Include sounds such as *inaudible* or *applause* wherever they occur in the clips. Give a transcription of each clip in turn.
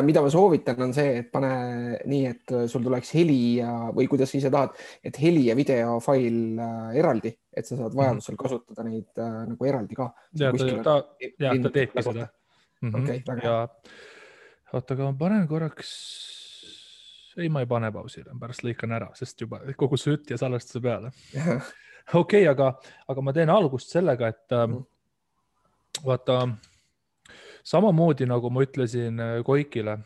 mida ma soovitan, on see, et pane nii, et sul tuleks heli ja, või kuidas sa ise tahad, et heli ja videofail eraldi, et sa saad vajadusel kasutada neid nagu eraldi ka. ja ta, ta, ja ta teebki seda. Mhm. okei, väga hea. oota, aga ma panen korraks ei, ma ei pane pausile, pärast lõikan ära, sest juba kogu see jutt ja salvestuse peale. *laughs* okei okay,, aga, aga ma teen algust sellega, et mm. vaata samamoodi nagu ma ütlesin äh, Koikile,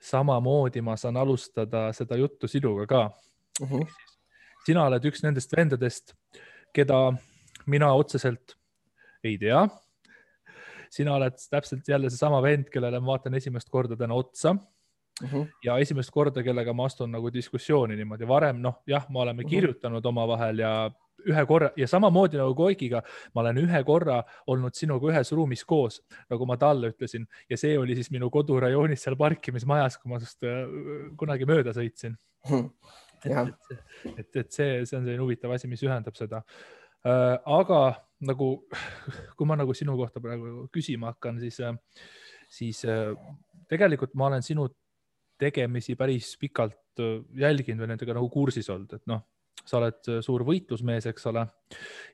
samamoodi ma saan alustada seda juttu sinuga ka uh. Mhm. -huh. sina oled üks nendest vendadest, keda mina otseselt ei tea. sina oled täpselt jälle seesama vend, kellele ma vaatan esimest korda täna otsa Uh mhm. -huh. ja esimest korda, kellega ma astun nagu diskussiooni niimoodi, varem noh, jah, me oleme uh mhm. -huh. kirjutanud omavahel ja ühe korra ja samamoodi nagu Koigiga, ma olen ühe korra olnud sinuga ühes ruumis koos, nagu ma talle ütlesin ja see oli siis minu kodurajoonis seal parkimismajas, kui ma sinust äh, kunagi mööda sõitsin. Hmm.. et, et, et see, see on selline huvitav asi, mis ühendab seda. Äh, aga nagu, kui ma nagu sinu kohta praegu küsima hakkan, siis, äh, siis tegelikult ma olen sinu tegemisi päris pikalt jälginud või nendega nagu kursis olnud, et noh sa oled äh, suur võitlusmees, eks ole.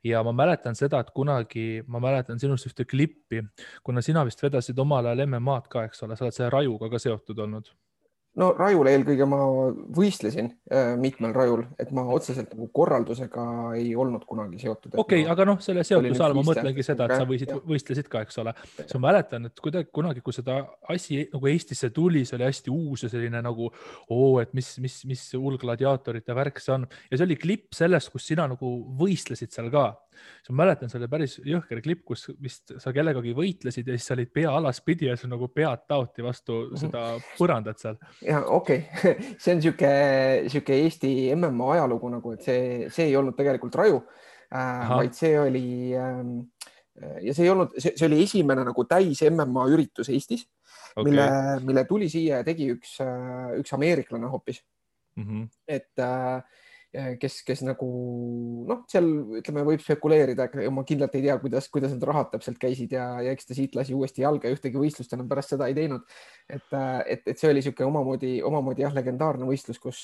ja ma mäletan seda, et kunagi ma mäletan sinust ühte klippi, kuna sina vist vedasid omal ajal MM-ad ka, eks ole, sa oled selle Rajuga ka seotud olnud no rajul eelkõige ma võistlesin äh, mitmel rajul, et ma otseselt nagu korraldusega ei olnud kunagi seotud. okei okay,, aga noh, selle seotuse all ma mõtlengi seda, et sa võisid, võistlesid ka, eks ole. siis ma mäletan, et kuidagi kunagi, kui seda asi nagu Eestisse tuli, see oli hästi uus ja selline nagu oo, et mis, mis, mis hull gladiaatorite värk see on ja see oli klipp sellest, kus sina nagu võistlesid seal ka siis ma mäletan, see oli päris jõhker klipp, kus vist sa kellegagi võitlesid ja siis sa olid pea alaspidi ja sul nagu pead taoti vastu mhm. seda põrandat seal. ja okei okay. *laughs* see on sihuke, sihuke Eesti MMA ajalugu nagu, et see, see ei olnud tegelikult raju äh,, vaid see oli äh, ja see ei olnud, see oli esimene nagu täis MMA üritus Eestis okay., mille, mille tuli siia ja tegi üks, äh, üks ameeriklane hoopis mm. -hmm. et äh, kes, kes nagu noh, seal ütleme, võib spekuleerida, ma kindlalt ei tea, kuidas, kuidas need rahad täpselt käisid ja, ja eks ta siit lasi uuesti jalga ja ühtegi võistlust enam pärast seda ei teinud. et, et, et see oli niisugune omamoodi, omamoodi jah, legendaarne võistlus, kus,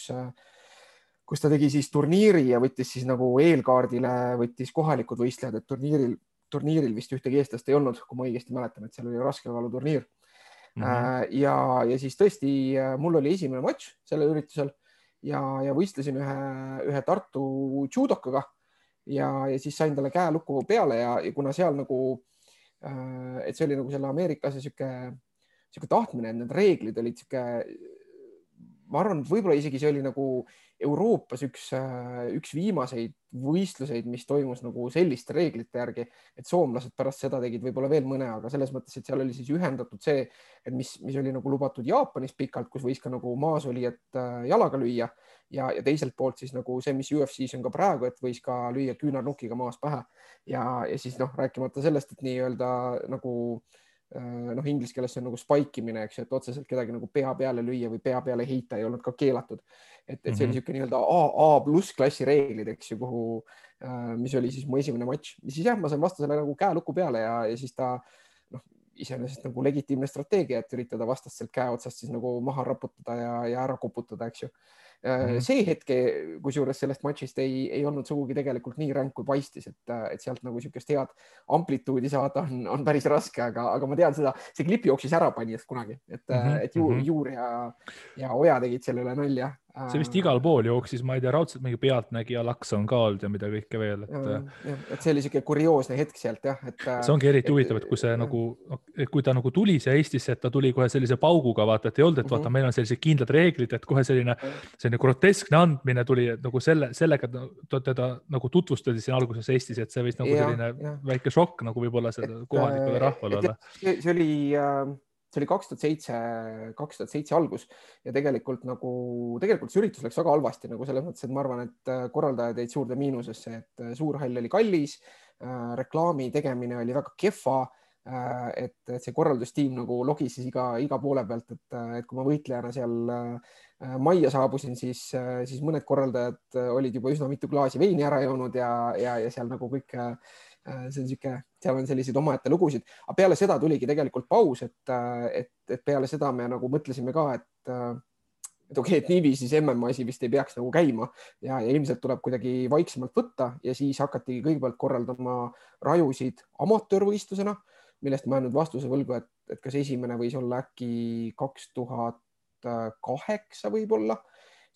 kus ta tegi siis turniiri ja võttis siis nagu eelkaardile, võttis kohalikud võistlejad, et turniiril, turniiril vist ühtegi eestlast ei olnud, kui ma õigesti mäletan, et seal oli raskekaaluturniir mm. -hmm. ja, ja siis tõesti mul oli esimene matš sellel üritusel ja, ja võistlesin ühe, ühe Tartu judokaga. Ja, ja siis sain talle käelukku peale ja, ja kuna seal nagu äh,, et see oli nagu selle Ameerika asja sihuke, sihuke tahtmine, et need reeglid olid sihuke, ma arvan, võib-olla isegi see oli nagu Euroopas üks, äh, üks viimaseid võistluseid, mis toimus nagu selliste reeglite järgi, et soomlased pärast seda tegid võib-olla veel mõne, aga selles mõttes, et seal oli siis ühendatud see, et mis, mis oli nagu lubatud Jaapanis pikalt, kus võis ka nagu maasolijat äh, jalaga lüüa. Ja, ja teiselt poolt siis nagu see, mis UFC-s on ka praegu, et võis ka lüüa küünarnukiga maas pähe. Ja, ja siis noh, rääkimata sellest, et nii-öelda nagu äh, noh, inglise keeles see on nagu spike imine, eks ju, et otseselt kedagi nagu pea peale lüüa või pea peale heita ei olnud ka keelatud et, et see oli niisugune mhm. nii-öelda A, A pluss klassi reeglid, eks ju, kuhu, äh, mis oli siis mu esimene matš, siis jah, ma sain vastasele nagu käe luku peale ja, ja siis ta noh, iseenesest nagu legitiimne strateegia, et üritada vastast sealt käe otsast siis nagu maha raputada ja, ja ära koputada, eks ju. See hetk, kusjuures sellest matšist ei, ei olnud sugugi tegelikult nii ränk, kui paistis, et, et sealt nagu niisugust head amplituudi saada on, on päris raske, aga, aga ma tean seda, see klipp jooksis ära Panjast kunagi, et mm, -hmm. et Juur, mhm. Juur ja, ja Oja tegid selle üle nalja see vist igal pool jooksis, ma ei tea, raudselt mingi Pealtnägija laks on ka olnud ja mida kõike veel, et. et see oli siuke kurioosne hetk sealt jah, et. see ongi eriti huvitav, et kui see ja. nagu, kui ta nagu tuli siia Eestisse, et ta tuli kohe sellise pauguga, vaata, et ei olnud, et vaata -hmm. meil on sellised kindlad reeglid, et kohe selline, selline groteskne andmine tuli, et nagu selle, sellega teda nagu tutvustati siin alguses Eestis, et see võis nagu ja, selline ja. väike šokk nagu võib-olla sellele kohalikule rahvale olla. see oli äh see oli kaks tuhat seitse, kaks tuhat seitse algus ja tegelikult nagu, tegelikult see üritus läks väga halvasti nagu selles mõttes, et ma arvan, et äh, korraldajad jäid suurde miinusesse, et äh, suur hall oli kallis, äh, reklaami tegemine oli väga kehva et, et see korraldustiim nagu logises iga, iga poole pealt, et, et kui ma võitlejana seal majja saabusin, siis, siis mõned korraldajad olid juba üsna mitu klaasi veini ära joonud ja, ja, ja seal nagu kõik see on niisugune, seal on selliseid omaette lugusid, aga peale seda tuligi tegelikult paus, et, et, et peale seda me nagu mõtlesime ka, et et okei okay,, et niiviisi see MM asi vist ei peaks nagu käima. Ja, ja ilmselt tuleb kuidagi vaiksemalt võtta ja siis hakati kõigepealt korraldama rajusid amatöörvõistlusena, millest ma jään nüüd vastuse võlgu, et, et kas esimene võis olla äkki kaks tuhat kaheksa võib-olla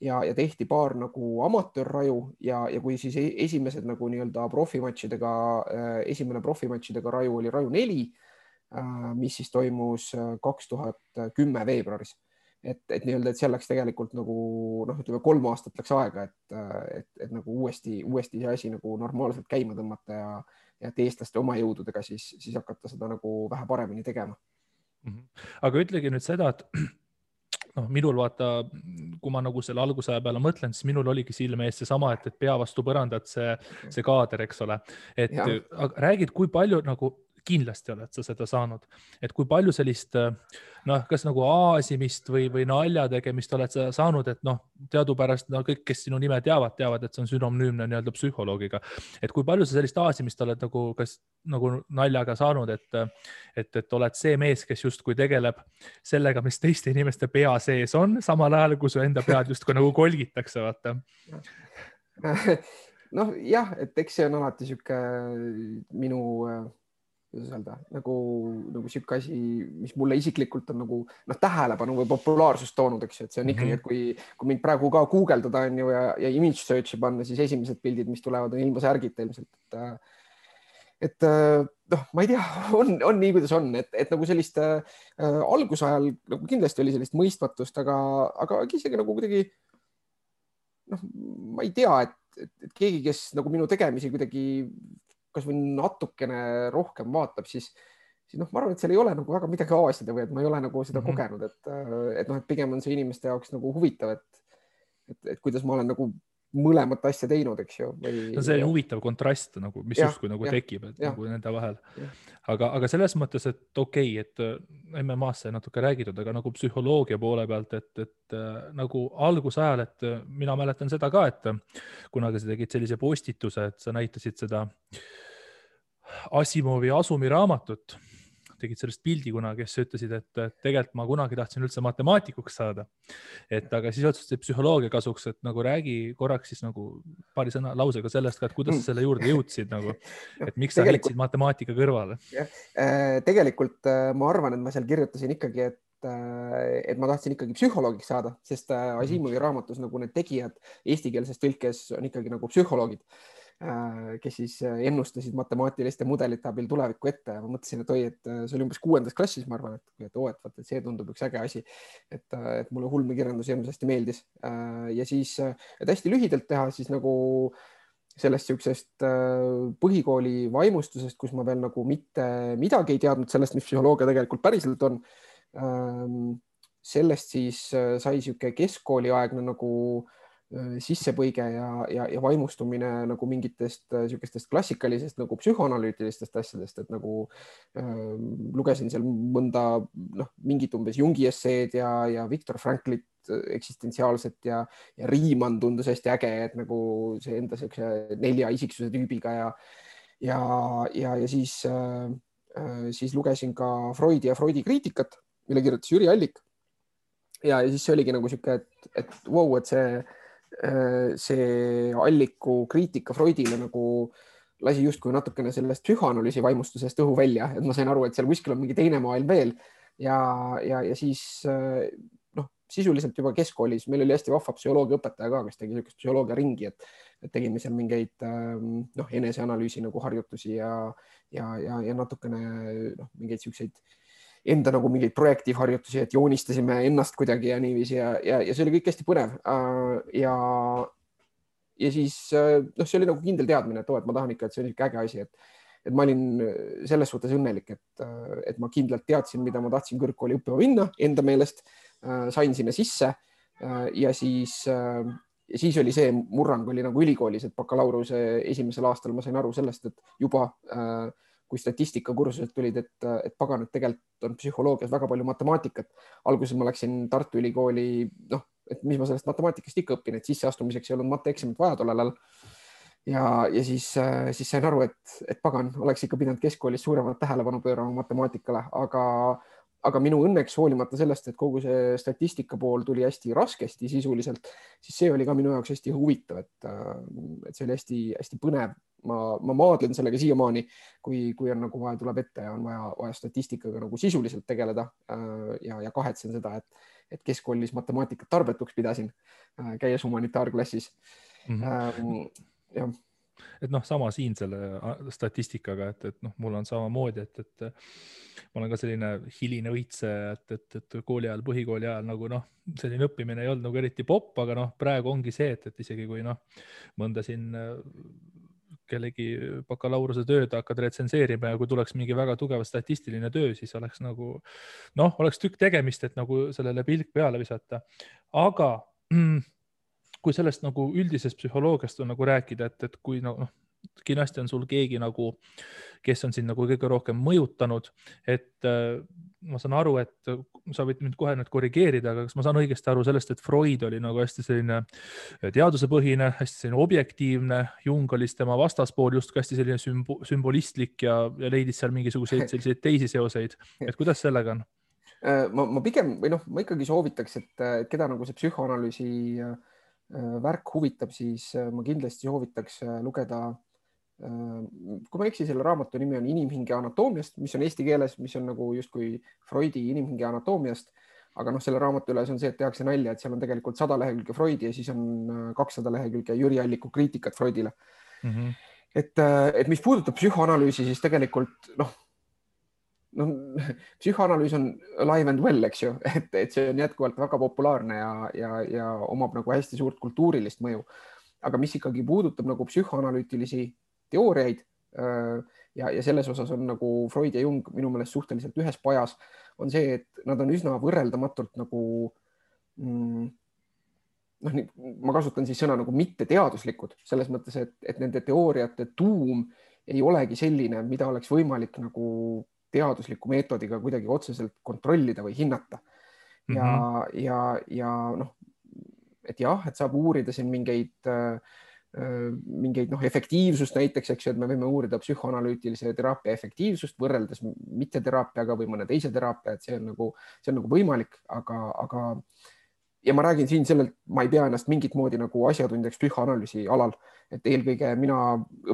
ja, ja tehti paar nagu amatöörraju ja, ja kui siis e-, esimesed nagu nii-öelda profimatšidega, äh, esimene profimatšidega raju oli raju neli, äh, mis siis toimus äh, kaks tuhat kümme veebruaris et, et nii-öelda, et seal läks tegelikult nagu noh, ütleme kolm aastat läks aega, et, et, et nagu uuesti, uuesti see asi nagu normaalselt käima tõmmata ja, ja et eestlaste oma jõududega siis, siis hakata seda nagu vähe paremini tegema. Mhm. aga ütlegi nüüd seda, et noh, minul vaata, kui ma nagu selle algusaja peale mõtlen, siis minul oligi silme ees seesama, et, et pea vastu põrandat see, see kaader, eks ole, et räägid, kui palju nagu kindlasti oled sa seda saanud, et kui palju sellist noh, kas nagu aasimist või, või nalja tegemist oled sa saanud, et noh, teadupärast no kõik, kes sinu nime teavad, teavad, et see on sünonüümne nii-öelda psühholoogiga. et kui palju sa sellist aasimist oled nagu, kas nagu naljaga saanud, et, et, et oled see mees, kes justkui tegeleb sellega, mis teiste inimeste pea sees on, samal ajal kui su enda pead justkui nagu kolgitakse, vaata *laughs* noh, jah, et eks see on alati sihuke minu kuidas öelda, nagu, nagu sihuke asi, mis mulle isiklikult on nagu noh, tähelepanu või populaarsust toonud, eks ju, et see on ikkagi, et kui, kui mind praegu ka guugeldada on ju ja, ja image search'i panna, siis esimesed pildid, mis tulevad, on ilma särgita ilmselt, et et noh, ma ei tea, *laughs* on, on nii, kuidas on, et, et nagu sellist äh, algusajal nagu kindlasti oli sellist mõistmatust, aga, aga isegi nagu kuidagi noh, ma ei tea, et, et, et keegi, kes nagu minu tegemisi kuidagi kasvõi natukene rohkem vaatab, siis, siis noh, ma arvan, et seal ei ole nagu väga midagi avastada või et ma ei ole nagu seda mm -hmm. kogenud, et, et noh, et pigem on see inimeste jaoks nagu huvitav, et, et, et kuidas ma olen nagu mõlemat asja teinud, eks ju. no see on huvitav kontrast nagu, mis justkui nagu ja, tekib, et ja, nagu nende vahel. aga, aga selles mõttes, et okei okay,, et äh, MM-ast sai natuke räägitud, aga nagu psühholoogia poole pealt, et, et äh, nagu algusajal, et äh, mina mäletan seda ka, et kunagi sa tegid sellise postituse, et sa näitasid seda Asimovi Asumi raamatut, tegid sellest pildi kunagi, kes ütlesid, et tegelikult ma kunagi tahtsin üldse matemaatikuks saada. et aga siis otsustasid psühholoogia kasuks, et nagu räägi korraks siis nagu paari sõna lausega sellest ka, et kuidas sa selle juurde jõudsid nagu, *laughs* et miks sa heitsid matemaatika kõrvale? Äh, tegelikult äh, ma arvan, et ma seal kirjutasin ikkagi, et äh, et ma tahtsin ikkagi psühholoogiks saada, sest Asimovi raamatus nagu need tegijad eestikeelses tõlkes on ikkagi nagu psühholoogid kes siis äh, ennustasid matemaatiliste mudelite abil tulevikku ette ja ma mõtlesin, et oi, et äh, see oli umbes kuuendas klassis, ma arvan, et, et oo, et vaata, et see tundub üks äge asi. et, et mulle ulmekirjandus hirmsasti meeldis ja siis, et hästi lühidalt teha, siis nagu sellest niisugusest põhikooli vaimustusest, kus ma veel nagu mitte midagi ei teadnud sellest, mis psühholoogia tegelikult päriselt on. Ähm, sellest siis sai niisugune keskkooliaegne nagu äh, Äh, sissepõige ja, ja, ja vaimustumine nagu mingitest niisugustest äh, klassikalisest nagu psühhoanalüütilistest asjadest, et nagu äh, lugesin seal mõnda noh, mingit umbes Jungi esseed ja, ja Viktor Franklit äh, eksistentsiaalset ja, ja Riemann tundus hästi äge, et nagu see enda siukse nelja isiksuse tüübiga ja ja, ja, ja siis äh,, siis lugesin ka Freudi ja Freudi kriitikat, mille kirjutas Jüri Allik. ja, ja siis see oligi nagu sihuke, et, et vau wow,, et see Äh, see alliku kriitika Freudile nagu lasi justkui natukene sellest psühhoanalüüsi vaimustusest õhu välja, et ma sain aru, et seal kuskil on mingi teine maailm veel. Ja, ja, ja siis äh, noh, sisuliselt juba keskkoolis meil oli hästi vahva psühholoogiaõpetaja ka, kes tegi niisugust psühholoogia ringi, et, et tegime seal mingeid ähm, noh, eneseanalüüsi nagu harjutusi ja, ja, ja, ja natukene noh, mingeid siukseid enda nagu mingeid projektiivharjutusi, et joonistasime ennast kuidagi ja niiviisi ja, ja, ja see oli kõik hästi põnev. Äh, ja, ja siis äh, noh, see oli nagu kindel teadmine, et oo, et ma tahan ikka, et see on niisugune äge asi, et, et ma olin selles suhtes õnnelik, et, äh, et ma kindlalt teadsin, mida ma tahtsin kõrgkooli õppima minna enda meelest. sain sinna sisse ja siis siis oli see murrang oli nagu ülikoolis, et bakalaureuse esimesel aastal ma sain aru sellest, et juba äh, kui statistikakursused tulid, et, et pagan, et tegelikult on psühholoogias väga palju matemaatikat. alguses ma läksin Tartu Ülikooli, noh, et mis ma sellest matemaatikast ikka õpin, et sisseastumiseks ei olnud mateeksamit vaja tollel ajal. ja, ja siis, siis sain aru, et, et pagan, oleks ikka pidanud keskkoolis suuremat tähelepanu pöörama matemaatikale, aga, aga minu õnneks hoolimata sellest, et kogu see statistika pool tuli hästi raskesti sisuliselt, siis see oli ka minu jaoks hästi huvitav, et, et see oli hästi-hästi põnev. ma, ma maadlen sellega siiamaani, kui, kui on nagu vaja, tuleb ette ja on vaja, vaja statistikaga nagu sisuliselt tegeleda ja, ja kahetsen seda, et, et keskkoolis matemaatikat tarbetuks pidasin, käies humanitaarklassis mm. -hmm jah et noh, sama siin selle statistikaga, et, et noh, mul on samamoodi, et, et ma olen ka selline hiline õitseja, et, et, et kooli ajal, põhikooli ajal nagu noh, selline õppimine ei olnud nagu eriti popp, aga noh, praegu ongi see, et, et isegi kui noh, mõnda siin kellegi bakalaureuse tööd hakkad retsenseerima ja kui tuleks mingi väga tugev statistiline töö, siis oleks nagu noh, oleks tükk tegemist, et nagu sellele pilk peale visata. aga mm, *clears throat* kui sellest nagu üldisest psühholoogiast on nagu rääkida, et, et kui noh, kindlasti on sul keegi nagu, kes on sind nagu kõige rohkem mõjutanud, et äh, ma saan aru, et sa võid mind kohe nüüd korrigeerida, aga kas ma saan õigesti aru sellest, et Freud oli nagu hästi selline teadusepõhine, hästi selline objektiivne, Jung oli siis tema vastaspool justkui hästi selline sümbo sümbolistlik ja, ja leidis seal mingisuguseid *laughs* selliseid teisi seoseid, et kuidas sellega on? Äh, ma, ma pigem või noh, ma ikkagi soovitaks, et keda nagu see psühhoanalüüsi äh, Äh, värk huvitab, siis äh, ma kindlasti soovitaks äh, lugeda. kui ma ei eksi, selle raamatu nimi on Inimhinge anatoomiast, mis on eesti keeles, mis on nagu justkui Freudi inimhinge anatoomiast. aga noh, selle raamatu üles on see, et tehakse nalja, et seal on tegelikult sada lehekülge Freudi ja siis on kakssada lehekülge Jüri Alliku kriitikat Freudile mm. -hmm. et, et mis puudutab psühhoanalüüsi, siis tegelikult noh noh, *laughs* psühhoanalüüs on alive and well, eks ju, *laughs* et, et see on jätkuvalt väga populaarne ja, ja, ja omab nagu hästi suurt kultuurilist mõju. aga mis ikkagi puudutab nagu psühhoanalüütilisi teooriaid äh, ja, ja selles osas on nagu Freud ja Jung minu meelest suhteliselt ühes pajas, on see, et nad on üsna võrreldamatult nagu mm, noh, ma kasutan siis sõna nagu mitteteaduslikud selles mõttes, et, et nende teooriate tuum ei olegi selline, mida oleks võimalik nagu teadusliku meetodiga kuidagi otseselt kontrollida või hinnata. ja mm, -hmm. ja, ja noh, et jah, et saab uurida siin mingeid äh, mingeid noh, efektiivsust näiteks, eks ju, et me võime uurida psühhoanalüütilise teraapia efektiivsust võrreldes mitteteraapiaga või mõne teise teraapia, et see on nagu, see on nagu võimalik, aga, aga ja ma räägin siin sellelt, ma ei pea ennast mingit moodi nagu asjatundjaks psühhoanalüüsi alal, et eelkõige mina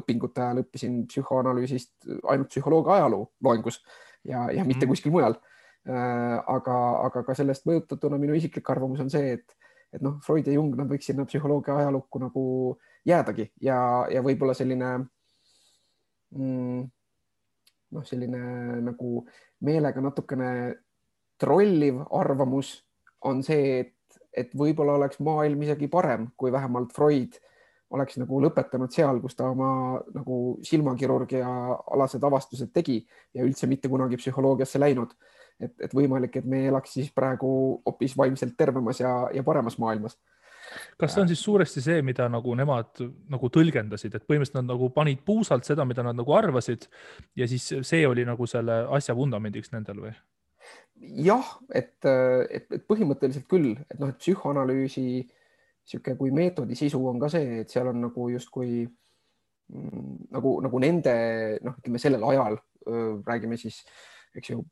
õpingute ajal õppisin psühhoanalüüsist ainult psühholoogia ajaloo loengus ja, ja mitte mm. kuskil mujal. Äh, aga, aga ka sellest mõjutatuna minu isiklik arvamus on see, et, et noh, Freud ja Jung, nad võiks sinna psühholoogia ajalukku nagu jäädagi ja, ja võib-olla selline mm, noh, selline nagu meelega natukene trolliv arvamus on see, et et võib-olla oleks maailm isegi parem, kui vähemalt Freud oleks nagu lõpetanud seal, kus ta oma nagu silmakirurgia alased avastused tegi ja üldse mitte kunagi psühholoogiasse läinud. et, et võimalik, et me elaks siis praegu hoopis vaimselt tervemas ja, ja paremas maailmas kas see on siis suuresti see, mida nagu nemad nagu tõlgendasid, et põhimõtteliselt nad nagu panid puusalt seda, mida nad nagu arvasid ja siis see oli nagu selle asja vundamendiks nendel või? Jah, et, et, et põhimõtteliselt küll, et noh, et psühhoanalüüsi niisugune kui meetodi sisu on ka see, et seal on nagu justkui mm, nagu, nagu nende noh, ütleme sellel ajal räägime siis, eks ju,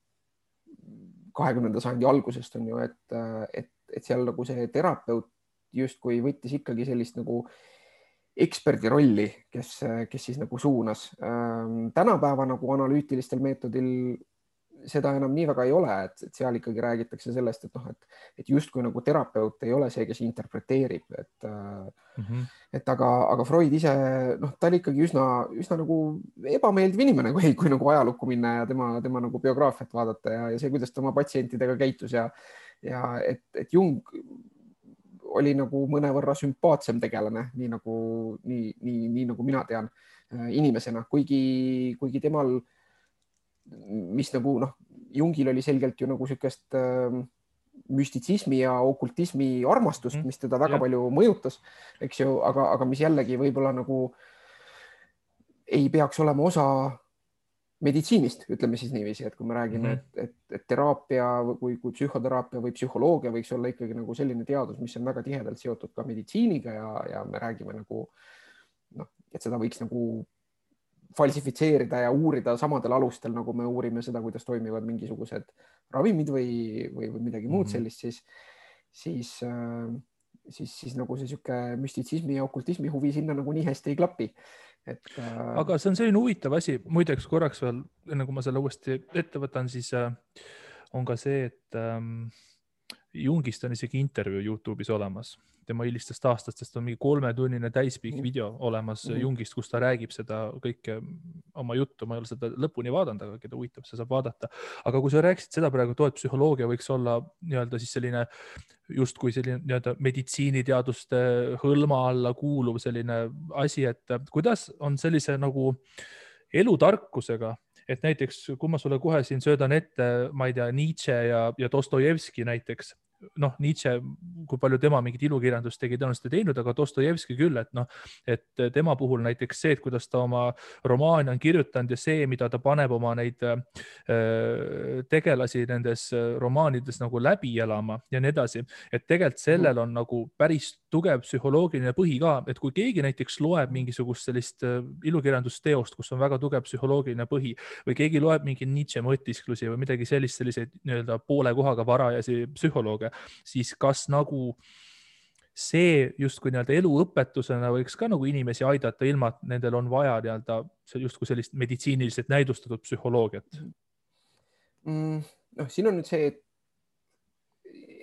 kahekümnenda sajandi algusest on ju, et, et, et seal nagu see terapeut justkui võttis ikkagi sellist nagu eksperdi rolli, kes, kes siis nagu suunas. tänapäeva nagu analüütilistel meetodil seda enam nii väga ei ole, et, seal ikkagi räägitakse sellest, et noh, et, et justkui nagu terapeut ei ole see, kes interpreteerib, et mm, -hmm. et aga, aga Freud ise noh, ta oli ikkagi üsna, üsna nagu ebameeldiv inimene, kui, kui nagu ajalukku minna ja tema, tema nagu biograafiat vaadata ja, ja see, kuidas ta oma patsientidega käitus ja, ja et, et Jung oli nagu mõnevõrra sümpaatsem tegelane, nii nagu, nii, nii, nii nagu mina tean äh, inimesena, kuigi, kuigi temal äh, mis nagu noh, Jungil oli selgelt ju nagu niisugust äh, müstitsismi ja okultismi armastust, mhm. mis teda väga ja. palju mõjutas, eks ju, aga, aga mis jällegi võib-olla nagu ei peaks olema osa meditsiinist, ütleme siis niiviisi, et kui me räägime mm, -hmm. et, et, et teraapia või kui psühhoteraapia või psühholoogia võiks olla ikkagi nagu selline teadus, mis on väga tihedalt seotud ka meditsiiniga ja, ja me räägime nagu noh, et seda võiks nagu falsifitseerida ja uurida samadel alustel, nagu me uurime seda, kuidas toimivad mingisugused ravimid või, või, või midagi muud mm -hmm. sellist, siis, siis äh, siis, siis nagu see niisugune müstitsismi ja okultismi huvi sinna nagu nii hästi ei klapi. et äh.... aga see on selline huvitav asi, muideks korraks veel, enne kui ma selle uuesti ette võtan, siis äh, on ka see, et ähm, Jungist on isegi intervjuu Youtube'is olemas tema hilistest aastatest on mingi kolmetunnine täispikk mm. video olemas mm. Jungist, kus ta räägib seda kõike oma juttu, ma ei ole seda lõpuni vaadanud, aga keda huvitab, see saab vaadata. aga kui sa rääkisid seda praegu, et psühholoogia võiks olla nii-öelda siis selline justkui selline nii-öelda meditsiiniteaduste hõlma alla kuuluv selline asi, et kuidas on sellise nagu elutarkusega et näiteks, kui ma sulle kohe siin söödan ette, ma ei tea, Nietzsche ja, ja Dostojevski näiteks, noh, Nietzsche, kui palju tema mingit ilukirjandust tegi, tõenäoliselt ei teinud, aga Dostojevski küll, et noh, et tema puhul näiteks see, et kuidas ta oma romaane on kirjutanud ja see, mida ta paneb oma neid äh, tegelasi nendes romaanides nagu läbi elama ja nii edasi, et tegelikult sellel on nagu päris tugev psühholoogiline põhi ka, et kui keegi näiteks loeb mingisugust sellist äh, ilukirjandusteost, kus on väga tugev psühholoogiline põhi või keegi loeb mingi Nietzsche mõtisklusi või midagi sellist, selliseid nii-öelda poole kohaga varajasi psühholooge, siis kas nagu see justkui nii-öelda eluõpetusena võiks ka nagu inimesi aidata, ilma et nendel on vaja nii-öelda justkui sellist meditsiiniliselt näidustatud psühholoogiat mm,? noh, siin on nüüd see, et,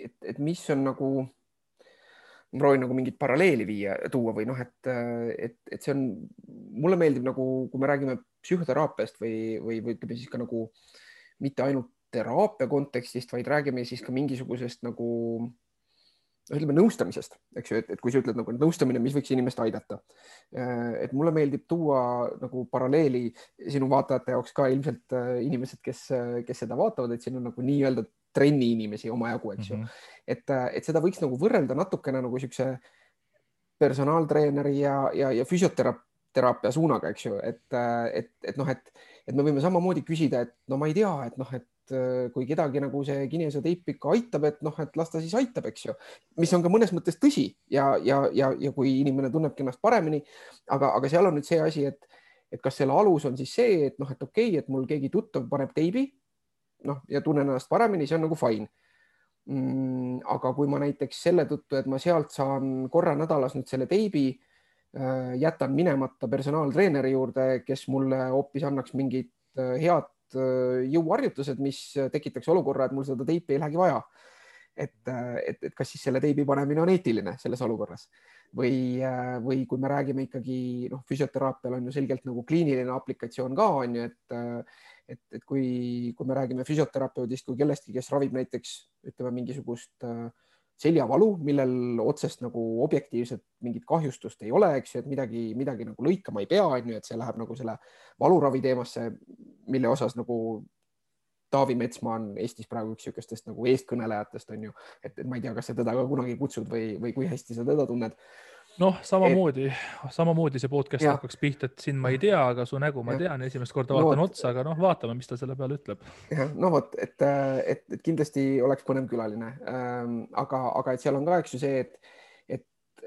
et, et mis on nagu, ma proovin nagu mingit paralleeli viia, tuua või noh, et, et, et see on, mulle meeldib nagu, kui me räägime psühhoteraapiast või, või, või ütleme siis ka nagu mitte ainult teraapia kontekstist, vaid räägime siis ka mingisugusest nagu ütleme nõustamisest, eks ju, et, kui sa ütled nagu nõustamine, mis võiks inimest aidata. et mulle meeldib tuua nagu paralleeli sinu vaatajate jaoks ka ilmselt äh, inimesed, kes, kes seda vaatavad, et siin on nagu nii-öelda trenni inimesi omajagu, eks ju mm. -hmm. et, et seda võiks nagu võrrelda natukene nagu siukse personaaltreeneri ja, ja, ja füsioteraapia suunaga, eks ju, et, et, et noh, et, et me võime samamoodi küsida, et no ma ei tea, et noh, et et äh, kui kedagi nagu see kinesioteip ikka aitab, et noh, et las ta siis aitab, eks ju, mis on ka mõnes mõttes tõsi ja, ja, ja, ja kui inimene tunnebki ennast paremini, aga, aga seal on nüüd see asi, et, et kas selle alus on siis see, et noh, et okei okay,, et mul keegi tuttav paneb teibi, noh ja tunnen ennast paremini, see on nagu fine mm,. aga kui ma näiteks selle tõttu, et ma sealt saan korra nädalas nüüd selle teibi äh, jätan minemata personaaltreeneri juurde, kes mulle hoopis annaks mingit äh, head jõuharjutused, mis tekitaks olukorra, et mul seda teipi ei lähegi vaja. et, äh, et, et kas siis selle teibi panemine on eetiline selles olukorras või, äh, või kui me räägime ikkagi noh, füsioteraapial on ju selgelt nagu kliiniline aplikatsioon ka on ju, et et, et kui, kui me räägime füsioterapeudist kui kellestki, kes ravib näiteks ütleme mingisugust äh, seljavalu, millel otsest nagu objektiivset mingit kahjustust ei ole, eks ju, et midagi, midagi nagu lõikama ei pea, on ju, et see läheb nagu selle valuravi teemasse, mille osas nagu Taavi Metsmaa on Eestis praegu üks niisugustest nagu eestkõnelejatest on ju, et, ma ei tea, kas sa teda ka kunagi kutsud või, või kui hästi sa teda tunned noh, samamoodi, samamoodi see podcast ja. hakkaks pihta, et sind ma ei tea, aga su nägu ma ja. tean, esimest korda vaatan no, otsa, aga noh, vaatame, mis ta selle peale ütleb. jah, no vot, et, et, et kindlasti oleks põnev külaline ähm,, aga, aga et seal on ka, eks ju see, et, et,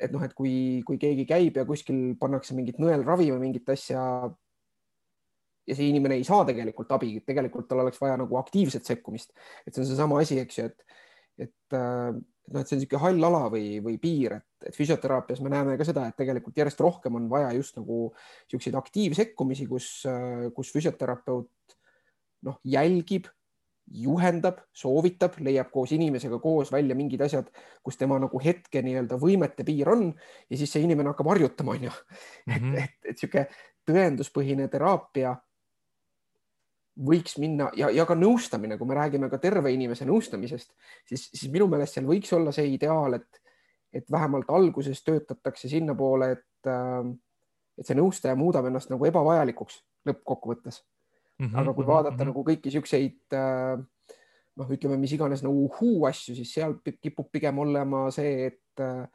et noh, et kui, kui keegi käib ja kuskil pannakse mingit nõelravi või mingit asja ja see inimene ei saa tegelikult abi, tegelikult tal oleks vaja nagu aktiivset sekkumist, et see on seesama asi, eks ju, et, et äh, noh, et see on niisugune hall ala või, või piir, et, et füsioteraapias me näeme ka seda, et tegelikult järjest rohkem on vaja just nagu niisuguseid aktiivsekkumisi, kus, kus füsioterapeut noh, jälgib, juhendab, soovitab, leiab koos inimesega koos välja mingid asjad, kus tema nagu hetke nii-öelda võimete piir on ja siis see inimene hakkab harjutama, onju. et, mhm. et, et niisugune tõenduspõhine teraapia võiks minna ja, ja ka nõustamine, kui me räägime ka terve inimese nõustamisest, siis, siis minu meelest seal võiks olla see ideaal, et, et vähemalt alguses töötatakse sinnapoole, et, äh, et see nõustaja muudab ennast nagu ebavajalikuks lõppkokkuvõttes mm. -hmm, aga kui mhm, vaadata mm -hmm. nagu kõiki siukseid äh, noh, ütleme, mis iganes nagu uhuu asju, siis seal kipub pigem olema see, et, äh,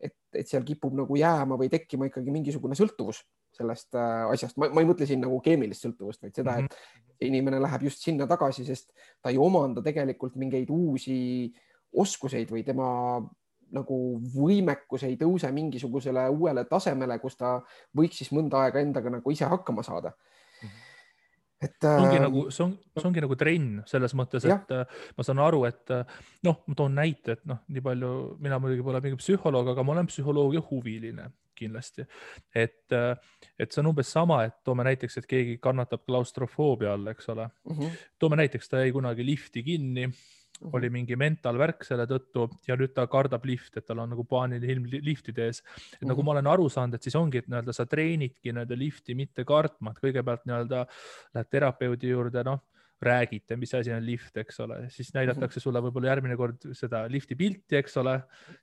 et, et seal kipub nagu jääma või tekkima ikkagi mingisugune sõltuvus sellest äh, asjast, ma ei mõtle siin nagu keemilist sõltuvust, vaid seda, et mhm. inimene läheb just sinna tagasi, sest ta ei omanda tegelikult mingeid uusi oskuseid või tema nagu võimekus ei tõuse mingisugusele uuele tasemele, kus ta võiks siis mõnda aega endaga nagu ise hakkama saada. Et see ongi äh, nagu, see on, see ongi nagu trenn selles mõttes, et äh, ma saan aru, et noh, ma toon näite, et noh, nii palju, mina muidugi pole mingi psühholoog, aga ma olen psühholoogia huviline kindlasti. et, et see on umbes sama, et toome näiteks, et keegi kannatab klaustrofoobia all, eks ole mm. -hmm. toome näiteks, ta jäi kunagi lifti kinni mm, -hmm. oli mingi mentalvärk selle tõttu ja nüüd ta kardab lifti, et tal on nagu paaniline ilm liftide ees. et mm -hmm. nagu mhm. ma olen aru saanud, et siis ongi, et nii-öelda sa treenidki nii-öelda lifti mitte kartma, et kõigepealt nii-öelda lähed terapeudi juurde, noh räägite, mis asi on lift, eks ole, siis näidatakse sulle võib-olla järgmine kord seda lifti pilti, eks ole,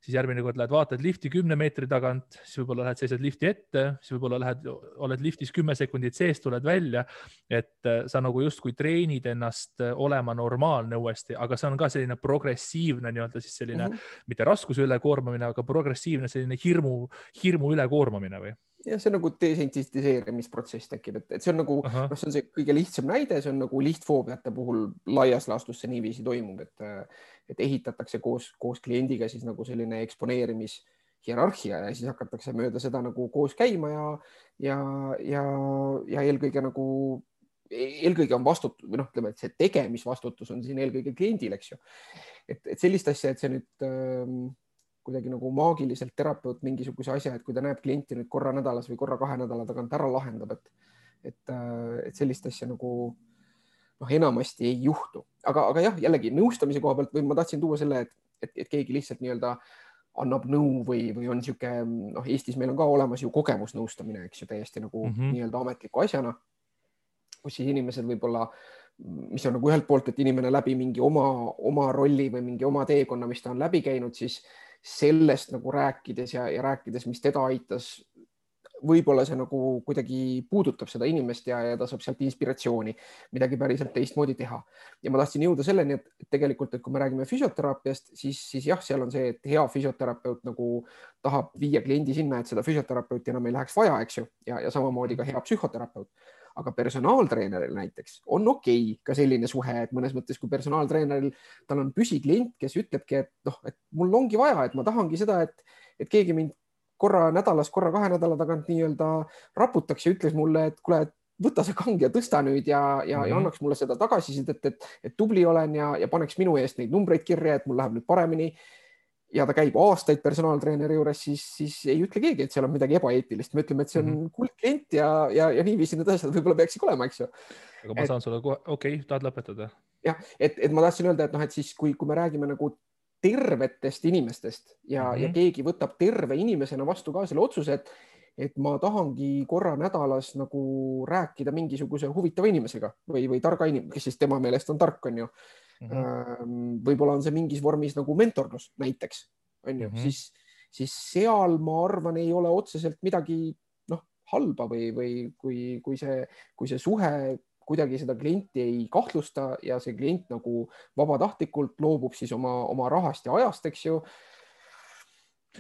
siis järgmine kord lähed vaatad lifti kümne meetri tagant, siis võib-olla lähed seisad lifti ette, siis võib-olla lähed, oled liftis kümme sekundit sees, tuled välja. et äh, sa nagu justkui treenid ennast äh, olema normaalne uuesti, aga see on ka selline progressiivne nii-öelda siis selline mm -hmm. mitte raskuse ülekoormamine, aga progressiivne selline hirmu, hirmu ülekoormamine või jah, see on nagu desensitiseerimisprotsess tekib, et, et see on nagu, noh, see on see kõige lihtsam näide, see on nagu lihtfoobiate puhul laias laastus see niiviisi toimub, et, et ehitatakse koos, koos kliendiga siis nagu selline eksponeerimishierarhia ja siis hakatakse mööda seda nagu koos käima ja, ja, ja, ja eelkõige nagu eelkõige on vastutus või noh, ütleme, et see tegemisvastutus on siin eelkõige kliendil, eks ju. et, et sellist asja, et see nüüd ähm, kuidagi nagu maagiliselt terapeut mingisuguse asja, et kui ta näeb klienti nüüd korra nädalas või korra kahe nädala tagant ära lahendab, et, et, äh, et sellist asja nagu noh, enamasti ei juhtu, aga, aga jah, jällegi nõustamise koha pealt või ma tahtsin tuua selle, et, et, et keegi lihtsalt nii-öelda annab nõu või, või on niisugune noh, Eestis meil on ka olemas ju kogemusnõustamine, eks ju, täiesti nagu mm -hmm. nii-öelda ametliku asjana, kus siis inimesed võib-olla mis on nagu ühelt poolt, et inimene läbi mingi oma, oma rolli või mingi oma teekonna, mis ta on läbi käinud, siis sellest nagu rääkides ja, ja rääkides, mis teda aitas, võib-olla see nagu kuidagi puudutab seda inimest ja, ja ta saab sealt inspiratsiooni midagi päriselt teistmoodi teha. ja ma tahtsin jõuda selleni, et tegelikult, et kui me räägime füsioteraapiast, siis, siis jah, seal on see, et hea füsioterapeut nagu tahab viia kliendi sinna, et seda füsioterapeuti enam ei läheks vaja, eks ju, ja, ja samamoodi ka hea psühhoterapeut aga personaaltreeneril näiteks on okei okay ka selline suhe, et mõnes mõttes, kui personaaltreeneril, tal on püsiklient, kes ütlebki, et noh, et mul ongi vaja, et ma tahangi seda, et, et keegi mind korra nädalas, korra kahe nädala tagant nii-öelda raputaks ja ütleks mulle, et kuule, et võta see kang ja tõsta nüüd ja, ja mm, -hmm. ja mhm. annaks mulle seda tagasisidet, et, et, et tubli olen ja, ja paneks minu eest neid numbreid kirja, et mul läheb nüüd paremini ja ta käib aastaid personaaltreeneri juures, siis, siis ei ütle keegi, et seal on midagi ebaeetilist, me ütleme, et see on mm -hmm. kuldklient ja, ja, ja niiviisi need asjad võib-olla peaksid olema, eks ju. aga ma et, saan sulle kohe, okei okay,, tahad lõpetada? jah, et, et ma tahtsin öelda, et noh, et siis kui, kui me räägime nagu tervetest inimestest ja mm, -hmm. ja mhm. keegi võtab terve inimesena vastu ka selle otsuse, et, et ma tahangi korra nädalas nagu rääkida mingisuguse huvitava inimesega või, või targa inimesega, kes siis tema meelest on tark, on ju mm. -hmm. võib-olla on see mingis vormis nagu mentorlus näiteks, on ju mm, -hmm. siis, siis seal ma arvan, ei ole otseselt midagi noh, halba või, või kui, kui see, kui see suhe kuidagi seda klienti ei kahtlusta ja see klient nagu vabatahtlikult loobub siis oma, oma rahast ja ajast, eks ju.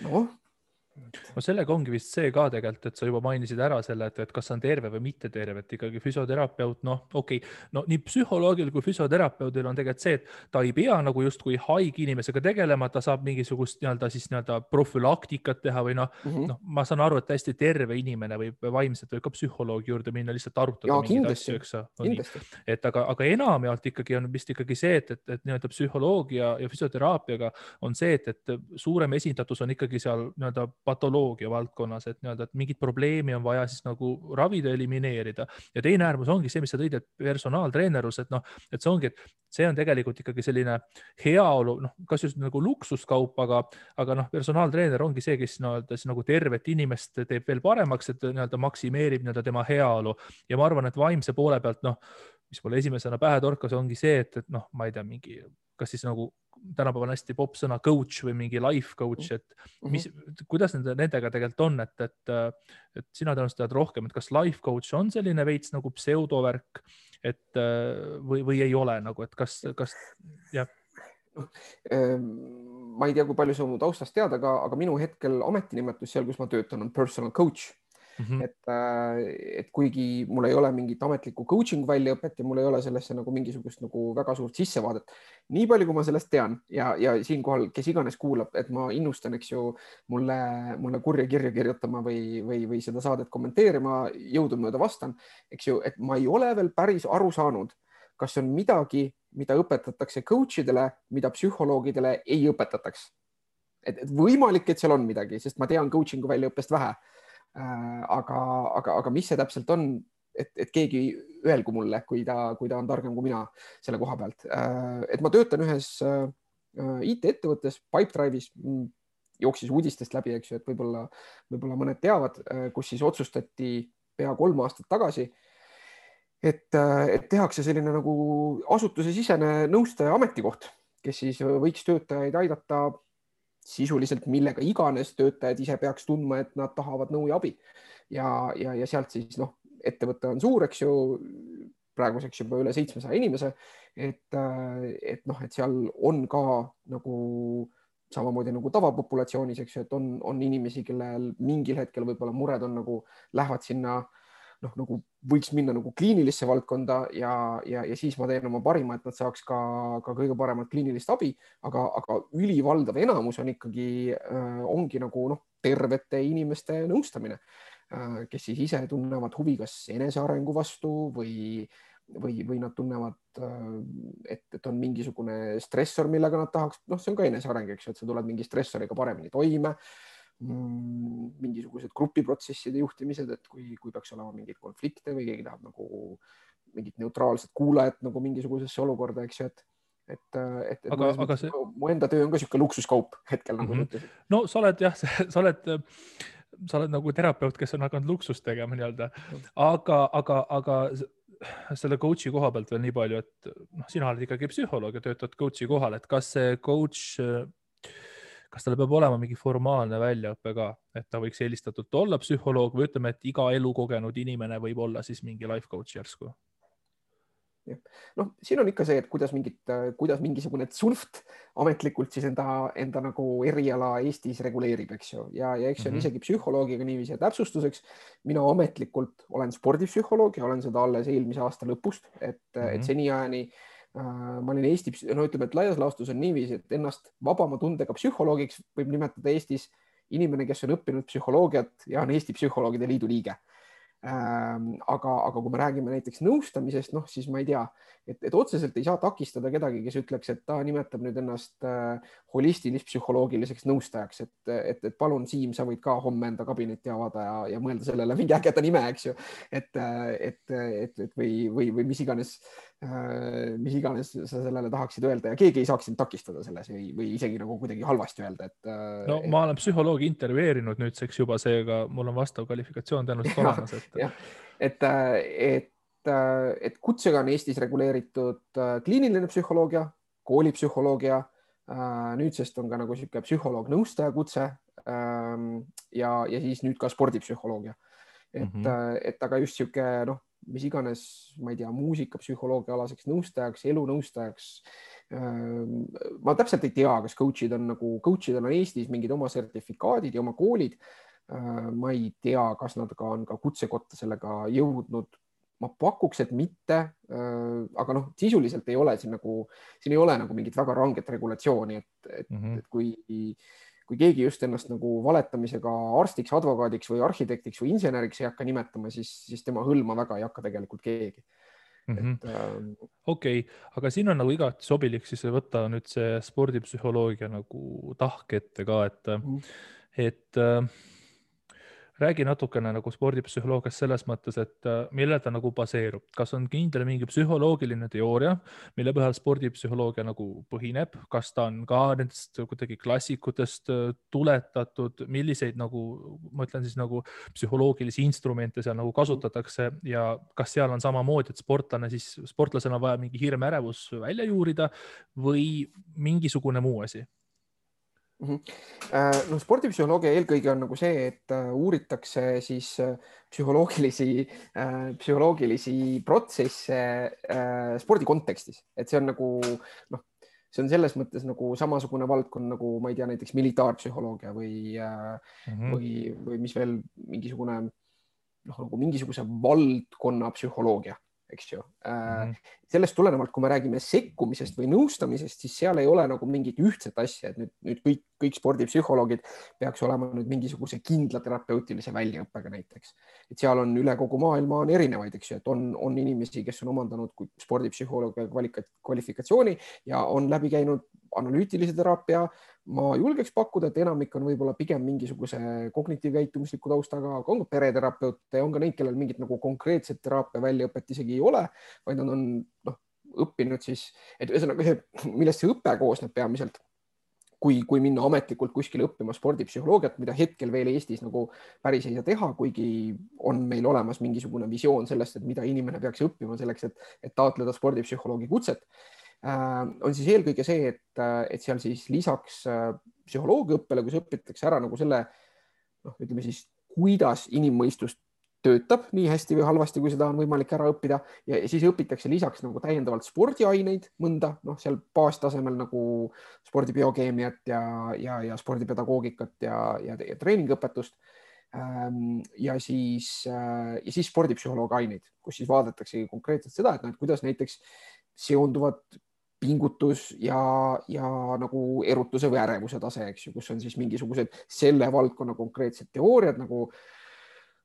noh, no sellega ongi vist see ka tegelikult, et sa juba mainisid ära selle, et, et kas on terve või mitte terve, et ikkagi füsioterapeut, noh, okei okay., no nii psühholoogil kui füsioterapeudil on tegelikult see, et ta ei pea nagu justkui haige inimesega tegelema, ta saab mingisugust nii-öelda siis nii-öelda profülaktikat teha või noh mm -hmm., noh, ma saan aru, et täiesti terve inimene võib vaimselt võib ka psühholoogi juurde minna, lihtsalt arutada mingeid asju, eks no,. et aga, aga enamjaolt ikkagi on vist ikkagi see, et, et, et nii-öelda psühholoogia ja füsioteraapiaga on see, et, et suurem esindatus on ikkagi seal nii-öelda patoloogia valdkonnas, et nii-öelda, et mingit probleemi on vaja siis nagu ravida, elimineerida. ja teine äärmus ongi see, mis sa tõid, et personaaltreenerus, et noh, et see ongi, et see on tegelikult ikkagi selline heaolu, noh, kas just nagu luksuskaup, aga, aga noh, personaaltreener ongi see, kes nii-öelda siis nagu tervet inimest teeb veel paremaks, et nii-öelda maksimeerib nii-öelda tema heaolu ja ma arvan, et vaimse poole pealt, noh, mis mulle esimesena pähe torkas, ongi see, et, et noh, ma ei tea, mingi kas siis nagu tänapäeval on hästi popp sõna coach või mingi life coach, et mhm. mis, kuidas nende, nendega tegelikult on, et, et, et sina tõenäoliselt tead rohkem, et kas life coach on selline veits nagu pseudovärk, et või, või ei ole nagu, et kas, kas jah? Ehm, ma ei tea, kui palju sa mu taustast tead, aga, aga minu hetkel ametinimetus seal, kus ma töötan, on personal coach mm. -hmm. et, äh, et kuigi mul ei ole mingit ametlikku coaching väljaõpet ja mul ei ole sellesse nagu mingisugust nagu väga suurt sissevaadet, nii palju, kui ma sellest tean ja, ja siinkohal, kes iganes kuulab, et ma innustan, eks ju, mulle, mulle kurja kirja kirjutama või, või, või seda saadet kommenteerima, jõudumööda vastan, eks ju, et ma ei ole veel päris aru saanud, kas on midagi, mida õpetatakse coach idele, mida psühholoogidele ei õpetataks et, võimalik, et seal on midagi, sest ma tean coaching'u väljaõppest vähe äh,. Aga, aga, aga mis see täpselt on, et, et keegi öelgu mulle, kui ta, kui ta on targem kui mina selle koha pealt äh,. et ma töötan ühes äh, IT-ettevõttes, Pipedrive'is mm, jooksis uudistest läbi, eks ju, et võib-olla, võib-olla mõned teavad, äh, kus siis otsustati pea kolm aastat tagasi, et, äh, et tehakse selline nagu asutusesisene nõustaja ametikoht, kes siis võiks töötajaid aidata sisuliselt millega iganes töötajad ise peaks tundma, et nad tahavad nõu ja abi. ja, ja, ja sealt siis noh, ettevõte on suur, eks ju, praeguseks juba üle seitsmesaja inimese, et, et noh, et seal on ka nagu samamoodi nagu tavapopulatsioonis, eks ju, et on, on inimesi, kellel mingil hetkel võib-olla mured on nagu, lähevad sinna äh, noh, nagu võiks minna nagu kliinilisse valdkonda ja, ja, ja siis ma teen oma parima, et nad saaks ka, ka kõige paremat kliinilist abi, aga, aga ülivaldav enamus on ikkagi äh,, ongi nagu noh, tervete inimeste nõustamine äh,, kes siis ise tunnevad huvi kas enesearengu vastu või, või, või nad tunnevad, äh, et, et on mingisugune stressor, millega nad tahaks, noh, see on ka eneseareng, eks ju, et sa tuled mingi stressoriga paremini toime mingisugused grupiprotsesside juhtimised, et kui, kui peaks olema mingeid konflikte või keegi tahab nagu mingit neutraalset kuulajat nagu mingisugusesse olukorda, eks ju, et et, et, et aga, aga see... mu enda töö on ka niisugune luksuskaup hetkel nagu mm -hmm. no sa oled jah, *laughs* sa oled, sa oled nagu terapeut, kes on hakanud luksust tegema nii-öelda, aga, aga, aga selle coach'i koha pealt veel nii palju, et noh, sina oled ikkagi psühholoog ja töötad coach'i kohal, et kas see coach kas tal peab olema mingi formaalne väljaõpe ka, et ta võiks eelistatult olla psühholoog või ütleme, et iga elukogenud inimene võib olla siis mingi life coach järsku? noh, siin on ikka see, et kuidas mingit, kuidas mingisugune tsunft ametlikult siis enda, enda nagu eriala Eestis reguleerib, eks ju, ja, ja eks see on mm -hmm. isegi psühholoogiga niiviisi, täpsustuseks mina ametlikult olen spordipsühholoog ja olen seda alles eelmise aasta lõpust, et mm, -hmm. et mhm. seniajani Äh, ma olin Eesti, no ütleme, et laias laastus on niiviisi, et ennast vabama tundega psühholoogiks võib nimetada Eestis inimene, kes on õppinud psühholoogiat ja on Eesti Psühholoogide Liidu liige Ähm, aga, aga kui me räägime näiteks nõustamisest, noh, siis ma ei tea, et, et otseselt ei saa takistada kedagi, kes ütleks, et ta nimetab nüüd ennast äh, holistilis-psühholoogiliseks nõustajaks, et, et, et palun, Siim, sa võid ka homme enda kabinetti avada ja, ja mõelda sellele mingi ägeda nime, eks ju. et, et, et, et või, või, või mis iganes äh,, mis iganes sa sellele tahaksid öelda ja keegi ei saaks sind takistada selles või, või isegi nagu kuidagi halvasti öelda, et. Äh, no et... ma olen psühholoogi intervjueerinud nüüdseks juba, seega mul on vastav kvalifikatsioon tõenäoliselt *laughs* olemas, et jah, et, et, et kutsega on Eestis reguleeritud äh, kliiniline psühholoogia, koolipsühholoogia. Äh, nüüdsest on ka nagu niisugune psühholoog-nõustaja kutse ähm, ja, ja siis nüüd ka spordipsühholoogia. et mm, -hmm. et aga just niisugune noh, mis iganes, ma ei tea, muusikapsühholoogia alaseks nõustajaks, elunõustajaks. Ma täpselt ei tea, kas coach'id on nagu, coach idel on Eestis mingid oma sertifikaadid ja oma koolid ma ei tea, kas nad ka on ka kutsekotta sellega jõudnud. ma pakuks, et mitte. Aga noh, sisuliselt ei ole siin nagu, siin ei ole nagu mingit väga ranget regulatsiooni, et, et mm, -hmm. et kui, kui keegi just ennast nagu valetamisega arstiks, advokaadiks või arhitektiks või inseneriks ei hakka nimetama, siis, siis tema hõlma väga ei hakka tegelikult keegi mm -hmm. et ähm.... okei okay., aga siin on nagu igati sobilik siis võtta nüüd see spordipsühholoogia nagu tahk ette ka, et mm, -hmm. et äh, räägi natukene nagu spordipsühholoogiast selles mõttes, et äh, millel ta nagu baseerub, kas on kindel mingi psühholoogiline teooria, mille põhjal spordipsühholoogia nagu põhineb, kas ta on ka nendest kuidagi klassikutest äh, tuletatud, milliseid nagu, ma ütlen siis nagu psühholoogilisi instrumente seal nagu kasutatakse? Ja kas seal on samamoodi, et sportlane siis, sportlasel on vaja mingi hirm, ärevus välja juurida või mingisugune muu asi. No spordipsühholoogia eelkõige on nagu see, et äh, uuritakse siis äh, psühholoogilisi, psühholoogilisi protsesse spordi kontekstis, et see on nagu noh, see on selles mõttes nagu samasugune valdkond nagu ma ei tea, näiteks militaarpsühholoogia või mm, -hmm. või, või mis veel mingisugune noh, nagu mingisuguse valdkonna psühholoogia eks ju mm. -hmm. sellest tulenevalt, kui me räägime sekkumisest või nõustamisest, siis seal ei ole nagu mingit ühtset asja, et nüüd, nüüd kõik, kõik spordipsühholoogid peaks olema nüüd mingisuguse kindla terapeutilise väljaõppega näiteks, et seal on üle kogu maailma on erinevaid, eks ju, et on, on inimesi, kes on omandanud spordipsühholoogia kvalifikatsiooni ja on läbi käinud analüütilise teraapia. Ma julgeks pakkuda, et enamik on võib-olla pigem mingisuguse kognitiivkäitumusliku taustaga, aga on ka pereterapeute on ka neid, kellel mingit nagu konkreetset teraapia väljaõpet isegi ei ole, vaid nad on noh, õppinud siis, et ühesõnaga see, millest see õpe koosneb peamiselt. Kui, kui minna ametlikult kuskile õppima spordipsühholoogiat, mida hetkel veel Eestis nagu päris ei saa teha, kuigi on meil olemas mingisugune visioon sellest, et mida inimene peaks õppima selleks, et, et taotleda spordipsühholoogi kutset on siis eelkõige see, et, äh, et seal siis lisaks äh, psühholoogiaõppele, kus õpitakse ära nagu selle noh, ütleme siis, kuidas inimmõistus töötab nii hästi või halvasti, kui seda on võimalik ära õppida ja siis õpitakse lisaks nagu täiendavalt spordiaineid mõnda, noh, seal baastasemel nagu spordibiokeemiat ja, ja, ja spordipedagoogikat ja, ja, ja treeningõpetust. Ähm, ja siis, ja siis spordipsühholoogia aineid, kus siis vaadataksegi konkreetselt seda, et noh, et kuidas näiteks seonduvad pingutus ja, ja nagu erutuse või ärevuse tase, eks ju, kus on siis mingisugused selle valdkonna konkreetsed teooriad nagu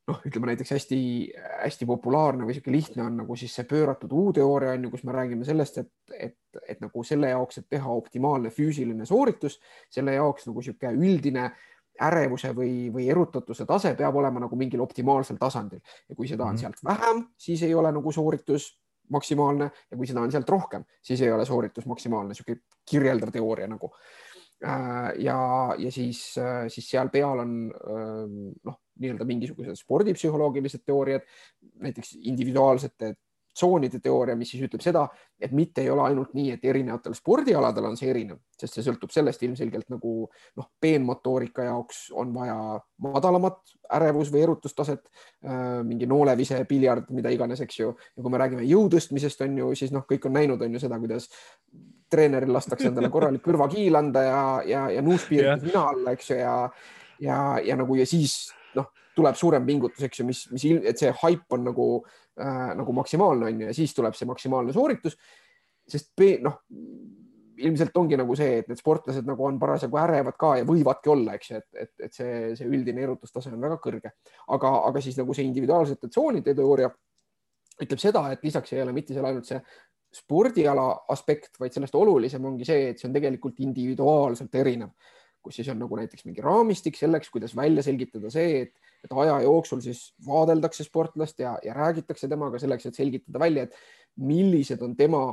noh, ütleme näiteks hästi-hästi populaarne või niisugune lihtne on nagu siis see pööratud U-teooria on ju, kus me räägime sellest, et, et, et nagu selle jaoks, et teha optimaalne füüsiline sooritus, selle jaoks nagu niisugune üldine ärevuse või, või erutatuse tase peab olema nagu mingil optimaalsel tasandil ja kui seda on mhm. sealt vähem, siis ei ole nagu sooritus maksimaalne ja kui seda on sealt rohkem, siis ei ole sooritus maksimaalne, niisugune kirjeldav teooria nagu. Äh, ja, ja siis, äh, siis seal peal on äh, noh, nii-öelda mingisugused spordipsühholoogilised teooriad, näiteks individuaalsete tsoonide teooria, mis siis ütleb seda, et mitte ei ole ainult nii, et erinevatel spordialadel on see erinev, sest see sõltub sellest ilmselgelt nagu noh, peenmotoorika jaoks on vaja madalamat ärevus või erutustaset, äh, mingi noolevise, piljard, mida iganes, eks ju. ja kui me räägime jõu tõstmisest, on ju, siis noh, kõik on näinud, on ju seda, kuidas treeneril lastakse endale korralik kõrvakiil anda ja, ja, ja nuuspiir nina alla, eks ju, ja, ja, ja nagu ja siis noh, tuleb suurem pingutus, eks ju, mis, mis, et see haip on nagu äh, nagu maksimaalne on ju ja siis tuleb see maksimaalne sooritus. sest noh, ilmselt ongi nagu see, et need sportlased nagu on parasjagu ärevad ka ja võivadki olla, eks ju, et, et, et see, see üldine erutustase on väga kõrge, aga, aga siis nagu see individuaalsete tsoonide teooria ütleb seda, et lisaks ei ole mitte seal ainult see spordiala aspekt, vaid sellest olulisem ongi see, et see on tegelikult individuaalselt erinev kus siis on nagu näiteks mingi raamistik selleks, kuidas välja selgitada see, et, et aja jooksul siis vaadeldakse sportlast ja, ja räägitakse temaga selleks, et selgitada välja, et millised on tema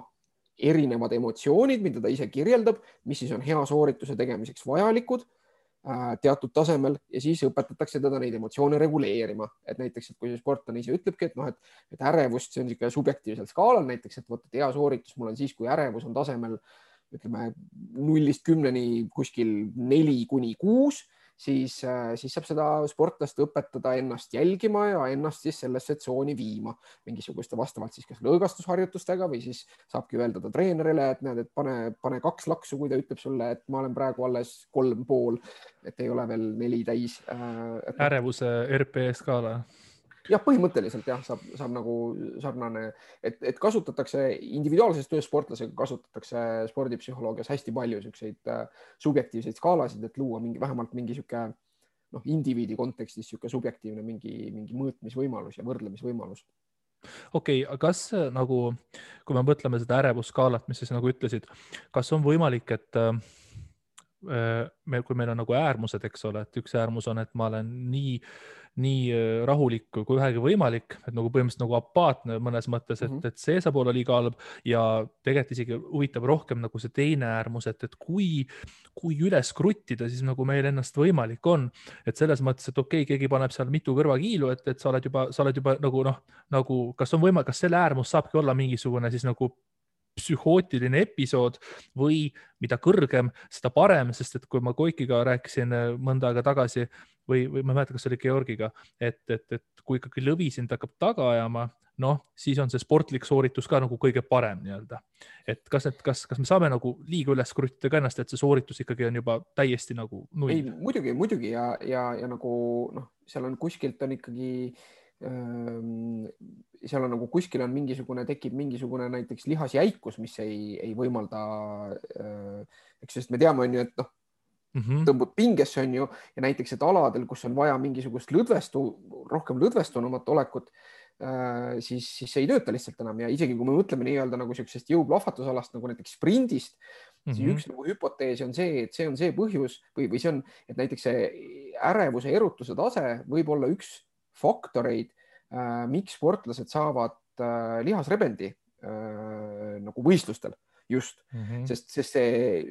erinevad emotsioonid, mida ta ise kirjeldab, mis siis on hea soorituse tegemiseks vajalikud äh, teatud tasemel ja siis õpetatakse teda neid emotsioone reguleerima, et näiteks, et kui see sportlane ise ütlebki, et noh, et, et ärevust, see on niisugune subjektiivsel skaalal näiteks, et vot, et hea sooritus mul on siis, kui ärevus on tasemel ütleme nullist kümneni kuskil neli kuni kuus, siis, äh, siis saab seda sportlast õpetada ennast jälgima ja ennast siis sellesse tsooni viima mingisuguste vastavalt siis kas lõõgastusharjutustega või siis saabki öelda ta treenerile, et näed, et pane, pane kaks laksu, kui ta ütleb sulle, et ma olen praegu alles kolm pool, et ei ole veel neli täis. Äh, ärevuse RP skaala jah, põhimõtteliselt jah, saab, saab nagu sarnane, et, et kasutatakse individuaalses töös sportlasega kasutatakse spordipsühholoogias hästi palju siukseid äh, subjektiivseid skaalasid, et luua mingi vähemalt mingi sihuke noh, indiviidi kontekstis sihuke subjektiivne mingi, mingi mõõtmisvõimalus ja võrdlemisvõimalus. Okei okay,, kas äh, nagu, kui me mõtleme seda ärevusskaalat, mis sa nagu ütlesid, kas on võimalik, et äh me, kui meil on nagu äärmused, eks ole, et üks äärmus on, et ma olen nii äh, nii äh, rahulik kui vähegi võimalik, et nagu põhimõtteliselt nagu apaatne mõnes mõttes, et mm, -hmm. et see saab olla liiga halb ja tegelikult isegi huvitab rohkem nagu see teine äärmus, et, et kui, kui üles kruttida, siis nagu meil ennast võimalik on, et selles mõttes, et okei okay,, keegi paneb seal mitu kõrvakiilu, et, et sa oled juba, sa oled juba nagu noh, nagu kas on võimalik, kas selle äärmus saabki olla mingisugune siis nagu psühhootiline episood või mida kõrgem, seda parem, sest et kui ma Koikiga rääkisin äh, mõnda aega tagasi või, või ma ei mäleta, kas see oli Georgiga, et, et, et kui ikkagi lõvi sind hakkab taga ajama, noh, siis on see sportlik sooritus ka nagu kõige parem nii-öelda. et kas, et kas, kas me saame nagu liiga üles kruttida ka ennast, et see sooritus ikkagi on juba täiesti nagu null? ei, muidugi, muidugi ja, ja, ja nagu noh, seal on kuskilt on ikkagi ähm, seal on nagu kuskil on mingisugune, tekib mingisugune näiteks lihasjäikus, mis ei, ei võimalda, eks, sest me teame, on ju, et noh mm -hmm. tõmbud pingesse, on ju, ja näiteks, et aladel, kus on vaja mingisugust lõdvestu, rohkem lõdvestunumat olekut äh,, siis, siis see ei tööta lihtsalt enam ja isegi kui me mõtleme nii-öelda nagu niisugusest jõuplahvatusalast nagu näiteks sprindist mm, -hmm. siis mhm. üks nagu hüpotees on see, et see on see põhjus või, või see on, et näiteks see ärevuse erutuse tase võib olla üks faktoreid äh,, miks sportlased saavad äh, lihasrebendi nagu võistlustel just mm, -hmm. sest, sest see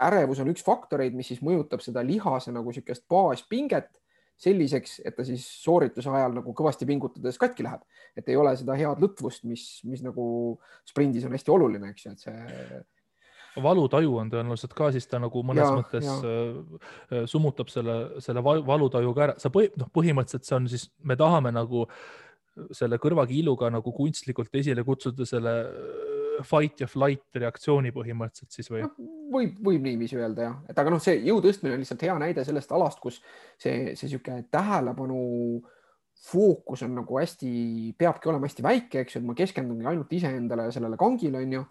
ärevus on üks faktoreid, mis siis mõjutab seda lihase nagu niisugust baaspinget selliseks, et ta siis soorituse ajal nagu kõvasti pingutades katki läheb, et ei ole seda head lõtvust, mis, mis nagu sprindis on hästi oluline, eks ju, et see valutaju on tõenäoliselt ka, siis ta nagu mõnes ja, mõttes ja. Äh, summutab selle, selle valutaju ka ära, sa põhi, noh, põhimõtteliselt see on siis, me tahame nagu selle kõrvakiiluga nagu kunstlikult esile kutsuda selle fight ja flight reaktsiooni põhimõtteliselt siis või? võib, võib niiviisi öelda jah, et aga noh, see jõu tõstmine on lihtsalt hea näide sellest alast, kus see, see niisugune tähelepanu fookus on nagu hästi, peabki olema hästi väike, eks ju, et ma keskendungi ainult iseendale ja sellele kangile on ju.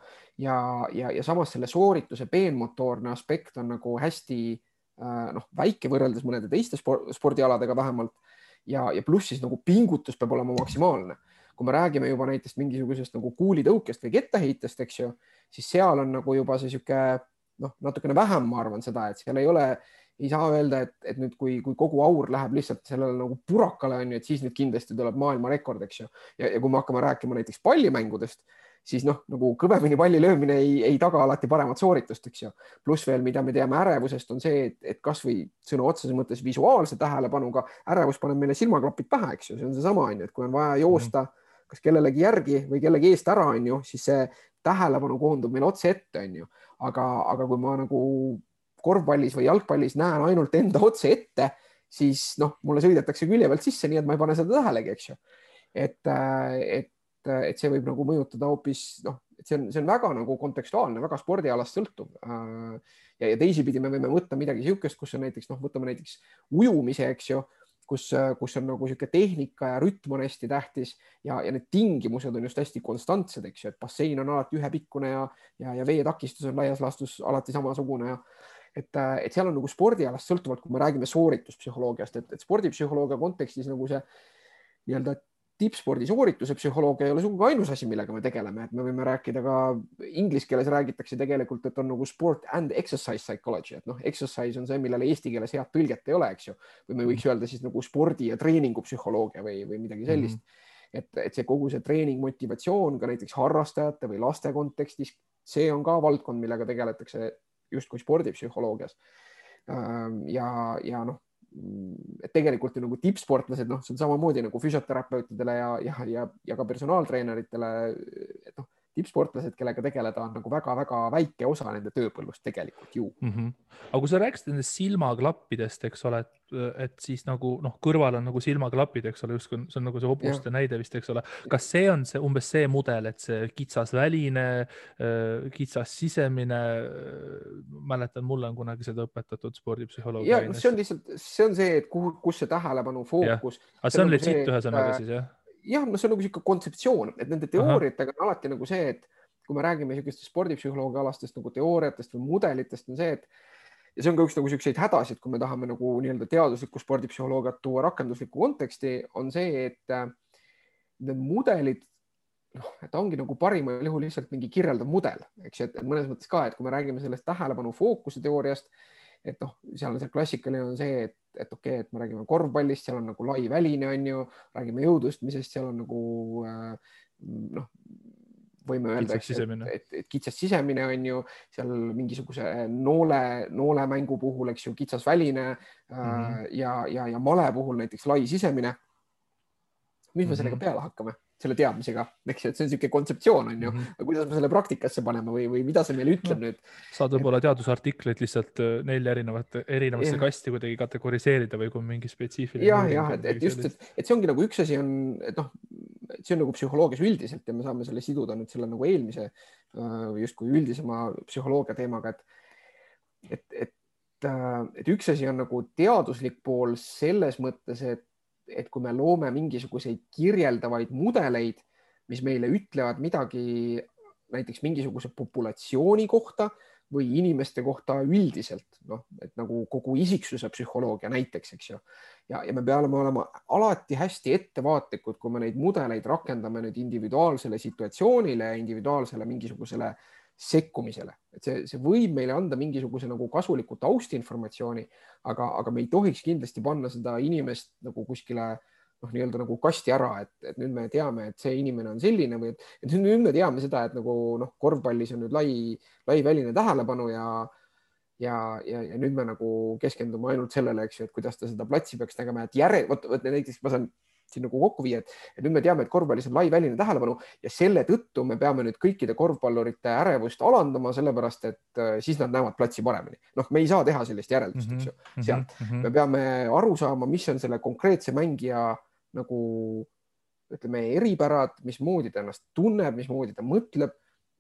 ja, ja, ja samas selle soorituse peenmotoorne aspekt on nagu hästi äh, noh, väike võrreldes mõnede teiste spordialadega vähemalt. ja, ja pluss siis nagu pingutus peab olema maksimaalne kui me räägime juba näiteks mingisugusest nagu kuulitõukest või kettaheitest, eks ju, siis seal on nagu juba see sihuke noh, natukene vähem, ma arvan seda, et seal ei ole, ei saa öelda, et, et nüüd, kui, kui kogu aur läheb lihtsalt sellele nagu purakale on ju, et siis nüüd kindlasti tuleb maailmarekord, eks ju. ja, ja kui me hakkame rääkima näiteks pallimängudest, siis noh, nagu kõvemini palli löömine ei, ei taga alati paremat sooritust, eks ju. pluss veel, mida me teame ärevusest, on see, et, et kasvõi sõna otseses mõttes visuaalse tähelepanuga ärevus paneb meile silmaklapid pähe, eks ju, see on seesama on ju, et kui on vaja joosta mm -hmm kas kellelegi järgi või kellegi eest ära, on ju, siis see tähelepanu koondub meil otse ette, on ju. aga, aga kui ma nagu korvpallis või jalgpallis näen ainult enda otse ette, siis noh, mulle sõidetakse külje pealt sisse, nii et ma ei pane seda tähelegi, eks ju. et, et, et see võib nagu mõjutada hoopis noh, et see on, see on väga nagu kontekstuaalne, väga spordialast sõltuv. ja, ja teisipidi me võime võtta midagi niisugust, kus on näiteks noh, võtame näiteks ujumise, eks ju kus, kus on nagu niisugune tehnika ja rütm on hästi tähtis ja, ja need tingimused on just hästi konstantsed, eks ju, et bassein on alati ühepikkune ja, ja, ja veetakistus on laias laastus alati samasugune ja et, et seal on nagu spordialast sõltuvalt, kui me räägime soorituspsühholoogiast, et, et spordipsühholoogia kontekstis nagu see nii-öelda tippspordi soorituse psühholoogia ei ole sugugi ainus asi, millega me tegeleme, et me võime rääkida ka inglise keeles räägitakse tegelikult, et on nagu sport and exercise psychology, et noh, exercise on see, millele eesti keeles head tõlget ei ole, eks ju, või me võiks öelda siis nagu spordi ja treeningu psühholoogia või, või midagi sellist mm. -hmm. et, et see kogu see treening, motivatsioon ka näiteks harrastajate või laste kontekstis, see on ka valdkond, millega tegeletakse justkui spordipsühholoogias. ja, ja noh et tegelikult ju nagu tippsportlased, noh, see on samamoodi nagu füsioterapeutidele ja, ja, ja, ja ka personaaltreeneritele, et noh, tippsportlased, kellega tegeleda, on nagu väga-väga väike osa nende tööpõllust tegelikult ju mm. -hmm. aga kui sa rääkisid nendest silmaklappidest, eks ole, et, et siis nagu noh, kõrval on nagu silmaklapid, eks ole, justkui see on nagu see hobuste ja. näide vist, eks ole. kas see on see umbes see mudel, et see kitsas väline, äh, kitsas sisemine? mäletan, mulle on kunagi seda õpetatud spordipsühholoogia. ja, see on lihtsalt, see on see, et kuhu, kus see tähelepanu fookus. aga see on legit ühesõnaga siis jah? Jah, no see on nagu niisugune kontseptsioon, et nende teooriatega on alati nagu see, et kui me räägime niisugustest spordipsühholoogia alastest nagu teooriatest või mudelitest, on see, et ja see on ka üks nagu niisuguseid hädasid, kui me tahame nagu nii-öelda teaduslikku spordipsühholoogiat tuua rakenduslikku konteksti, on see, et äh, need mudelid, noh, et ongi nagu parimal juhul lihtsalt mingi kirjeldav mudel, eks ju, et mõnes mõttes ka, et kui me räägime sellest tähelepanu fookuse teooriast, et noh, seal on see klassikaline on see, et, et okei okay,, et me räägime korvpallist, seal on nagu lai väline, on ju, räägime jõutõstmisest, seal on nagu äh, noh, võime öelda, et, et, et kitsas sisemine on ju seal mingisuguse noole, noolemängu puhul, eks ju, kitsas väline mm -hmm. ja, ja, ja male puhul näiteks lai sisemine. mis me mm -hmm. sellega peale hakkame? Selle teadmisega, eks ju, et see on niisugune kontseptsioon on ju mm, -hmm. kuidas me selle praktikasse paneme või, või mida see meile ütleb no, nüüd? saad võib-olla teadusartikleid lihtsalt äh, nelja erinevat, erinevasse ja. kasti kuidagi kategoriseerida või kui mingi spetsiifiline. jah, jah, et, et just, et, et see ongi nagu üks asi on, et noh, see on nagu psühholoogias üldiselt ja me saame selle siduda nüüd selle nagu eelmise äh, justkui üldisema psühholoogia teemaga, et, et, et, äh, et üks asi on nagu teaduslik pool selles mõttes, et et kui me loome mingisuguseid kirjeldavaid mudeleid, mis meile ütlevad midagi näiteks mingisuguse populatsiooni kohta või inimeste kohta üldiselt, noh, et nagu kogu isiksuse psühholoogia näiteks, eks ju. ja, ja me peame olema alati hästi ettevaatlikud, kui me neid mudeleid rakendame nüüd individuaalsele situatsioonile, individuaalsele mingisugusele sekkumisele, et see, see võib meile anda mingisuguse nagu kasuliku taustinformatsiooni, aga, aga me ei tohiks kindlasti panna seda inimest nagu kuskile noh, nii-öelda nagu kasti ära, et, et nüüd me teame, et see inimene on selline või et, et nüüd me teame seda, et nagu noh, korvpallis on nüüd lai, lai väline tähelepanu ja ja, ja, ja nüüd me nagu keskendume ainult sellele, eks ju, et kuidas ta seda platsi peaks tegema, et järel, vot, vot näiteks ma saan siin nagu kokku viia, et, nüüd me teame, et korvpallis on lai väline tähelepanu ja selle tõttu me peame nüüd kõikide korvpallurite ärevust alandama, sellepärast et äh, siis nad näevad platsi paremini. noh, me ei saa teha sellist järeldust, eks ju, mhm, sealt mm -hmm. me peame aru saama, mis on selle konkreetse mängija nagu ütleme, eripärad, mismoodi ta ennast tunneb, mismoodi ta mõtleb.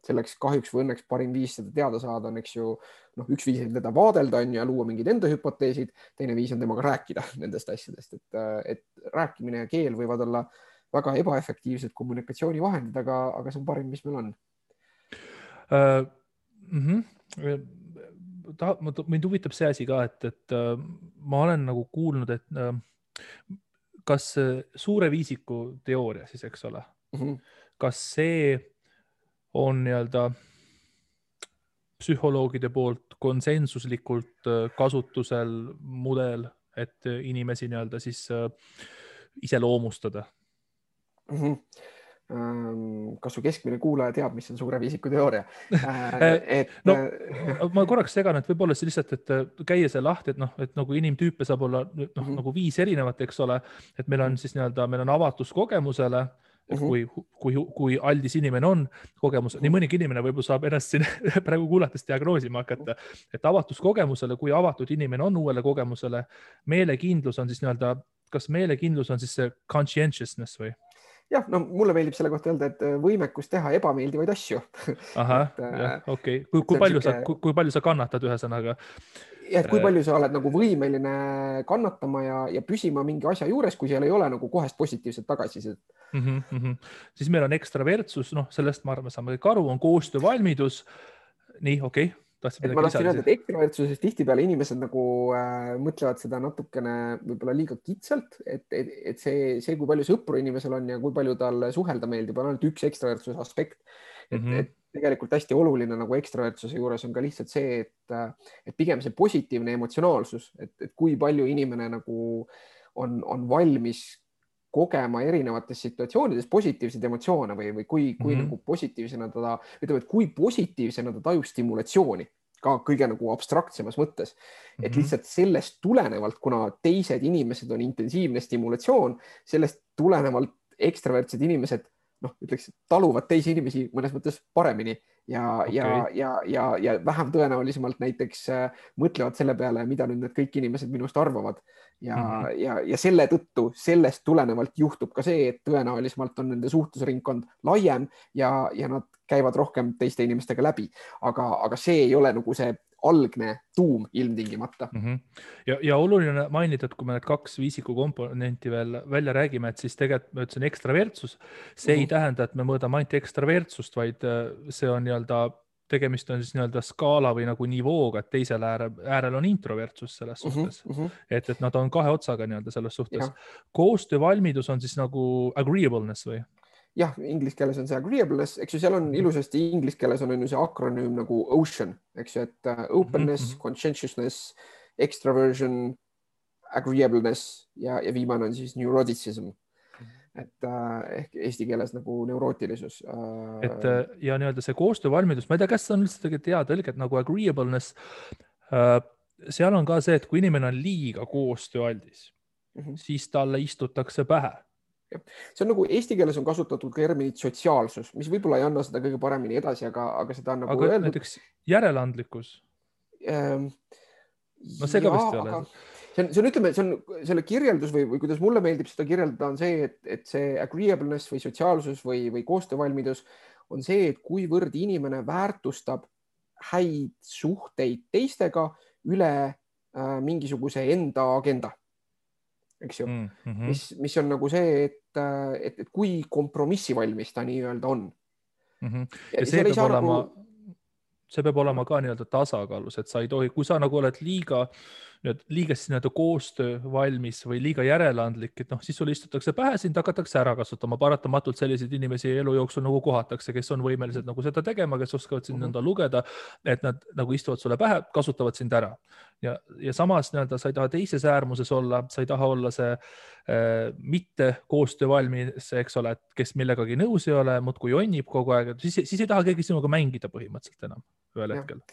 Selleks kahjuks või õnneks parim viis seda teada saada on, eks ju, noh, üks viis on teda vaadelda on ju ja luua mingid enda hüpoteesid, teine viis on temaga rääkida *laughs* nendest asjadest, et, et rääkimine ja keel võivad olla väga ebaefektiivsed kommunikatsioonivahendid, aga, aga see on parim, mis meil on uh,. Mm -hmm ta, mind huvitab see asi ka, et, et uh, ma olen nagu kuulnud, et uh, kas suure viisiku teooria siis, eks ole mm, -hmm. kas see on nii-öelda psühholoogide poolt konsensuslikult äh, kasutusel mudel, et inimesi nii-öelda siis äh, iseloomustada mm? -hmm kas su keskmine kuulaja teab, mis on suure viisiku teooria äh, *laughs* et no ma korraks segan, et võib-olla see lihtsalt, et käia see lahti, et noh, et nagu inimtüüpe saab olla noh mm -hmm. nagu viis erinevat, eks ole, et meil on siis nii-öelda, meil on avatus kogemusele et mhm. kui, kui, kui aldis inimene on kogemus, nii mõnigi inimene võib-olla saab ennast siin *laughs* praegu kuulates diagnoosima hakata, et avatus kogemusele, kui avatud inimene on uuele kogemusele, meelekindlus on siis nii-öelda, kas meelekindlus on siis see conscientiousness või? Jah, no mulle meeldib selle kohta öelda, et äh, võimekus teha ebameeldivaid asju. *laughs* ahah, jah, okei okay., kui, kui palju siuke... sa, kui palju sa kannatad, ühesõnaga? jah, et kui äh, palju sa oled nagu võimeline kannatama ja, ja püsima mingi asja juures, kui seal ei ole nagu kohest positiivset tagasisidet mm -hmm. siis meil on ekstravertsus, noh, sellest ma arvan, saame kõik aru, on koostöövalmidus. nii, okei okay et ma tahtsin öelda, et ekstravertsuses tihtipeale inimesed nagu äh, mõtlevad seda natukene võib-olla liiga kitsalt, et, et, et see, see, kui palju sõpru inimesel on ja kui palju tal suhelda meeldib, on ainult üks ekstravertsuse aspekt. et mm, -hmm. et tegelikult hästi oluline nagu ekstravertsuse juures on ka lihtsalt see, et, et pigem see positiivne emotsionaalsus, et, et kui palju inimene nagu on, on valmis kogema erinevates situatsioonides positiivseid emotsioone või, või kui, kui mm -hmm. nagu positiivsena ta, ütleme, et kui positiivsena ta tajub stimulatsiooni ka kõige nagu abstraktsemas mõttes. et mhm. lihtsalt sellest tulenevalt, kuna teised inimesed on intensiivne stimulatsioon, sellest tulenevalt ekstravertsed inimesed noh, ütleks taluvad teisi inimesi mõnes mõttes paremini ja okay., ja, ja, ja, ja vähem tõenäolisemalt näiteks äh, mõtlevad selle peale, mida nüüd need kõik inimesed minust arvavad. ja mm, -hmm. ja, ja selle tõttu, sellest tulenevalt juhtub ka see, et tõenäolisemalt on nende suhtlusringkond laiem ja, ja nad käivad rohkem teiste inimestega läbi, aga, aga see ei ole nagu see algne tuum ilmtingimata mm. -hmm. ja, ja oluline mainida, et kui me need kaks viisiku komponenti veel välja räägime, et siis tegelikult ma ütlesin ekstravertsus, see mm -hmm. ei mhm. tähenda, et me mõõdame ainult ekstravertsust, vaid äh, see on nii-öelda tegemist on siis nii-öelda skaala või nagu nivooga, et teisel äärel, äärel on introvertsus selles mhm, suhtes mm, -hmm. et, et nad on kahe otsaga nii-öelda selles suhtes. koostöövalmidus on siis nagu agreeableness või? Jah, inglise keeles on see agreeableness, eks ju, seal on ilusasti inglise keeles on, ju see akronüüm nagu ocean, eks ju, et uh, openness mm, -hmm. conscientiousness, extraversion, agreeableness ja, ja viimane on siis neuroticism et äh, ehk eesti keeles nagu neurootilisus äh,. et äh, ja nii-öelda see koostöövalmidus, ma ei tea, kas on üldse hea tõlge, et nagu agreeableness äh,. seal on ka see, et kui inimene on liiga koostööaldis mm, -hmm. siis talle istutakse pähe see on nagu eesti keeles on kasutatud terminit sotsiaalsus, mis võib-olla ei anna seda kõige paremini edasi, aga, aga seda on nagu aga öeldud. näiteks järeleandlikkus ähm,. no see ka vist ei ole. see on, see on, ütleme, see on selle kirjeldus või, või kuidas mulle meeldib seda kirjeldada, on see, et, et see agreeableness või sotsiaalsus või, või koostöövalmidus on see, et kuivõrd inimene väärtustab häid suhteid teistega üle äh, mingisuguse enda agenda eks ju mm, -hmm. mis, mis on nagu see, et, et, et kui kompromissivalmis ta nii-öelda on mm. -hmm. ja, ja see peab olema nagu..., see peab olema ka nii-öelda tasakaalus, et sa ei tohi, kui sa nagu oled liiga äh, nüüd liigesti nii-öelda koostöö valmis või liiga järeleandlik, et noh, siis sulle istutakse pähe, sind hakatakse ära kasutama, paratamatult selliseid inimesi elu jooksul nagu kohatakse, kes on võimelised nagu seda tegema, kes oskavad sind nõnda mhm. lugeda, et nad nagu istuvad sulle pähe, kasutavad sind ära. ja, ja samas nii-öelda sa ei taha teises äärmuses olla, sa ei taha olla see äh, mitte koostöövalmis, eks ole, et kes millegagi nõus ei ole, muudkui jonnib kogu aeg, siis, siis ei taha keegi sinuga mängida põhimõtteliselt enam ühel ja. hetkel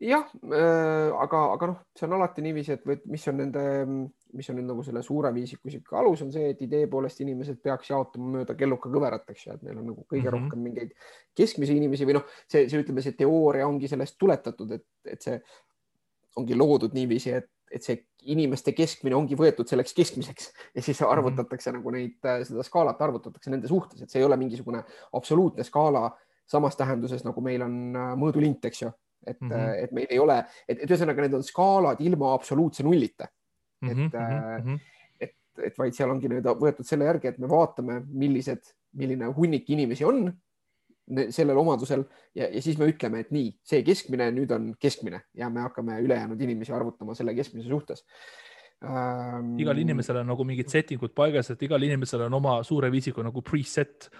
jah äh,, aga, aga noh, see on alati niiviisi, et või mis on nende, mis on nüüd nagu selle suure viisikusika alus, on see, et idee poolest inimesed peaks jaotama mööda kelluka kõverat, eks ju, et neil on nagu kõige mm -hmm. rohkem mingeid keskmisi inimesi või noh, see, see ütleme, see teooria ongi sellest tuletatud, et, et see ongi loodud niiviisi, et, et see inimeste keskmine ongi võetud selleks keskmiseks ja siis arvutatakse mm -hmm. nagu neid, seda skaalat arvutatakse nende suhtes, et see ei ole mingisugune absoluutne skaala samas tähenduses, nagu meil on äh, mõõdulint, eks ju et mm, -hmm. et meil ei ole, et, et ühesõnaga need on skaalad ilma absoluutse nullita. et mm, -hmm. et, et vaid seal ongi nüüd võetud selle järgi, et me vaatame, millised, milline hunnik inimesi on sellel omadusel ja, ja siis me ütleme, et nii, see keskmine nüüd on keskmine ja me hakkame ülejäänud inimesi arvutama selle keskmise suhtes ähm.... igal inimesel on nagu mingid setting ud paigas, et igal inimesel on oma suure viisiga nagu preset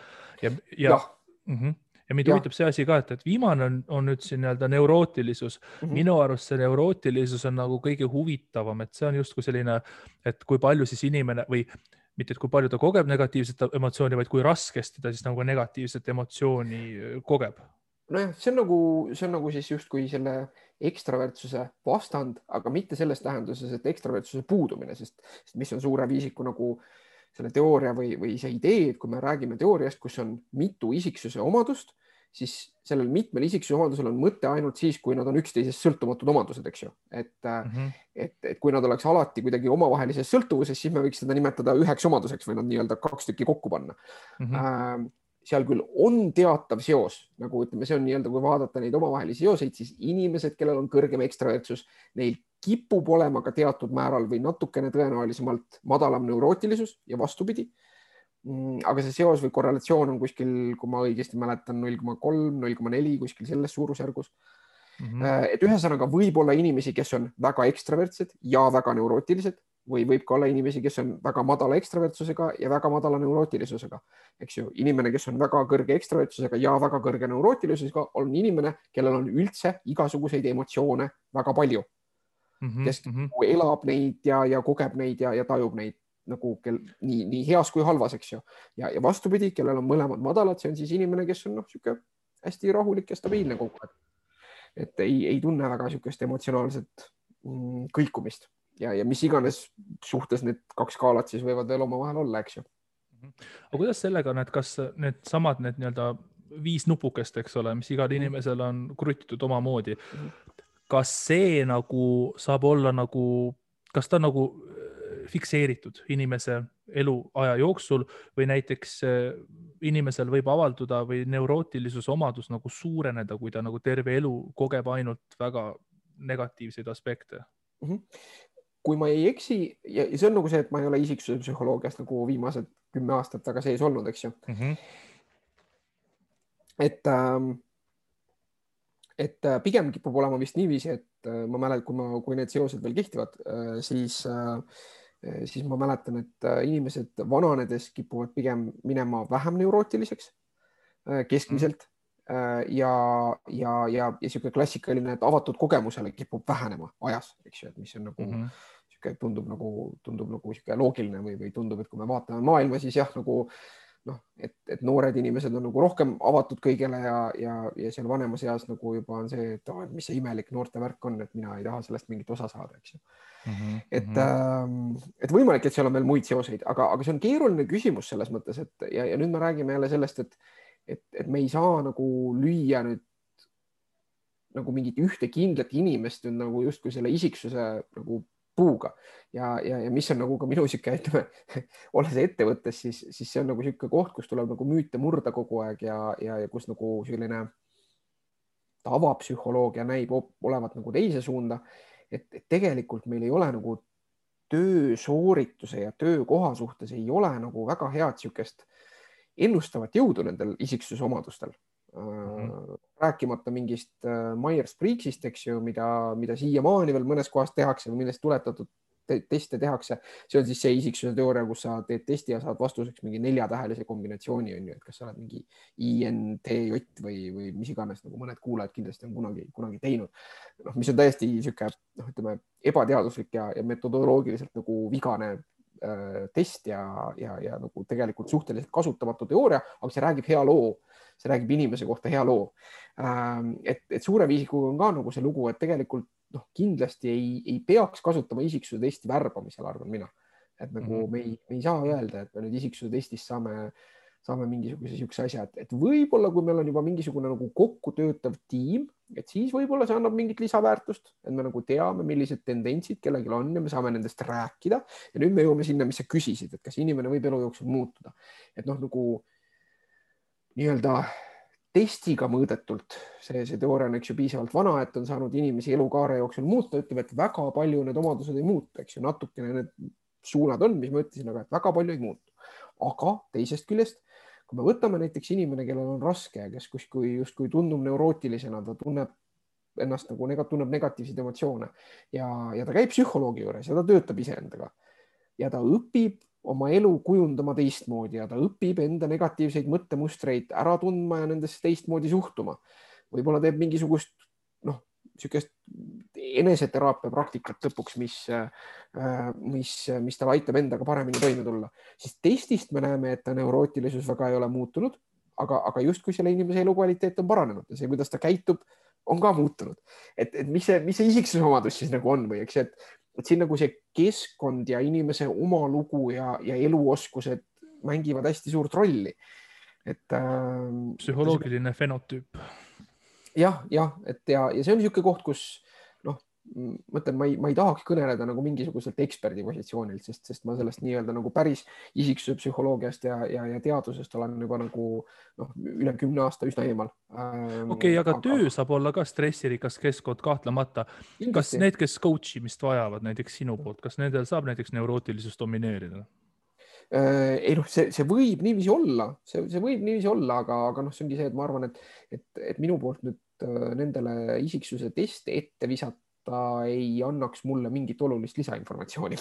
ja, ja, ja. Mm -hmm ja mind huvitab see asi ka, et, et viimane on, on nüüd siin nii-öelda neurootilisus mm. -hmm. minu arust see neurootilisus on nagu kõige huvitavam, et see on justkui selline, et kui palju siis inimene või mitte, et kui palju ta kogeb negatiivset emotsiooni, vaid kui raskesti ta siis nagu negatiivset emotsiooni äh, kogeb. nojah, see on nagu, see on nagu siis justkui selle ekstravertsuse vastand, aga mitte selles tähenduses, et ekstravertsuse puudumine, sest, mis on suure viisiku nagu selle teooria või, või see idee, et kui me räägime teooriast, kus on mitu isiksuse omadust, siis sellel mitmel isiksuse omadusel on mõte ainult siis, kui nad on üksteisest sõltumatud omadused, eks ju, et mm, -hmm. et, et kui nad oleks alati kuidagi omavahelises sõltuvuses, siis me võiks seda nimetada üheks omaduseks või nad nii-öelda kaks tükki kokku panna mm. -hmm. seal küll on teatav seos, nagu ütleme, see on nii-öelda, kui vaadata neid omavahelisi seoseid, siis inimesed, kellel on kõrgem ekstravertsus, neil kipub olema ka teatud määral või natukene tõenäolisemalt madalam neurootilisus ja vastupidi Mm, aga see seos või korrelatsioon on kuskil, kui ma õigesti mäletan, null koma kolm, null koma neli kuskil selles suurusjärgus mm. -hmm. et ühesõnaga võib olla inimesi, kes on väga ekstravertsed ja väga neurootilised või võib ka olla inimesi, kes on väga madala ekstravertsusega ja väga madala neurootilisusega, eks ju. inimene, kes on väga kõrge ekstravertsusega ja väga kõrge neurootilisusega, on inimene, kellel on üldse igasuguseid emotsioone väga palju mm. -hmm. kes mm -hmm. elab neid ja, ja kogeb neid ja, ja tajub neid nagu kel nii, nii heas kui halvas, eks ju. ja, ja vastupidi, kellel on mõlemad madalad, see on siis inimene, kes on noh, niisugune hästi rahulik ja stabiilne kogu aeg. et ei, ei tunne väga niisugust emotsionaalset mm, kõikumist ja, ja mis iganes suhtes need kaks skaalat siis võivad veel omavahel olla, eks ju. aga kuidas sellega on, et kas needsamad need nii-öelda viis nupukest, eks ole, mis igal mhm. inimesel on krutitud omamoodi. Mhm. Kas see nagu saab olla nagu, kas ta nagu fikseeritud inimese eluaja jooksul või näiteks äh, inimesel võib avalduda või neurootilisuse omadus nagu suureneda, kui ta nagu terve elu kogeb ainult väga negatiivseid aspekte mm. -hmm. kui ma ei eksi ja see on nagu see, et ma ei ole isiksuse psühholoogias nagu viimased kümme aastat väga sees olnud, eks ju mm. -hmm. et ähm, et äh, pigem kipub olema vist niiviisi, et äh, ma mäletan, kui ma, kui need seosed veel kehtivad, siis äh, Eh, siis ma mäletan, et äh, inimesed vananedes kipuvad pigem minema vähem neurootiliseks äh, keskmiselt ja, ja, ja, ja niisugune klassikaline, et avatud kogemusele kipub vähenema ajas, eks ju, et mis on nagu mm -hmm. niisugune tundub nagu, tundub nagu niisugune loogiline või, või tundub, et kui me vaatame maailma, siis jah, nagu noh, et, et noored inimesed on nagu rohkem avatud kõigele ja, ja, ja seal vanemas eas nagu juba on see, et oh, mis see imelik noorte värk on, et mina ei taha sellest mingit osa saada, eks ju mm. -hmm. et -hmm. et võimalik, et seal on veel muid seoseid, aga, aga see on keeruline küsimus selles mõttes, et ja, ja nüüd me räägime jälle sellest, et, et, et me ei saa nagu lüüa nüüd nagu mingit ühte kindlat inimest nüüd nagu justkui selle isiksuse nagu puuga ja, ja, ja mis on nagu ka minu sihuke, ütleme, *laughs* olles ettevõttes, siis, siis see on nagu niisugune koht, kus tuleb nagu müüte murda kogu aeg ja, ja, ja kus nagu selline tavapsühholoogia näib olevat nagu teise suunda. et, tegelikult meil ei ole nagu töösoorituse ja töökoha suhtes ei ole nagu väga head niisugust ennustavat jõudu nendel isiksuse omadustel mm. -hmm. Rääkimata mingist äh, Myers-Briggsist, eks ju, mida, mida siiamaani veel mõnes kohas tehakse või millest tuletatud teste tehakse, see on siis see isiksuse teooria, kus sa teed testi ja saad vastuseks mingi neljatähelise kombinatsiooni on ju, et kas sa oled mingi INTJ või, või mis iganes, nagu mõned kuulajad kindlasti on kunagi, kunagi teinud. noh, mis on täiesti niisugune noh, ütleme ebateaduslik ja, ja metodoloogiliselt nagu vigane test ja, ja, ja nagu tegelikult suhteliselt kasutamatu teooria, aga see räägib hea loo see räägib inimese kohta hea loo. Ähm, et, et suure viisikuga on ka nagu see lugu, et tegelikult noh, kindlasti ei, ei peaks kasutama isiksuse testi värbamisel, arvan mina. et nagu mm -hmm. me ei, me ei saa öelda, et me nüüd isiksuse testist saame, saame mingisuguse niisuguse asja, et, et võib-olla kui meil on juba mingisugune nagu kokku töötav tiim, et siis võib-olla see annab mingit lisaväärtust, et me nagu teame, millised tendentsid kellelgi on ja me saame nendest rääkida. ja nüüd me jõuame sinna, mis sa küsisid, et kas inimene võib elu jooksul muutuda, et noh, nagu nii-öelda testiga mõõdetult, see, see teooria on, eks ju, piisavalt vana, et on saanud inimesi elukaare jooksul muuta, ütleb, et väga palju need omadused ei muutu, eks ju, natukene need suunad on, mis ma ütlesin, aga et väga palju ei muutu. aga teisest küljest, kui me võtame näiteks inimene, kellel on raske ja kes kuskil justkui tundub neurootilisena, ta tunneb ennast nagu nega, tunneb negatiivseid emotsioone ja, ja ta käib psühholoogi juures ja ta töötab iseendaga ja ta õpib oma elu kujundama teistmoodi ja ta õpib enda negatiivseid mõttemustreid ära tundma ja nendesse teistmoodi suhtuma. võib-olla teeb mingisugust niisugust eneseteraapia praktikat lõpuks, mis, äh, mis, mis tal aitab endaga paremini toime tulla, siis testist me näeme, et ta neurootilisus väga ei ole muutunud, aga, aga justkui selle inimese elukvaliteet on paranenud ja see, kuidas ta käitub, on ka muutunud. et, et mis see, mis see isiksuse omadus siis nagu on või eks, et et siin nagu see keskkond ja inimese oma lugu ja, ja eluoskused mängivad hästi suurt rolli. et äh,. psühholoogiline see... fenotüüp. Jah, jah, et ja, ja see on niisugune koht, kus mõtlen, ma ei, ma ei tahaks kõneleda nagu mingisuguselt eksperdi positsioonilt, sest, sest ma sellest nii-öelda nagu päris isiksuse psühholoogiast ja, ja, ja teadusest olen juba nagu noh, üle kümne aasta üsna eemal. Ähm, okei okay,, aga töö saab olla ka stressirikas keskkond kahtlemata. kas need, kes coach imist vajavad, näiteks sinu poolt, kas nendel saab näiteks neurootilisust domineerida? Äh, ei noh, see, see võib niiviisi olla, see, see võib niiviisi olla, aga, aga noh, see ongi see, et ma arvan, et, et, et minu poolt nüüd äh, nendele isiksuse teste ette visata ta ei annaks mulle mingit olulist lisainformatsiooni.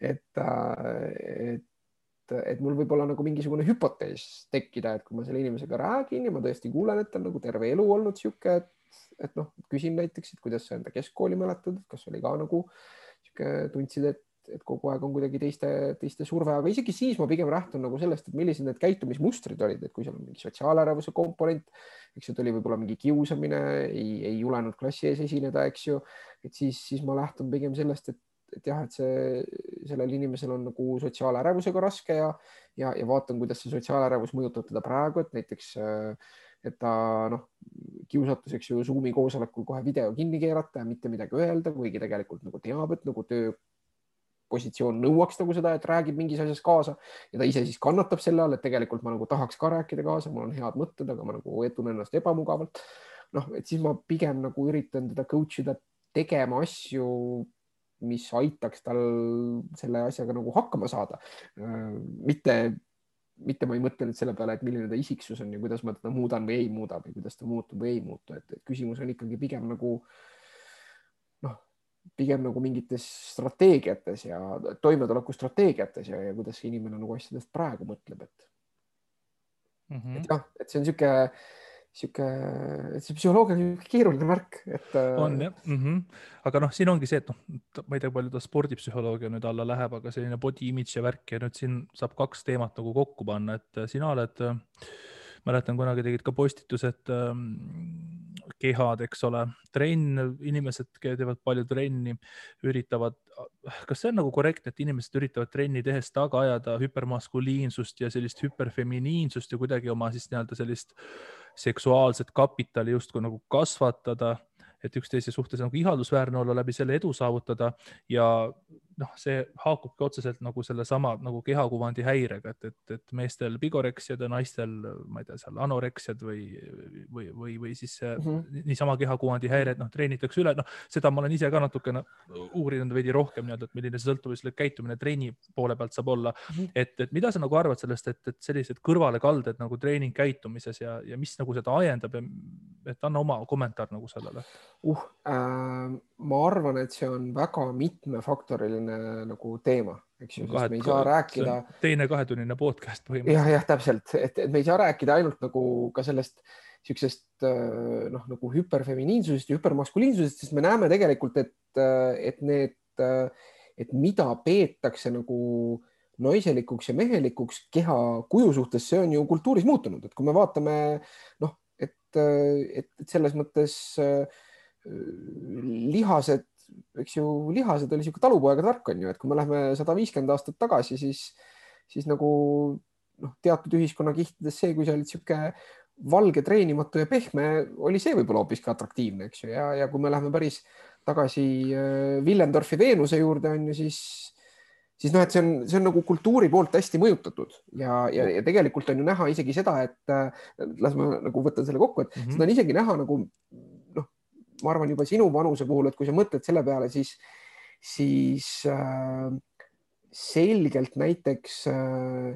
et, äh, et, et mul võib olla nagu mingisugune hüpotees tekkida, et kui ma selle inimesega räägin ja ma tõesti kuulen, et ta on nagu terve elu olnud sihuke, et, et noh, küsin näiteks, et kuidas sa enda keskkooli mäletad, kas oli ka nagu sihuke, tundsid, et et kogu aeg on kuidagi teiste, teiste surve, aga isegi siis ma pigem lähtun nagu sellest, et millised need käitumismustrid olid, et kui seal on mingi sotsiaalärevuse komponent, eks ju, tuli võib-olla mingi kiusamine, ei, ei julenud klassi ees esineda, eks ju, et siis, siis ma lähtun pigem sellest, et, et jah, et see, sellel inimesel on nagu sotsiaalärevusega raske ja, ja, ja vaatan, kuidas see sotsiaalärevus mõjutab teda praegu, et näiteks et ta noh, kiusatus, eks ju, Zoomi koosolekul kohe video kinni keerata ja mitte midagi öelda, kuigi tegelikult nagu teab, et nagu töö positsioon nõuaks nagu seda, et räägib mingis asjas kaasa ja ta ise siis kannatab selle all, et tegelikult ma nagu tahaks ka rääkida kaasa, mul on head mõtted, aga ma nagu tunnen ennast ebamugavalt. noh, et siis ma pigem nagu üritan teda coach ida tegema asju, mis aitaks tal selle asjaga nagu hakkama saada. mitte, mitte ma ei mõtle nüüd selle peale, et milline ta isiksus on ja kuidas ma teda muudan või ei muuda või kuidas ta muutub või ei muutu, et küsimus on ikkagi pigem nagu noh pigem nagu mingites strateegiates ja toimetulekustrateegiates ja, ja kuidas inimene nagu asjadest praegu mõtleb, et mm. -hmm. et jah, et see on niisugune, niisugune, see psühholoogia on keeruline värk, et. Äh, on jah mm, -hmm. aga noh, siin ongi see, et noh, ma ei tea, palju ta spordipsühholoogia nüüd alla läheb, aga selline body image ja värk ja nüüd siin saab kaks teemat nagu kokku panna, et äh, sina oled äh, mäletan kunagi tegid ka postitused ähm, kehad, eks ole, trenn, inimesed teevad palju trenni, üritavad, kas see on nagu korrektne, et inimesed üritavad trenni tehes taga ajada hüpermaskuliinsust ja sellist hüperfeminiinsust ja kuidagi oma siis nii-öelda sellist seksuaalset kapitali justkui nagu kasvatada, et üksteise suhtes nagu ihaldusväärne olla, läbi selle edu saavutada ja noh, see haakubki otseselt nagu sellesama nagu kehakuvandi häirega, et, et, et meestel bigoreksiad ja naistel, ma ei tea, seal anoreksiad või, või, või, või siis mm -hmm. niisama kehakuvandi häired, noh, treenitakse üle, noh, seda ma olen ise ka natukene uurinud veidi rohkem nii-öelda, et milline see sõltuvuslik käitumine treeni poole pealt saab olla mm. -hmm. et, et mida sa nagu arvad sellest, et, et sellised kõrvalekalded nagu treeningkäitumises ja, ja mis nagu seda ajendab ja et anna oma kommentaar nagu sellele uh,. Äh, ma arvan, et see on väga mitmefaktoriline nagu teema, eks ju, sest me ei saa rääkida. teine kahetunnine podcast põhimõtteliselt. jah, jah, täpselt, et, et me ei saa rääkida ainult nagu ka sellest niisugusest äh, noh, nagu hüperfeminiinsusest ja hüpermaskuliinsusest, sest me näeme tegelikult, et, äh, et need, et mida peetakse nagu naiselikuks ja mehelikuks keha kuju suhtes, see on ju kultuuris muutunud, et kui me vaatame noh, et, et, selles mõttes äh, lihased, eks ju, lihased oli niisugune talupojaga tark on ju, et kui me läheme sada viiskümmend aastat tagasi, siis, siis nagu noh, teatud ühiskonnakihtides see, kui sa olid niisugune valge, treenimatu ja pehme, oli see võib-olla hoopiski atraktiivne, eks ju, ja, ja kui me läheme päris tagasi äh, Willendorfi Veenuse juurde on ju, siis siis noh, et see on, see on nagu kultuuri poolt hästi mõjutatud ja, ja, ja tegelikult on ju näha isegi seda, et äh, las ma nagu võtan selle kokku, et mm -hmm. seda on isegi näha nagu ma arvan juba sinu vanuse puhul, et kui sa mõtled selle peale, siis, siis äh, selgelt näiteks äh,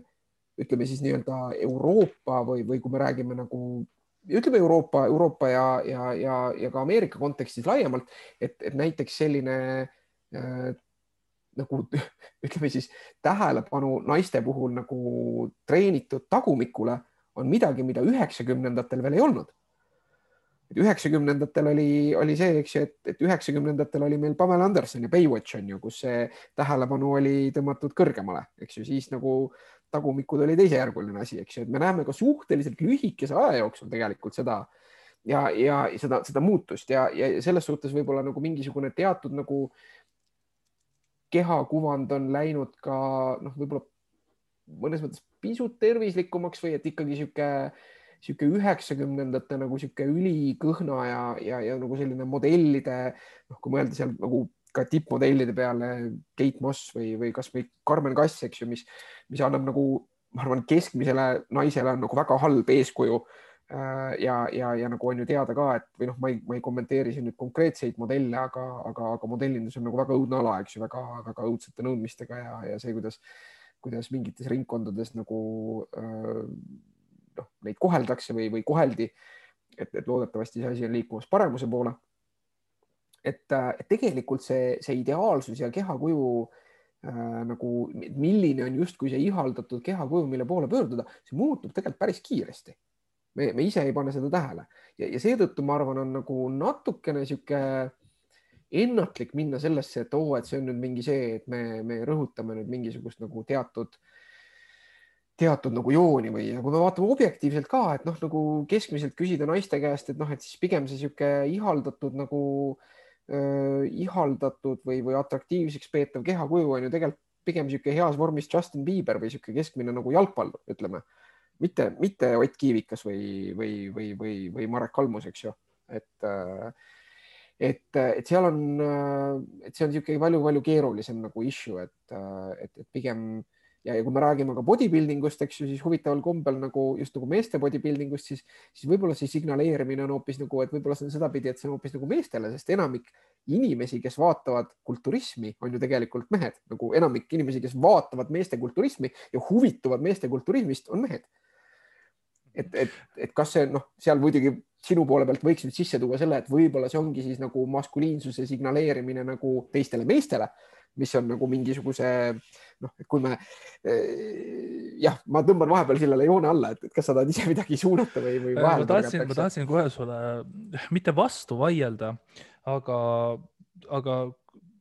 ütleme siis nii-öelda Euroopa või, või kui me räägime nagu ütleme Euroopa, Euroopa ja, ja, ja, ja ka Ameerika kontekstis laiemalt, et, et näiteks selline äh, nagu *laughs* ütleme siis tähelepanu naiste puhul nagu treenitud tagumikule on midagi, mida üheksakümnendatel veel ei olnud. Üheksakümnendatel oli, oli see, eks ju, et, et üheksakümnendatel oli meil Pamela Anderson ja Baywatch on ju, kus see tähelepanu oli tõmmatud kõrgemale, eks ju, siis nagu tagumikud oli teisejärguline asi, eks ju, et me näeme ka suhteliselt lühikese aja jooksul tegelikult seda ja, ja seda, seda muutust ja, ja selles suhtes võib-olla nagu mingisugune teatud nagu kehakuvand on läinud ka noh, võib-olla mõnes mõttes pisut tervislikumaks või et ikkagi sihuke, sihuke üheksakümnendate nagu sihuke ülikõhna ja, ja, ja nagu selline modellide noh, kui mõelda seal nagu ka tippmodellide peale Kate Moss või, või kasvõi Carmen Kass, eks ju, mis, mis annab nagu, ma arvan, keskmisele naisele on nagu väga halb eeskuju. Äh, ja, ja, ja nagu on ju teada ka, et või noh, ma ei, ma ei kommenteeri siin nüüd konkreetseid modelle, aga, aga, aga modellindus on nagu väga õudne ala, eks ju, väga-väga õudsete nõudmistega ja, ja see, kuidas, kuidas mingites ringkondades nagu äh, noh, neid koheldakse või, või koheldi. et, et loodetavasti see asi on liikumas paremuse poole. et, äh, et tegelikult see, see ideaalsus ja kehakuju äh, nagu, milline on justkui see ihaldatud kehakuju, mille poole pöörduda, see muutub tegelikult päris kiiresti me, me ise ei pane seda tähele ja, ja seetõttu ma arvan, on nagu natukene sihuke ennatlik minna sellesse, et oo, et see on nüüd mingi see, et me, me rõhutame nüüd mingisugust nagu teatud, teatud nagu jooni või, ja kui me vaatame objektiivselt ka, et noh, nagu keskmiselt küsida naiste käest, et noh, et siis pigem see sihuke ihaldatud nagu äh, ihaldatud või, või atraktiivseks peetav kehakuju on ju tegelikult pigem niisugune heas vormis Justin Bieber või niisugune keskmine nagu jalgpallur, ütleme. Mitte, mitte Ott Kiivikas või, või, või, või, või Marek Kalmus, eks ju, et et, et seal on, et see on niisugune palju-palju keerulisem nagu issue, et, et, et pigem ja, ja kui me räägime ka bodybuilding ust, eks ju, siis huvitaval kombel nagu just nagu meeste bodybuilding ust, siis, siis võib-olla see signaleerimine on hoopis nagu, et võib-olla see on sedapidi, et see on hoopis nagu meestele, sest enamik inimesi, kes vaatavad kulturismi, on ju tegelikult mehed, nagu enamik inimesi, kes vaatavad meeste kulturismi ja huvituvad meeste kulturismist, on mehed et, et, et kas see noh, seal muidugi sinu poole pealt võiks nüüd sisse tuua selle, et võib-olla see ongi siis nagu maskuliinsuse signaleerimine nagu teistele meestele, mis on nagu mingisuguse noh, et kui me eh, jah, ma tõmban vahepeal sellele joone alla, et, kas sa tahad ise midagi suunata või, või ma tahtsin, ma tahtsin kohe sulle mitte vastu vaielda, aga, aga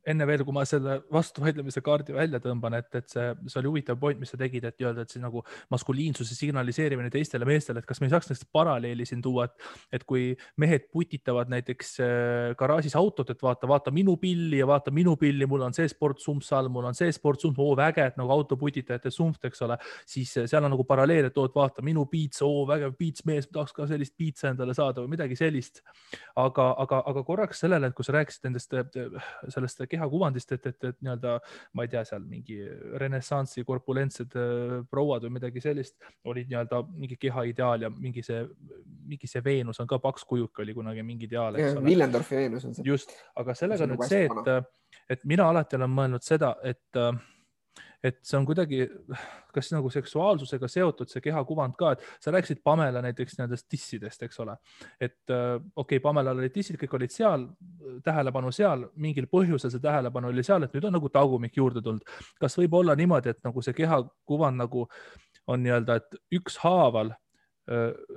enne veel, kui ma selle vastuvaidlemise kaardi välja tõmban, et, et see, see oli huvitav point, mis sa tegid, et öelda, et see nagu maskuliinsuse signaliseerimine teistele meestele, et kas me ei saaks näiteks paralleeli siin tuua, et, et kui mehed putitavad näiteks äh, garaažis autot, et vaata, vaata minu pilli ja vaata minu pilli, mul on see sportsumps all, mul on see sportsumps, oo väge, et nagu autoputitajate sumps, eks ole, siis seal on nagu paralleel, et oot, vaata minu piits, oo vägev piitsmees, tahaks ka sellist piitsa endale saada või midagi sellist. aga, aga, aga korraks sellele, et kui sa rääkisid nendest, sellest kehakuvandist, et, et, et nii-öelda ma ei tea, seal mingi renessansi korpulentsed prouad või midagi sellist olid nii-öelda mingi keha ideaal ja mingi see, mingi see Veenus on ka paks kujuke oli kunagi mingi ideaal, eks ole. Willendorfi Veenus on see. just, aga sellega on nüüd see, et, et mina alati olen mõelnud seda, et et see on kuidagi, kas nagu seksuaalsusega seotud see kehakuvand ka, et sa rääkisid Pamela näiteks nendest dissidest, eks ole. et äh, okei okay,, Pamelal olid dissid, kõik olid seal, tähelepanu seal, mingil põhjusel see tähelepanu oli seal, et nüüd on nagu tagumik juurde tulnud. kas võib olla niimoodi, et nagu see kehakuvand nagu on nii-öelda, et ükshaaval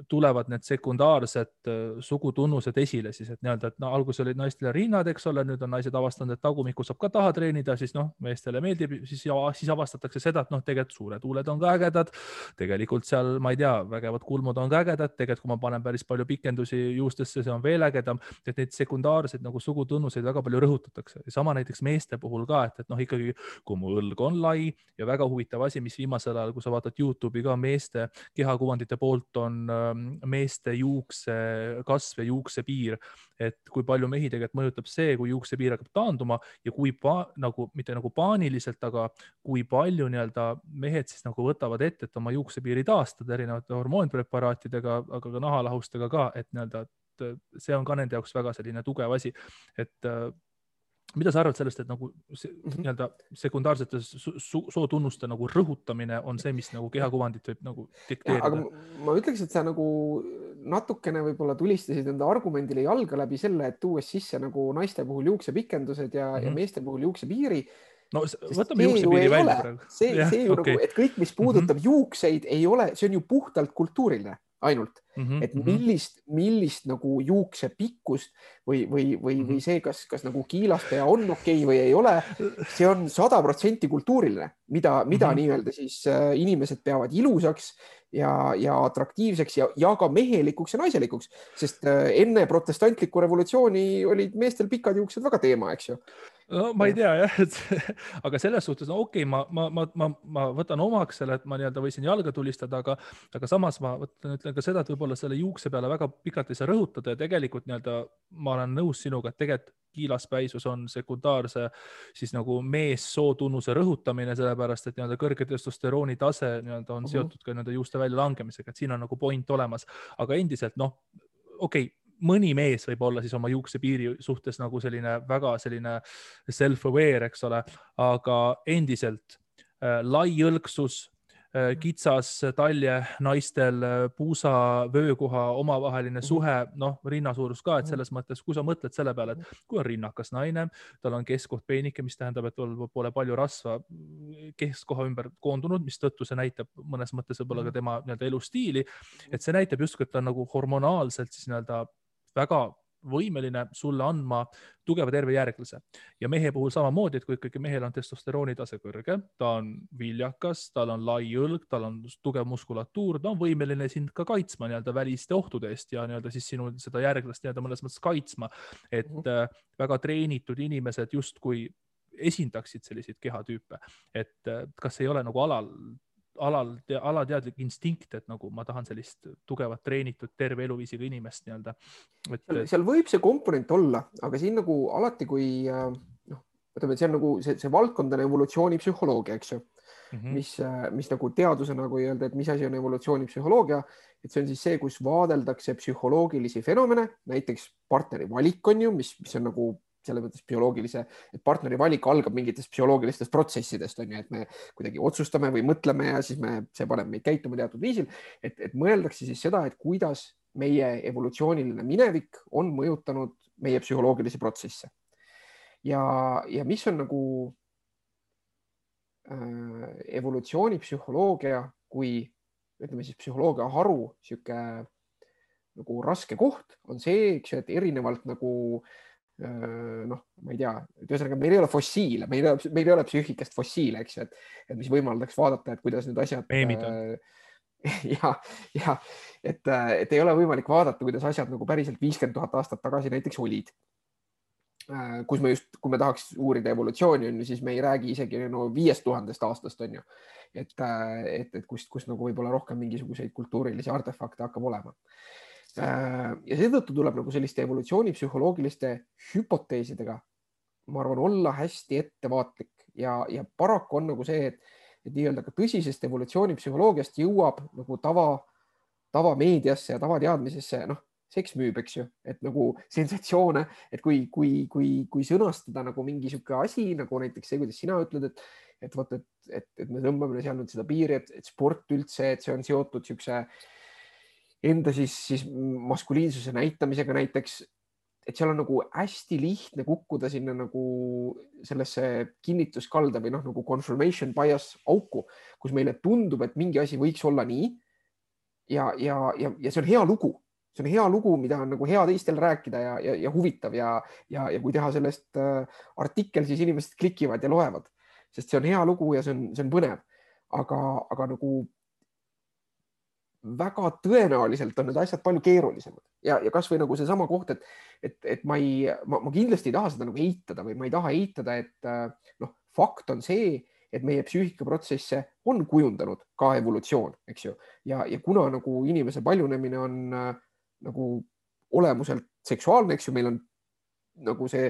tulevad need sekundaarsed sugutunnused esile siis, et nii-öelda, et no alguses olid naistel rinnad, eks ole, nüüd on naised avastanud, et tagumikku saab ka taha treenida, siis noh, meestele meeldib, siis, siis avastatakse seda, et noh, tegelikult suured huuled on ka ägedad. tegelikult seal, ma ei tea, vägevad kulmud on ka ägedad, tegelikult kui ma panen päris palju pikendusi juustesse, see on veel ägedam, et neid sekundaarseid nagu sugutunnuseid väga palju rõhutatakse ja sama näiteks meeste puhul ka, et, et noh, ikkagi kui mu õlg on lai ja väga huvitav asi, mis viimasel ajal, kui sa vaatad Youtube'i ka meeste kehakuvandite poolt on ähm, meeste juuksekasv ja juuksepiir, et kui palju mehi tegelikult mõjutab see, kui juuksepiir hakkab taanduma ja kui pa, nagu mitte nagu paaniliselt, aga kui palju nii-öelda mehed siis nagu võtavad ette, et oma juuksepiiri taastada erinevate hormoonpreparaatidega, aga ka nahalahustega ka, et nii-öelda, et see on ka nende jaoks väga selline tugev asi, et äh, mida sa arvad sellest, et nagu mhm. nii-öelda sekundaarsete sootunnuste nagu rõhutamine on see, mis nagu kehakuvandit võib nagu dikteerida? ma ütleks, et sa nagu natukene võib-olla tulistasid enda argumendile jalga läbi selle, et tuues sisse nagu naiste puhul juuksepikendused ja mm, -hmm. ja mhm. meeste puhul juuksepiiri. no võtame juuksepiiri välja praegu. see, see ju okay. nagu, et kõik, mis puudutab mm -hmm. juukseid, ei ole, see on ju puhtalt kultuuriline ainult mm, -hmm. et mhm. millist, millist nagu juukse pikkust või, või, või mm, -hmm. või see, kas, kas nagu kiilastaja on okei okay või ei ole, see on sada protsenti kultuuriline, mida, mida mm -hmm. nii-öelda siis äh, inimesed peavad ilusaks ja, ja atraktiivseks ja, ja ka mehelikuks ja naiselikuks, sest äh, enne protestantlikku revolutsiooni olid meestel pikad juuksed väga teema, eks ju no ma ei tea jah, et *laughs* aga selles suhtes no okei okay,, ma, ma, ma, ma, ma võtan omaks selle, et ma nii-öelda võisin jalga tulistada, aga, aga samas ma võtan, ütlen ka seda, et võib-olla selle juukse peale väga pikalt ei saa rõhutada ja tegelikult nii-öelda ma olen nõus sinuga, et tegelikult kiilaspäisus on sekundaarse siis nagu meessootunnuse rõhutamine, sellepärast et nii-öelda kõrge testosterooni tase nii-öelda on uh -huh. seotud ka nii-öelda juuste väljalangemisega, et siin on nagu point olemas, aga endiselt noh, okei okay, mõni mees võib olla siis oma juuksepiiri suhtes nagu selline väga selline self-aware, eks ole, aga endiselt äh, lai õlgsus äh,, kitsas talje naistel äh,, puusa, vöökoha omavaheline mhm. suhe, noh, rinnasuurus ka, et mhm. selles mõttes, kui sa mõtled selle peale, et kui on rinnakas naine, tal on keskkoht peenike, mis tähendab, et tal pole palju rasva keskkoha ümber koondunud, mistõttu see näitab mõnes mõttes võib-olla ka mhm. tema nii-öelda elustiili, et see näitab justkui, et ta on nagu hormonaalselt siis nii-öelda väga võimeline sulle andma tugeva terve järglase ja mehe puhul samamoodi, et kui ikkagi mehel on testosterooni tase kõrge, ta on viljakas, tal on lai õlg, tal on tugev muskulatuur, ta on võimeline sind ka kaitsma nii-öelda väliste ohtude eest ja nii-öelda siis sinu seda järglast nii-öelda mõnes mõttes kaitsma. et mm -hmm. väga treenitud inimesed justkui esindaksid selliseid kehatüüpe, et äh, kas ei ole nagu alal alal, alateadlik instinkt, et nagu ma tahan sellist tugevat treenitud terve eluviisiga inimest nii-öelda. et seal võib see komponent olla, aga siin nagu alati, kui äh, noh, ütleme, et see on nagu see, see valdkond on evolutsioonipsühholoogia, eks ju mm, -hmm. mis, äh, mis nagu teadusena, kui öelda, et mis asi on evolutsioonipsühholoogia, et see on siis see, kus vaadeldakse psühholoogilisi fenomene, näiteks partneri valik on ju, mis, mis on nagu selles mõttes bioloogilise, et partneri valik algab mingitest psühholoogilistest protsessidest on ju, et me kuidagi otsustame või mõtleme ja siis me, see paneb meid käituma teatud viisil, et, et mõeldakse siis seda, et kuidas meie evolutsiooniline minevik on mõjutanud meie psühholoogilisi protsesse. ja, ja mis on nagu äh, evolutsioonipsühholoogia kui ütleme siis psühholoogia haru sihuke nagu raske koht on see, eks ju, et erinevalt nagu Äh, noh, ma ei tea, et ühesõnaga meil ei ole fossiile, meil ei ole, meil ei ole psüühikast fossiile, eks ju, et, et mis võimaldaks vaadata, et kuidas need asjad. meemid on *laughs* ja, ja et, et ei ole võimalik vaadata, kuidas asjad nagu päriselt viiskümmend tuhat aastat tagasi näiteks olid. kus me just, kui me tahaks uurida evolutsiooni, on ju, siis me ei räägi isegi no viiest tuhandest aastast, on ju. et, et, et kust, kust nagu võib-olla rohkem mingisuguseid kultuurilisi artefakte hakkab olema ja seetõttu tuleb nagu selliste evolutsioonipsühholoogiliste hüpoteesidega ma arvan, olla hästi ettevaatlik. Ja, ja paraku on nagu see, et, et nii-öelda ka tõsisest evolutsioonipsühholoogiast jõuab nagu tava, tavameediasse ja tavateadmisesse, noh, seks müüb, eks ju, et nagu sensatsioone, et kui, kui, kui, kui sõnastada nagu mingi sihuke asi nagu näiteks see, kuidas sina ütled, et, et vot, et, et, et me tõmbame seal nüüd seda piiri, et, sport üldse, et see on seotud siukse enda siis, siis maskuliinsuse näitamisega näiteks et seal on nagu hästi lihtne kukkuda sinna nagu sellesse kinnituskalda või noh, nagu confirmation bias auku, kus meile tundub, et mingi asi võiks olla nii. ja, ja, ja, ja see on hea lugu, see on hea lugu, mida on nagu hea teistel rääkida ja, ja, ja huvitav ja, ja, ja kui teha sellest äh, artikkel, siis inimesed klikivad ja loevad, sest see on hea lugu ja see on, see on põnev. aga, aga nagu väga tõenäoliselt on need asjad palju keerulisemad. Ja, ja kasvõi nagu seesama koht, et, et, et ma ei, ma kindlasti ei taha seda nagu eitada või ma ei taha eitada, et noh, fakt on see, et meie psüühikaprotsesse on kujundanud ka evolutsioon, eks ju, ja, ja kuna nagu inimese paljunemine on äh, nagu olemuselt seksuaalne, eks ju, meil on nagu see,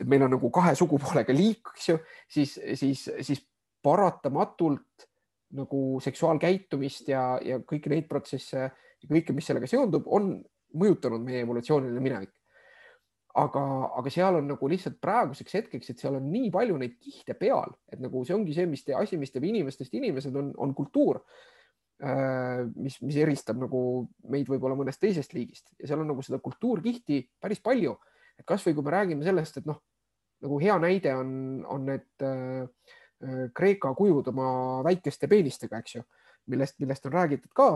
et meil on nagu kahe sugupoolega liik, eks ju, siis, siis, siis paratamatult nagu seksuaalkäitumist ja, ja kõiki neid protsesse ja kõike, mis sellega seondub, on mõjutanud meie evolutsiooniline minevik. aga, aga seal on nagu lihtsalt praeguseks hetkeks, et seal on nii palju neid kihte peal, et nagu see ongi see, mis te, asi, mis teeb inimestest inimesed, on, on kultuur äh, mis, mis eristab nagu meid võib-olla mõnest teisest liigist ja seal on nagu seda kultuurkihti päris palju. et kasvõi kui me räägime sellest, et noh, nagu hea näide on, on need äh, Kreeka kujud oma väikeste peenistega, eks ju, millest, millest on räägitud ka,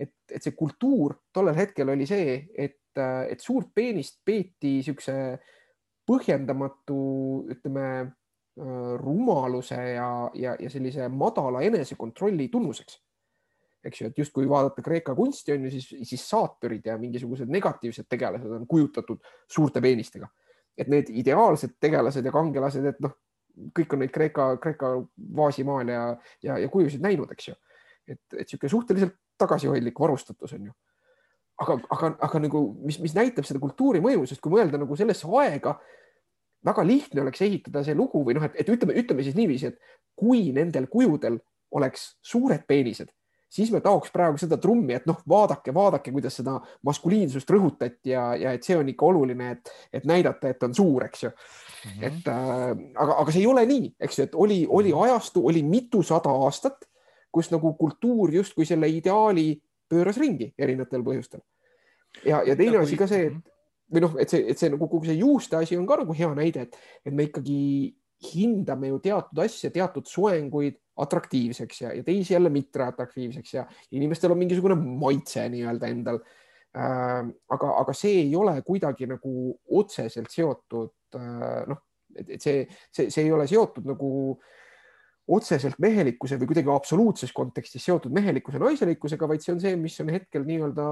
et, et see kultuur tollel hetkel oli see, et, äh, et suurt peenist peeti niisuguse põhjendamatu, ütleme, äh, rumaluse ja, ja, ja sellise madala enesekontrolli tunnuseks. eks ju, et justkui vaadata Kreeka kunsti on ju, siis, siis saaturid ja mingisugused negatiivsed tegelased on kujutatud suurte peenistega. et need ideaalsed tegelased ja kangelased, et noh, kõik on neid Kreeka, Kreeka vaasimaale ja, ja, ja kujusid näinud, eks ju. et, et niisugune suhteliselt tagasihoidlik varustatus on ju. aga, aga, aga nagu, mis, mis näitab seda kultuuri mõju, sest kui mõelda nagu sellesse aega, väga lihtne oleks ehitada see lugu või noh, et, et ütleme, ütleme siis niiviisi, et kui nendel kujudel oleks suured peenised, siis me taoks praegu seda trummi, et noh, vaadake, vaadake, kuidas seda maskuliinsust rõhutati ja, ja et see on ikka oluline, et, et näidata, et on suur, eks ju mm. -hmm. et äh, aga, aga see ei ole nii, eks ju, et oli, oli mhm. ajastu, oli mitusada aastat, kus nagu kultuur justkui selle ideaali pööras ringi erinevatel põhjustel. ja, ja teine asi ka see, et mhm. või noh, et see, et see nagu kogu see juuste asi on ka nagu hea näide, et, et me ikkagi hindame ju teatud asja, teatud soenguid atraktiivseks ja, ja teisi jälle mitte atraktiivseks ja inimestel on mingisugune maitse nii-öelda endal äh,. aga, aga see ei ole kuidagi nagu otseselt seotud äh, noh, et see, see, see ei ole seotud nagu otseselt mehelikkuse või kuidagi absoluutses kontekstis seotud mehelikkuse naiselikkusega, vaid see on see, mis on hetkel nii-öelda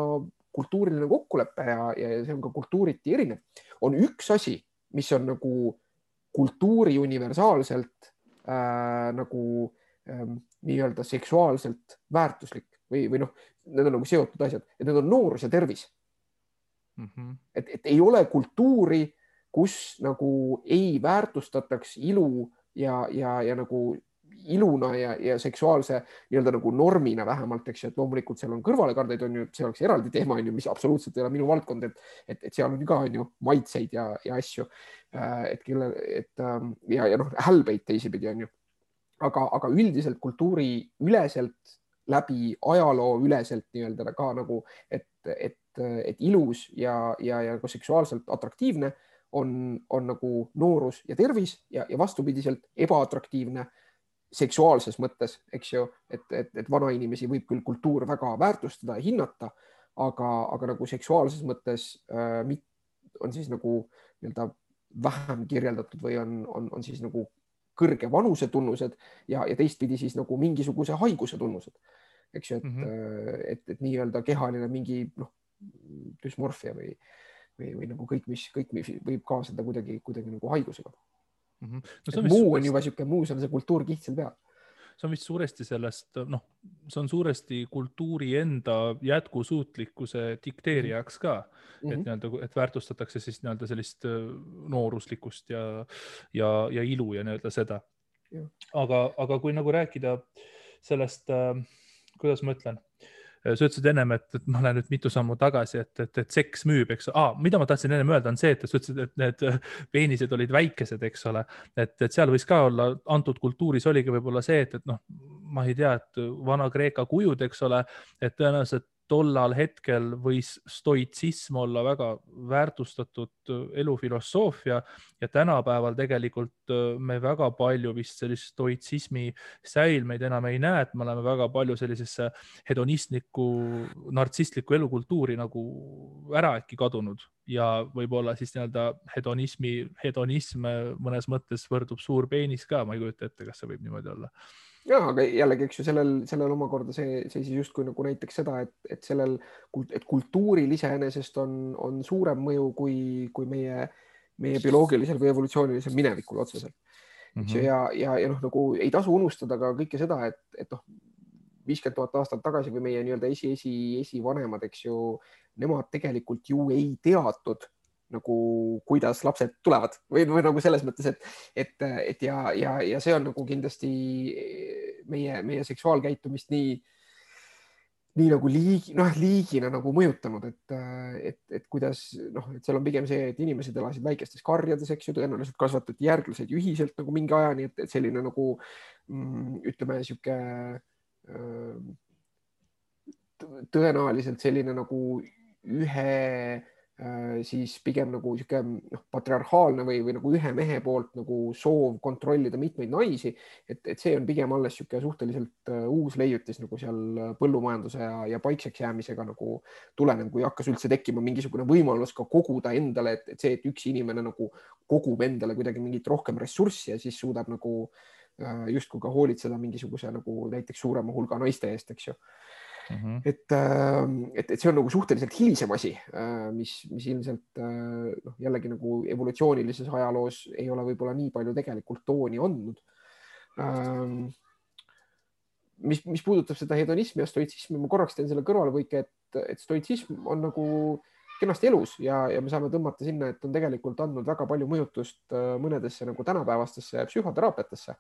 kultuuriline kokkulepe ja, ja see on ka kultuuriti erinev. on üks asi, mis on nagu kultuuri universaalselt äh, nagu ähm, nii-öelda seksuaalselt väärtuslik või, või noh, need on nagu seotud asjad, et need on noorus ja tervis mm. -hmm. et, et ei ole kultuuri, kus nagu ei väärtustataks ilu ja, ja, ja nagu iluna ja, ja seksuaalse nii-öelda nagu normina vähemalt, eks ju, et loomulikult seal on kõrvalekaldeid, on ju, see oleks eraldi teema, on ju, mis absoluutselt ei ole minu valdkond, et, et, et seal on ka, on ju, maitseid ja, ja asju. Äh, et kelle, et ähm, ja, ja noh, hälbeid teisipidi, on ju aga, aga üldiselt kultuuriüleselt läbi ajaloo üleselt nii-öelda ka nagu, et, et, et ilus ja, ja, ja ka seksuaalselt atraktiivne on, on nagu noorus ja tervis ja, ja vastupidiselt ebaatraktiivne seksuaalses mõttes, eks ju, et, et, et vanainimesi võib küll kultuur väga väärtustada ja hinnata, aga, aga nagu seksuaalses mõttes äh, on siis nagu nii-öelda vähem kirjeldatud või on, on, on siis nagu kõrge vanuse tunnused ja, ja teistpidi siis nagu mingisuguse haiguse tunnused. eks ju, et mm, -hmm. et, et nii-öelda kehaline mingi noh, düsmorfia või, või, või nagu kõik, mis kõik mis võib kaasneda kuidagi, kuidagi nagu haigusega mm. -hmm. No, muu on juba niisugune, muus on see kultuurkiht seal peal see on vist suuresti sellest, noh, see on suuresti kultuuri enda jätkusuutlikkuse dikteerijaks ka mm, -hmm. et mhm. nii-öelda, et väärtustatakse siis nii-öelda sellist äh, nooruslikkust ja, ja, ja ilu ja nii-öelda seda. aga, aga kui nagu rääkida sellest äh,, kuidas ma ütlen sa ütlesid ennem, et, et ma lähen nüüd mitu sammu tagasi, et, et, et seks müüb, eks ah,. mida ma tahtsin ennem öelda, on see, et sa ütlesid, et need peenised olid väikesed, eks ole. et, et seal võis ka olla, antud kultuuris oligi võib-olla see, et, et noh, ma ei tea, et Vana-Kreeka kujud, eks ole, et tõenäoliselt tollal hetkel võis stoitsism olla väga väärtustatud äh, elufilosoofia ja tänapäeval tegelikult äh, me väga palju vist sellist stoitsismi säilmeid enam ei näe, et me oleme väga palju sellisesse hedonistlikku, nartsistlikku elukultuuri nagu ära äkki kadunud. Ja võib-olla siis nii-öelda hedonismi, hedonism mõnes mõttes võrdub suur peenis ka, ma ei kujuta ette, kas see võib niimoodi olla ja, aga jällegi, eks ju, sellel, sellel omakorda see, see siis justkui nagu näiteks seda, et, et sellel, et kultuuril iseenesest on, on suurem mõju kui, kui meie, meie bioloogilisel või evolutsioonilisel minevikul otseselt mm. -hmm. ja, ja, ja noh, nagu ei tasu unustada ka kõike seda, et, et noh, viiskümmend tuhat aastat tagasi või meie nii-öelda esi, esi, esivanemad, eks ju, nemad tegelikult ju ei teadnud nagu kuidas lapsed tulevad. Või, või nagu selles mõttes, et, et, et ja, ja, ja see on nagu kindlasti meie, meie seksuaalkäitumist nii, nii nagu liigi, noh, liigina nagu mõjutanud, et, et, et kuidas noh, et seal on pigem see, et inimesed elasid väikestes karjades, eks ju, tõenäoliselt kasvatati järglased ju ühiselt nagu mingi ajani, et, selline nagu mm, ütleme, sihuke tõenäoliselt selline nagu ühe Äh, siis pigem nagu sihuke noh, patriarhaalne või, või nagu ühe mehe poolt nagu soov kontrollida mitmeid naisi, et, et see on pigem alles niisugune suhteliselt uh, uus leiutis nagu seal põllumajanduse ja, ja paikseks jäämisega nagu tulenev, kui hakkas üldse tekkima mingisugune võimalus ka koguda endale, et, et see, et üks inimene nagu kogub endale kuidagi mingit rohkem ressurssi ja siis suudab nagu justkui ka hoolitseda mingisuguse nagu näiteks suurema hulga naiste eest, eks ju Mm -hmm. et, ähm, et, et see on nagu suhteliselt hilisem asi, äh, mis, mis ilmselt äh, noh, jällegi nagu evolutsioonilises ajaloos ei ole võib-olla nii palju tegelikult tooni andnud. Ähm, mis, mis puudutab seda hedonismi ja stoitsismi, ma korraks teen selle kõrvalpõike, et, et stoitsism on nagu kenasti elus ja, ja me saame tõmmata sinna, et on tegelikult andnud väga palju mõjutust äh, mõnedesse nagu tänapäevastesse psühhoteraapiatesse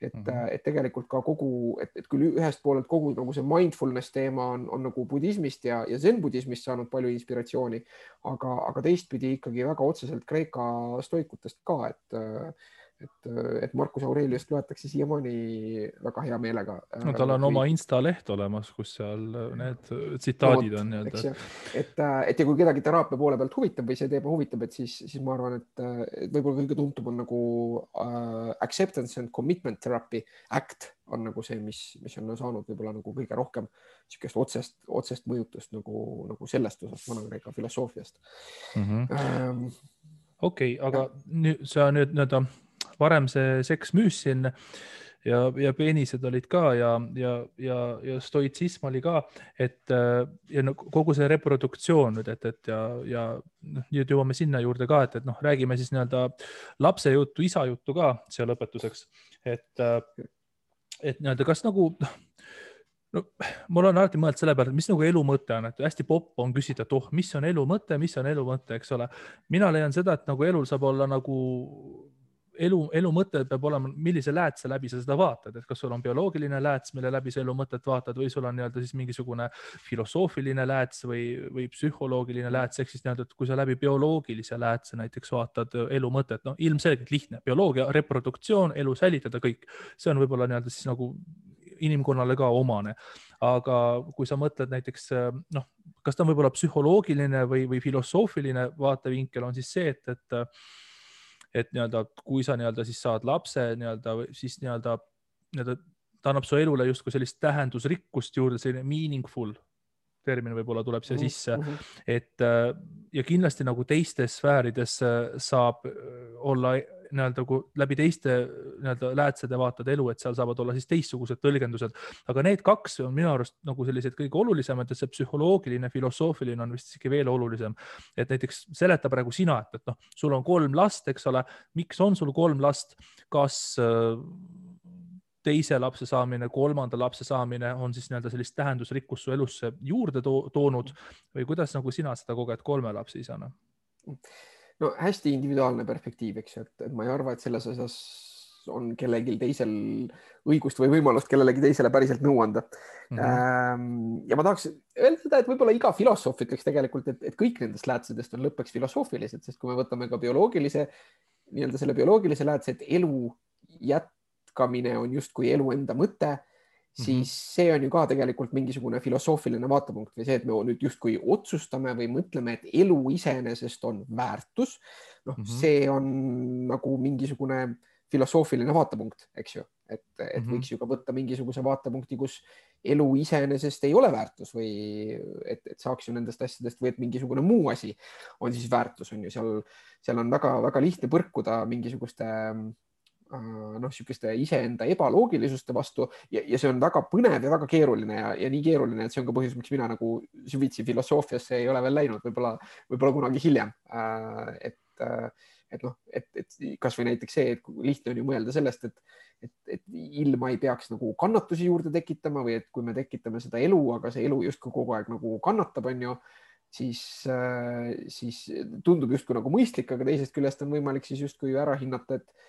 et mm, -hmm. et tegelikult ka kogu, et, et küll ühest poolelt kogu nagu see mindfulness teema on, on nagu budismist ja, ja zen-budismist saanud palju inspiratsiooni, aga, aga teistpidi ikkagi väga otseselt Kreeka stoikutest ka, et et, et Marcus Aureliust loetakse siiamaani väga hea meelega. no tal on oma Insta leht olemas, kus seal need tsitaadid no, on nii-öelda. et, et ja kui kedagi teraapia poole pealt huvitab või see teema huvitab, et siis, siis ma arvan, et, võib-olla kõige tuntum on nagu uh, acceptance and commitment therapy act on nagu see, mis, mis on saanud võib-olla nagu kõige rohkem niisugust otsest, otsest mõjutust nagu, nagu sellest osast Vana-Kreeka filosoofiast mm. -hmm. Um, okei okay,, aga nüüd sa nüüd nii-öelda varem see seks müüs siin ja, ja peenised olid ka ja, ja, ja, ja stoitsism oli ka, et ja no kogu see reproduktsioon nüüd, et, et ja, ja noh, nüüd jõuame sinna juurde ka, et, et noh, räägime siis nii-öelda lapse juttu, isa juttu ka siia lõpetuseks, et, et nii-öelda, kas nagu noh no mul on alati mõelnud selle peale, mis nagu elu mõte on, et hästi popp on küsida, et oh, mis on elu mõte, mis on elu mõte, eks ole. mina leian seda, et nagu elul saab olla nagu elu, elu mõte peab olema, millise läätse läbi sa seda vaatad, et kas sul on bioloogiline lääts, mille läbi sa elu mõtet vaatad või sul on nii-öelda siis mingisugune filosoofiline lääts või, või psühholoogiline lääts, ehk siis nii-öelda, et kui sa läbi bioloogilise läätse näiteks vaatad elu mõtet, no ilmselgelt lihtne, bioloogia, reproduktsioon, elu säilitada, kõik, see on võib-olla nii-öelda siis nagu inimkonnale ka omane. aga kui sa mõtled näiteks noh, kas ta on võib-olla psühholoogiline või, või filosoofiline vaatevinkel, on siis see, et, et et nii-öelda, kui sa nii-öelda siis saad lapse nii-öelda, siis nii-öelda, nii-öelda ta annab su elule justkui sellist tähendusrikkust juurde, selline meaningful termin võib-olla tuleb siia mhm, sisse, mhm. et äh, ja kindlasti nagu teistes sfäärides äh, saab äh, olla nii-öelda kui läbi teiste nii-öelda läätsede vaatad elu, et seal saavad olla siis teistsugused tõlgendused. aga need kaks on minu arust nagu sellised kõige olulisemad ja see psühholoogiline, filosoofiline on vist isegi veel olulisem. et näiteks seleta praegu sina, et, et noh, sul on kolm last, eks ole, miks on sul kolm last, kas teise lapse saamine, kolmanda lapse saamine on siis nii-öelda sellist tähendusrikkust su elusse juurde to toonud või kuidas nagu sina seda koged kolme lapse isana? No hästi individuaalne perspektiiv, eks ju, et, et ma ei arva, et selles osas on kellelgi teisel õigust või võimalust kellelegi teisele päriselt nõu anda mm. -hmm. ja ma tahaks öelda seda, et võib-olla iga filosoof ütleks tegelikult, et, et kõik nendest läätsedest on lõppeks filosoofilised, sest kui me võtame ka bioloogilise, nii-öelda selle bioloogilise läätse, et elu jätkamine on justkui elu enda mõte siis mm -hmm. see on ju ka tegelikult mingisugune filosoofiline vaatepunkt või see, et me nüüd justkui otsustame või mõtleme, et elu iseenesest on väärtus. noh mm -hmm., see on nagu mingisugune filosoofiline vaatepunkt, eks ju, et, et mm -hmm. võiks ju ka võtta mingisuguse vaatepunkti, kus elu iseenesest ei ole väärtus või et, et saaks ju nendest asjadest või et mingisugune muu asi on siis väärtus, on ju seal, seal on väga-väga lihtne põrkuda mingisuguste Äh, noh, niisuguste iseenda ebaloogilisuste vastu ja, ja see on väga põnev ja väga keeruline ja, ja nii keeruline, et see on ka põhjus, miks mina nagu süvitsi filosoofiasse ei ole veel läinud, võib-olla, võib-olla kunagi hiljem. Äh, et, äh, et noh, et, et kasvõi näiteks see, et lihtne on ju mõelda sellest, et, et, et ilma ei peaks nagu kannatusi juurde tekitama või et kui me tekitame seda elu, aga see elu justkui kogu aeg nagu kannatab, on ju siis, siis tundub justkui nagu mõistlik, aga teisest küljest on võimalik siis justkui ära hinnata, et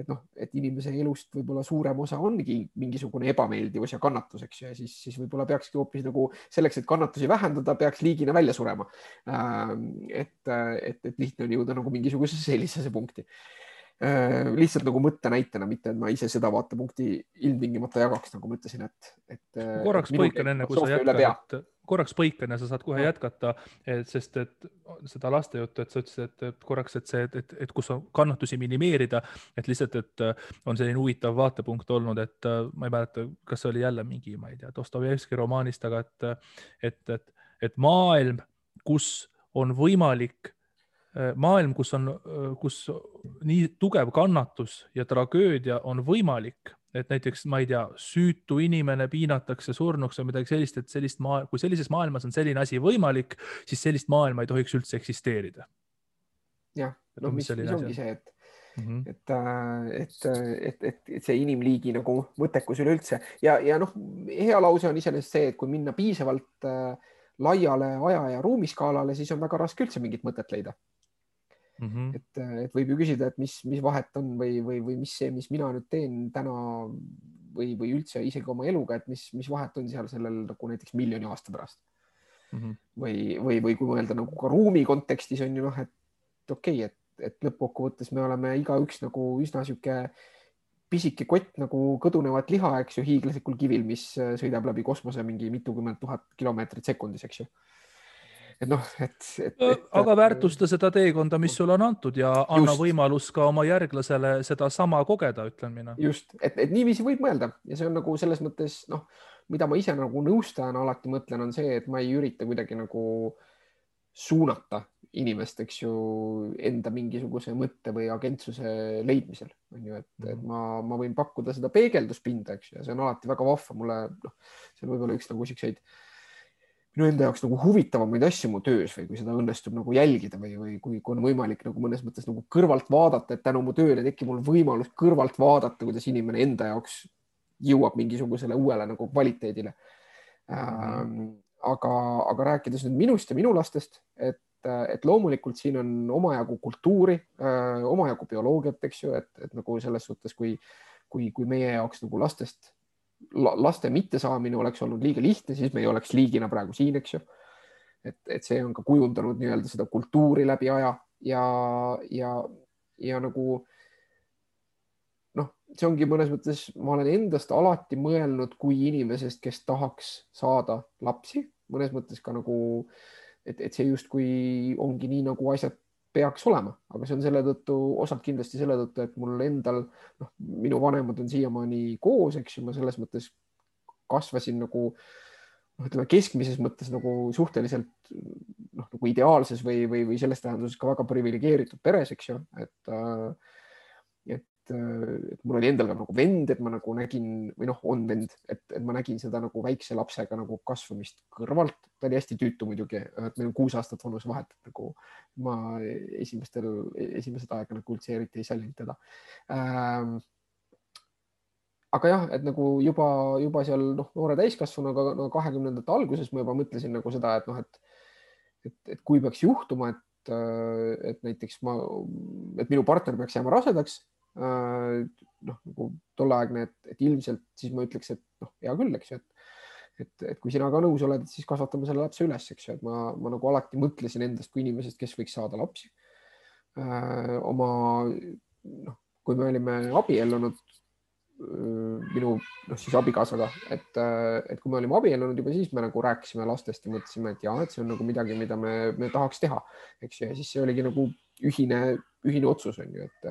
et noh, et inimese elust võib-olla suurem osa ongi mingisugune ebameeldivus ja kannatus, eks ju, ja siis, siis võib-olla peakski hoopis nagu selleks, et kannatusi vähendada, peaks liigina välja surema. Et, et, et lihtne on jõuda nagu mingisugusesse sellisesse punkti. Äh, lihtsalt nagu mõttenäitena, mitte et ma ise seda vaatepunkti ilmtingimata jagaks, nagu ma ütlesin, et, et. korraks põikan enne, kui sa jätkad, korraks põikan ja sa saad kohe jätkata, sest et seda laste juttu, et sa ütlesid, et, korraks, et see, et, et, et kus on kannatusi minimeerida, et lihtsalt, et äh, on selline huvitav vaatepunkt olnud, et äh, ma ei mäleta, kas see oli jälle mingi, ma ei tea, Dostojevski romaanist, aga et, et, et, et maailm, kus on võimalik äh, maailm, kus on, kus nii tugev kannatus ja tragöödia on võimalik, et näiteks ma ei tea, süütu inimene piinatakse surnuks või midagi sellist, et sellist maa, kui sellises maailmas on selline asi võimalik, siis sellist maailma ei tohiks üldse eksisteerida. jah, no mis, mis ongi see, et mm, -hmm. et, äh, et, et, et, et see inimliigi nagu mõttekus üleüldse ja, ja noh, hea lause on iseenesest see, et kui minna piisavalt äh, laiale aja ja ruumiskaalale, siis on väga raske üldse mingit mõtet leida mm. -hmm. et, et võib ju küsida, et mis, mis vahet on või, või, või mis see, mis mina nüüd teen täna või, või üldse isegi oma eluga, et mis, mis vahet on seal sellel nagu näiteks miljoni aasta pärast mm. -hmm. või, või, või kui mõelda nagu ka ruumi kontekstis on ju noh, et okei okay,, et, et lõppkokkuvõttes me oleme igaüks nagu üsna sihuke pisike kott nagu kõdunevat liha, eks ju, hiiglaslikul kivil, mis sõidab läbi kosmose mingi mitukümmend tuhat kilomeetrit sekundis, eks ju et noh, et, et, et. aga väärtusta seda teekonda, mis sulle on antud ja anna just. võimalus ka oma järglasele sedasama kogeda, ütlen mina. just, et, et niiviisi võib mõelda ja see on nagu selles mõttes noh, mida ma ise nagu nõustajana alati mõtlen, on see, et ma ei ürita kuidagi nagu suunata inimest, eks ju, enda mingisuguse mõtte või agentsuse leidmisel on ju, et, et mhm. ma, ma võin pakkuda seda peegelduspinda, eks ju, ja see on alati väga vahva, mulle noh, see on võib-olla üks nagu siukseid äh, minu enda jaoks nagu huvitavamaid asju mu töös või kui seda õnnestub nagu jälgida või, või kui, kui on võimalik nagu mõnes mõttes nagu kõrvalt vaadata, et tänu mu tööle tekib mul võimalus kõrvalt vaadata, kuidas inimene enda jaoks jõuab mingisugusele uuele nagu kvaliteedile mm. -hmm. aga, aga rääkides nüüd minust ja minu lastest, et, et loomulikult siin on omajagu kultuuri, äh, omajagu bioloogiat, eks ju, et, et nagu selles suhtes, kui, kui, kui meie jaoks nagu lastest laste mittesaamine oleks olnud liiga lihtne, siis me ei oleks liigina praegu siin, eks ju. et, et see on ka kujundanud nii-öelda seda kultuuri läbi aja ja, ja, ja nagu noh, see ongi mõnes mõttes, ma olen endast alati mõelnud kui inimesest, kes tahaks saada lapsi, mõnes mõttes ka nagu, et, et see justkui ongi nii, nagu asjad peaks olema, aga see on selle tõttu, osalt kindlasti selle tõttu, et mul endal, noh, minu vanemad on siiamaani koos, eks ju, ma selles mõttes kasvasin nagu noh, ütleme keskmises mõttes nagu suhteliselt noh, nagu ideaalses või, või, või selles tähenduses ka väga priviligeeritud peres, eks ju, et äh, et mul oli endal ka nagu vend, et ma nagu nägin või noh, on vend, et, et ma nägin seda nagu väikse lapsega nagu kasvamist kõrvalt. ta oli hästi tüütu muidugi, et meil on kuus aastat vanusevahet, et nagu ma esimestel, esimesed aega nagu üldse eriti ei sallinud teda ähm, aga jah, et nagu juba, juba seal noh, noore täiskasvanuga no kahekümnendate alguses ma juba mõtlesin nagu seda, et noh, et, et, et kui peaks juhtuma, et, et näiteks ma, et minu partner peaks jääma rasedaks, noh, nagu tolleaegne, et, et ilmselt siis ma ütleks, et noh, hea küll, eks ju, et et, et kui sina ka nõus oled, siis kasvatame selle lapse üles, eks ju, et ma, ma nagu alati mõtlesin endast kui inimesest, kes võiks saada lapsi. oma noh, kui me olime abiellunud, minu noh, siis abikaasaga, et, et kui me olime abiellunud juba siis me nagu rääkisime lastest ja mõtlesime, et ja, et see on nagu midagi, mida me, me tahaks teha, eks ju, ja siis see oligi nagu ühine, ühine otsus on ju, et,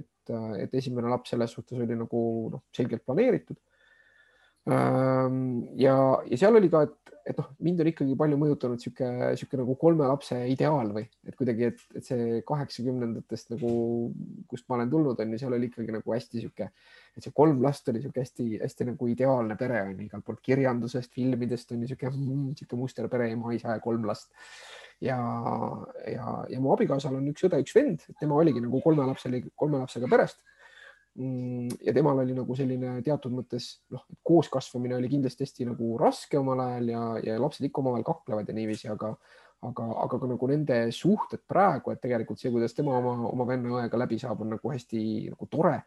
et, et esimene laps selles suhtes oli nagu noh, selgelt planeeritud Ehm, ja, ja seal oli ka, et, et noh, mind on ikkagi palju mõjutanud sihuke, sihuke nagu kolme lapse ideaal või et kuidagi, et, et see kaheksakümnendatest nagu, kust ma olen tulnud, on ju, seal oli ikkagi nagu hästi sihuke, et see kolm last oli sihuke hästi-hästi nagu ideaalne pere on ju, igalt poolt kirjandusest, filmidest on ju sihuke, mm, sihuke musterpere, ema, isa ja kolm last. Ja, ja, ja mu abikaasal on üks õde, üks vend, tema oligi nagu kolme lapseli, kolme lapsega perest Mm, ja temal oli nagu selline teatud mõttes noh, kooskasvamine oli kindlasti hästi nagu raske omal ajal ja, ja lapsed ikka omavahel kaklevad ja niiviisi, aga, aga, aga ka nagu nende suhted praegu, et tegelikult see, kuidas tema oma, oma venna-õega läbi saab, on nagu hästi nagu tore.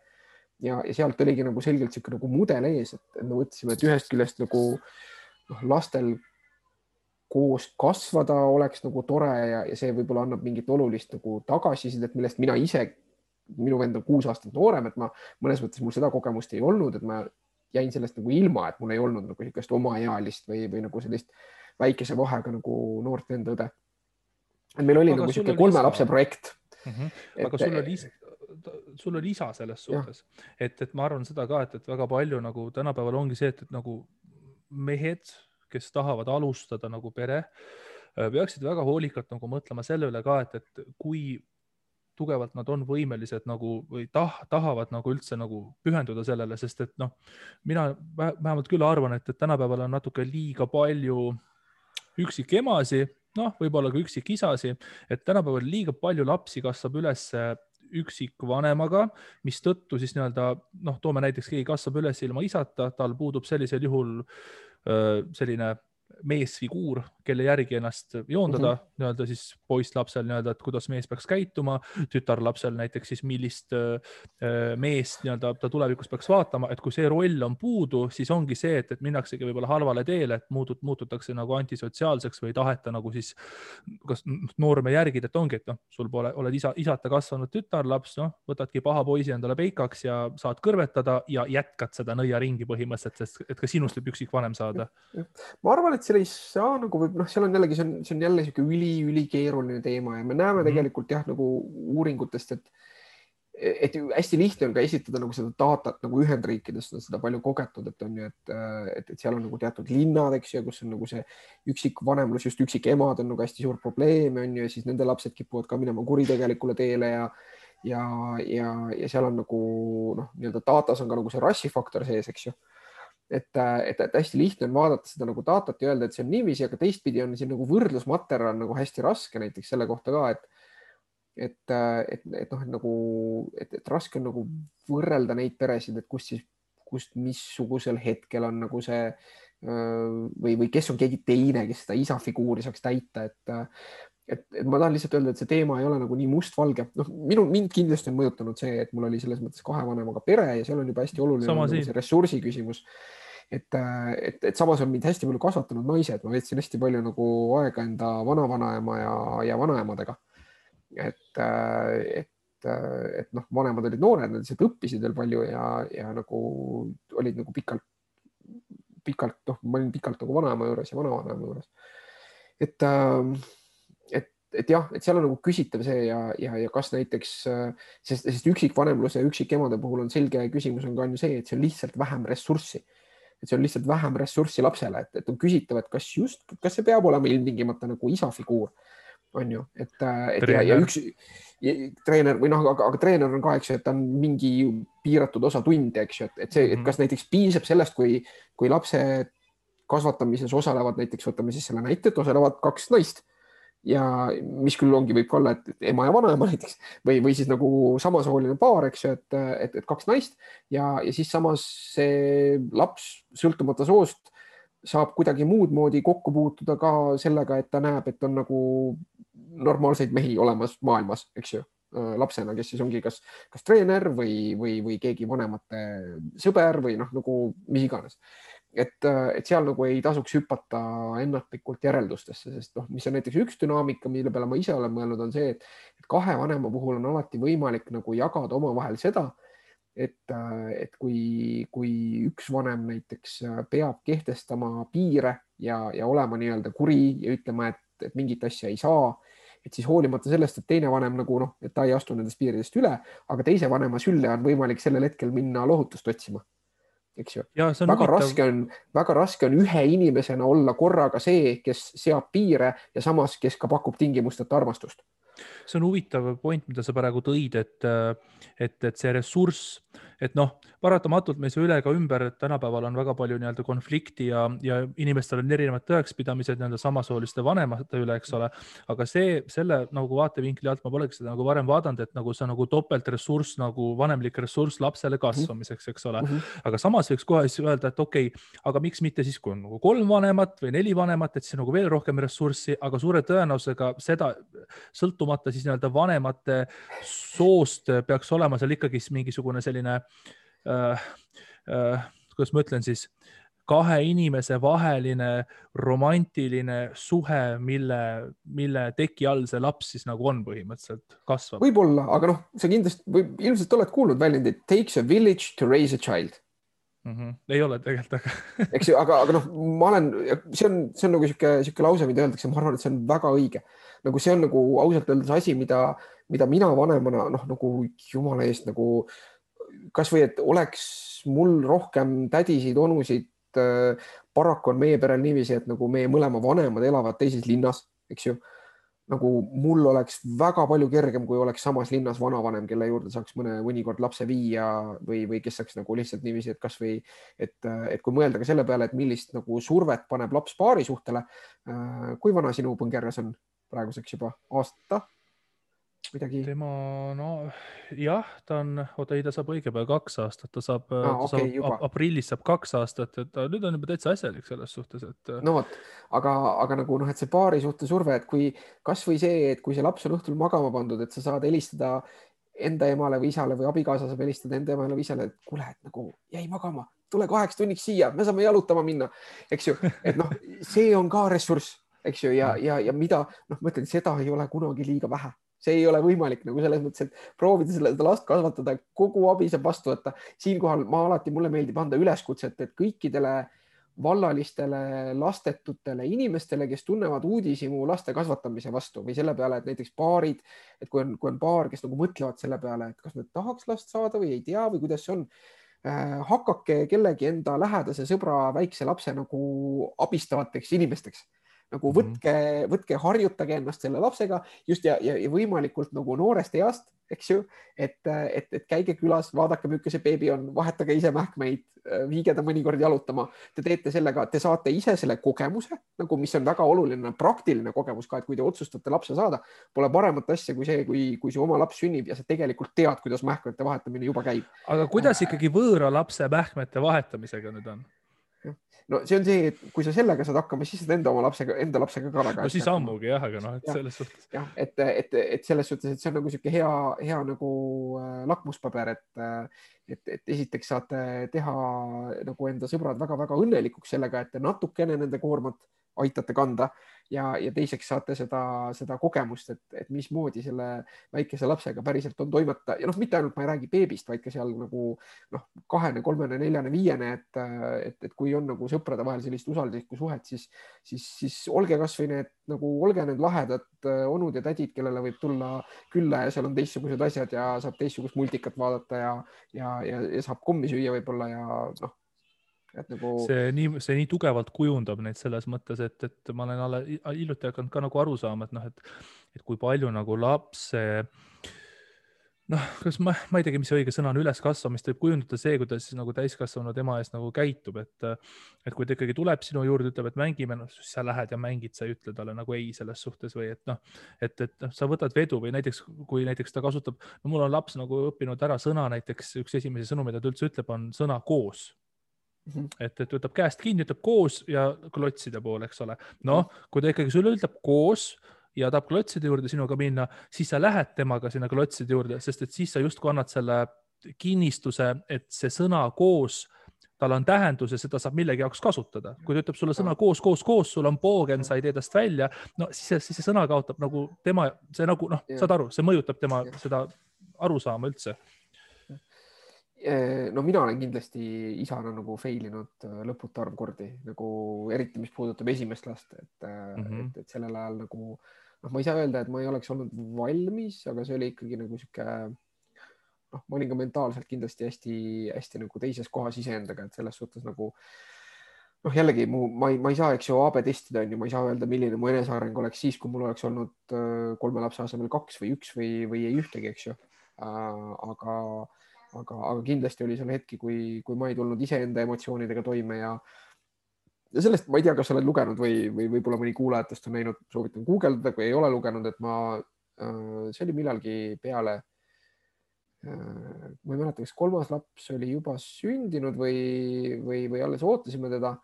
ja, ja sealt oligi nagu selgelt niisugune nagu mudel ees, et me mõtlesime, et ühest küljest nagu noh, lastel koos kasvada oleks nagu tore ja, ja see võib-olla annab mingit olulist nagu tagasisidet, millest mina ise minu vend on kuus aastat noorem, et ma mõnes mõttes mul seda kogemust ei olnud, et ma jäin sellest nagu ilma, et mul ei olnud nagu niisugust omaealist või, või nagu sellist väikese vahega nagu noort venda-õde. et meil oli aga nagu niisugune kolme isa... lapse projekt mm. -hmm. aga et, sul oli isa, sul oli isa selles suhtes, et, et ma arvan seda ka, et, et väga palju nagu tänapäeval ongi see, et, et nagu mehed, kes tahavad alustada nagu pere, peaksid väga hoolikalt nagu mõtlema selle üle ka, et, et kui tugevalt nad on võimelised nagu või tah, tahavad nagu üldse nagu pühenduda sellele, sest et noh, mina vähemalt küll arvan, et, et tänapäeval on natuke liiga palju üksikemasi, noh, võib-olla ka üksikisasi, et tänapäeval liiga palju lapsi kasvab üles üksikvanemaga, mistõttu siis nii-öelda noh, toome näiteks keegi kasvab üles ilma isata, tal puudub sellisel juhul selline meesfiguur, kelle järgi ennast joondada mm -hmm. nii-öelda siis poisslapsel nii-öelda, et kuidas mees peaks käituma, tütarlapsel näiteks siis millist äh, meest nii-öelda ta tulevikus peaks vaatama, et kui see roll on puudu, siis ongi see, et, et minnaksegi võib-olla halvale teele, et muutut, muututakse nagu antisotsiaalseks või ei taheta nagu siis kas noorme järgida, et ongi, et noh, sul pole, oled isa, isata kasvanud tütarlaps, noh, võtadki paha poisi endale peikaks ja saad kõrvetada ja jätkad seda nõiaringi põhimõtteliselt, sest et ka sinust võib üksikvanem saada. ma arvan, et seal ei saa nagu võib, noh, seal on jällegi, see on, see on jälle niisugune üli-ülikeeruline teema ja me näeme mm. tegelikult jah, nagu uuringutest, et et hästi lihtne on ka esitada nagu seda datat nagu Ühendriikidest on seda palju kogetud, et on ju, et, et, et seal on nagu teatud linnad, eks ju, kus on nagu see üksikvanemlus, just üksikemad on nagu hästi suur probleem, on ju, ja siis nende lapsed kipuvad ka minema kuritegelikule teele ja ja, ja, ja seal on nagu noh, nii-öelda datas on ka nagu see rassifaktor sees, eks ju et, et, et hästi lihtne on vaadata seda nagu datat ja öelda, et see on niiviisi, aga teistpidi on siin nagu võrdlusmaterjal nagu hästi raske näiteks selle kohta ka, et et, et, et noh, et nagu, et, et raske on nagu võrrelda neid peresid, et kust siis, kust missugusel hetkel on nagu see või, või kes on keegi teine, kes seda isa figuuri saaks täita, et et, et ma tahan lihtsalt öelda, et see teema ei ole nagu nii mustvalge, noh, minu, mind kindlasti on mõjutanud see, et mul oli selles mõttes kahe vanemaga pere ja seal on juba hästi oluline nagu see ressursi küsimus. et, et, et samas on mind hästi palju kasvatanud naised, ma veetsin hästi palju nagu aega enda vanavanaema ja, ja vanaemadega. et, et, et noh, vanemad olid noored, nad lihtsalt õppisid veel palju ja, ja nagu olid nagu pikalt, pikalt, noh, ma olin pikalt nagu vanaema juures ja vanavanaema juures. et äh, et jah, et seal on nagu küsitav see ja, ja, ja kas näiteks, sest, sest üksikvanemluse üksikemade puhul on selge küsimus on ka on ju see, et see on lihtsalt vähem ressurssi. et see on lihtsalt vähem ressurssi lapsele, et, et on küsitav, et kas just, kas see peab olema ilmtingimata nagu isa figuur, on ju, et, et ja, ja üks ja, treener või noh, aga, aga treener on ka, eks ju, et ta on mingi piiratud osa tunde, eks ju, et, et see, et mhm. kas näiteks piisab sellest, kui, kui lapse kasvatamises osalevad näiteks, võtame siis selle näite, et osalevad kaks naist ja mis küll ongi, võib ka olla, et ema ja vanaema *laughs* näiteks. Või, või siis nagu samasooline paar, eks ju, et, et, et kaks naist. Ja, ja siis samas see laps sõltumata soost saab kuidagi muud moodi kokku puutuda ka sellega, et ta näeb, et on nagu normaalseid mehi olemas maailmas, eks ju. Lapsena, kes siis ongi kas, kas treener või, või, või keegi vanemate sõber või noh, nagu mis iganes et, et seal nagu ei tasuks hüpata ennatlikult järeldustesse, sest noh, mis on näiteks üks dünaamika, mille peale ma ise olen mõelnud, on see, et, kahe vanema puhul on alati võimalik nagu jagada omavahel seda, et, et kui, kui üks vanem näiteks peab kehtestama piire ja, ja olema nii-öelda kuri ja ütlema, et, et mingit asja ei saa, et siis hoolimata sellest, et teine vanem nagu noh, et ta ei astu nendest piiridest üle, aga teise vanema sülle on võimalik sellel hetkel minna lohutust otsima eks ju. väga huvitav. raske on, väga raske on ühe inimesena olla korraga see, kes seab piire ja samas, kes ka pakub tingimusteta armastust. see on huvitav point, mida sa praegu tõid, et, et, et see ressurss et noh, paratamatult me ei saa üle ega ümber, et tänapäeval on väga palju nii-öelda konflikti ja, ja inimestel on erinevad tõekspidamised nii-öelda samasooliste vanemate üle, eks ole. aga see, selle nagu vaatevinkli alt ma polegi seda nagu varem vaadanud, et nagu see nagu topeltressurss nagu vanemlik ressurss lapsele kasvamiseks, eks ole. -hmm. aga samas võiks kohe siis öelda, et okei okay,, aga miks mitte siis, kui on nagu kolm vanemat või neli vanemat, et siis nagu veel rohkem ressurssi, aga suure tõenäosusega seda sõltumata siis nii-öelda vanemate soost peaks olema seal ikkagi mingisugune selline äh, äh, kuidas ma ütlen siis, kahe inimese vaheline romantiline suhe, mille, mille teki all see laps siis nagu on põhimõtteliselt kasvab. võib-olla, aga noh, sa kindlasti või ilmselt oled kuulnud väljendit takes a village to raise a child mm. -hmm. ei ole tegelikult, aga *laughs* eks ju, aga, aga noh, ma olen, see on, see on nagu sihuke, sihuke lause, mida öeldakse, ma arvan, et see on väga õige. nagu see on nagu ausalt öeldes asi, mida, mida mina vanemana noh, nagu jumala eest nagu äh, kasvõi, et oleks mul rohkem tädisid, onusid. Äh, paraku on meie perel niiviisi, et nagu meie mõlema vanemad elavad teises linnas, eks ju. nagu mul oleks väga palju kergem, kui oleks samas linnas vanavanem, kelle juurde saaks mõne, mõnikord lapse viia või, või kes saaks nagu lihtsalt niiviisi, et kasvõi, et, et kui mõelda ka selle peale, et millist nagu survet paneb laps paari suhtele. Äh, kui vana sinu põngerjas on praeguseks juba aasta? Midagi? tema, no jah, ta on, oota ei, ta saab õige pea kaks aastat, ta saab ah,, okay, saab aprillis saab kaks aastat, et ta nüüd on juba täitsa asjalik selles suhtes, et. no vot, aga, aga nagu noh, et see paari suhte surve, et kui kasvõi see, et kui see laps on õhtul magama pandud, et sa saad helistada enda emale või isale või abikaasa saab helistada enda emale või isale, et kuule, et nagu jäi magama, tule kaheks tunniks siia, me saame jalutama minna, eks ju, et noh, see on ka ressurss, eks ju, ja, ja, ja mida noh, ma ütlen, seda ei ole kunagi liiga vähe see ei ole võimalik nagu selles mõttes, et proovida seda last kasvatada, kogu abi saab vastu võtta. siinkohal ma alati, mulle meeldib anda üleskutset, et kõikidele vallalistele lastetutele inimestele, kes tunnevad uudishimu laste kasvatamise vastu või selle peale, et näiteks paarid, et kui on, kui on paar, kes nagu mõtlevad selle peale, et kas nad tahaks last saada või ei tea või kuidas see on äh,. hakake kellegi enda lähedase sõbra väikse lapse nagu abistavateks inimesteks nagu mhm. võtke mm, -hmm. võtke, harjutage ennast selle lapsega just ja, ja, ja võimalikult nagu noorest east, eks ju, et, et, et käige külas, vaadake, milline see beebi on, vahetage ise mähkmeid, viige ta mõnikord jalutama. Te teete sellega, te saate ise selle kogemuse nagu, mis on väga oluline, praktiline kogemus ka, et kui te otsustate lapse saada, pole paremat asja kui see, kui, kui su oma laps sünnib ja sa tegelikult tead, kuidas mähkmete vahetamine juba käib. aga kuidas ikkagi võõra lapse mähkmete vahetamisega nüüd on? No see on see, et kui sa sellega saad hakkama, siis saad enda oma lapsega, enda lapsega ka väga. no siis ammugi jah, aga noh, et ja, selles suhtes. jah, et, et, et selles suhtes, et see on nagu sihuke hea, hea nagu äh, lakmuspaber, et, äh, et, et esiteks saate teha nagu enda sõbrad väga-väga õnnelikuks sellega, et te natukene nende koormat aitate kanda. Ja, ja teiseks saate seda, seda kogemust, et, et mismoodi selle väikese lapsega päriselt on toimeta ja noh, mitte ainult ma ei räägi beebist, vaid ka seal nagu noh, kahene, kolmene, neljane, viiene, et, et, et kui on nagu sõprade vahel sellist usalduslikku suhet, siis, siis, siis olge kasvõi need nagu, olge need lahedad onud ja tädid, kellele võib tulla külla ja seal on teistsugused asjad ja saab teistsugust multikat vaadata ja, ja, ja, ja saab kommi süüa võib-olla ja noh et nagu. see nii, see nii tugevalt kujundab neid selles mõttes, et, et ma olen alle hiljuti hakanud ka nagu aru saama, et noh, et, et kui palju nagu lapse noh, kas ma, ma ei teagi, mis see õige sõna on, üleskasvamist võib kujundada see, kuidas nagu täiskasvanu tema ees nagu käitub, et, et kui ta ikkagi tuleb sinu juurde, ütleb, et mängime, noh, siis sa lähed ja mängid, sa ei ütle talle nagu ei selles suhtes või et noh, et, et noh, sa võtad vedu või näiteks, kui näiteks ta kasutab, no mul on laps nagu õppinud ära sõna, näiteks üks esimesi sõnu, mida ta üldse ütleb, on sõna koos -hmm. et, et võtab käest kinni, ütleb koos ja klotside poole, eks ole. noh, kui ta ikkagi sulle ütleb koos, ja tahab klotside juurde sinuga minna, siis sa lähed temaga sinna klotside juurde, sest et siis sa justkui annad selle kinnistuse, et see sõna koos, tal on tähendus ja seda saab millegi jaoks kasutada. kui ta ütleb sulle sõna koos, koos, koos, sul on poogen, sa ei tee tast välja, no siis, siis see sõna kaotab nagu tema, see nagu noh, saad aru, see mõjutab tema seda arusaama üldse. No mina olen kindlasti isana nagu fail inud äh, lõputu arv kordi nagu eriti, mis puudutab esimest last, et mm, -hmm. et, et sellel ajal nagu noh, ma ei saa öelda, et ma ei oleks olnud valmis, aga see oli ikkagi nagu sihuke noh, ma olin ka mentaalselt kindlasti hästi-hästi nagu teises kohas iseendaga, et selles suhtes nagu noh, jällegi mu, ma ei, ma ei saa, eks ju, AB testida on ju, ma ei saa öelda, milline mu eneseareng oleks siis, kui mul oleks olnud äh, kolme lapse asemel kaks või üks või, või ei ühtegi, eks ju. Äh, aga, aga, aga kindlasti oli seal hetki, kui, kui ma ei tulnud iseenda emotsioonidega toime ja ja sellest ma ei tea, kas sa oled lugenud või, või võib-olla mõni kuulajatest on näinud, soovitan guugeldada, kui ei ole lugenud, et ma, äh, see oli millalgi peale, äh, ma ei mäleta, kas kolmas laps oli juba sündinud või, või, või alles ootasime teda.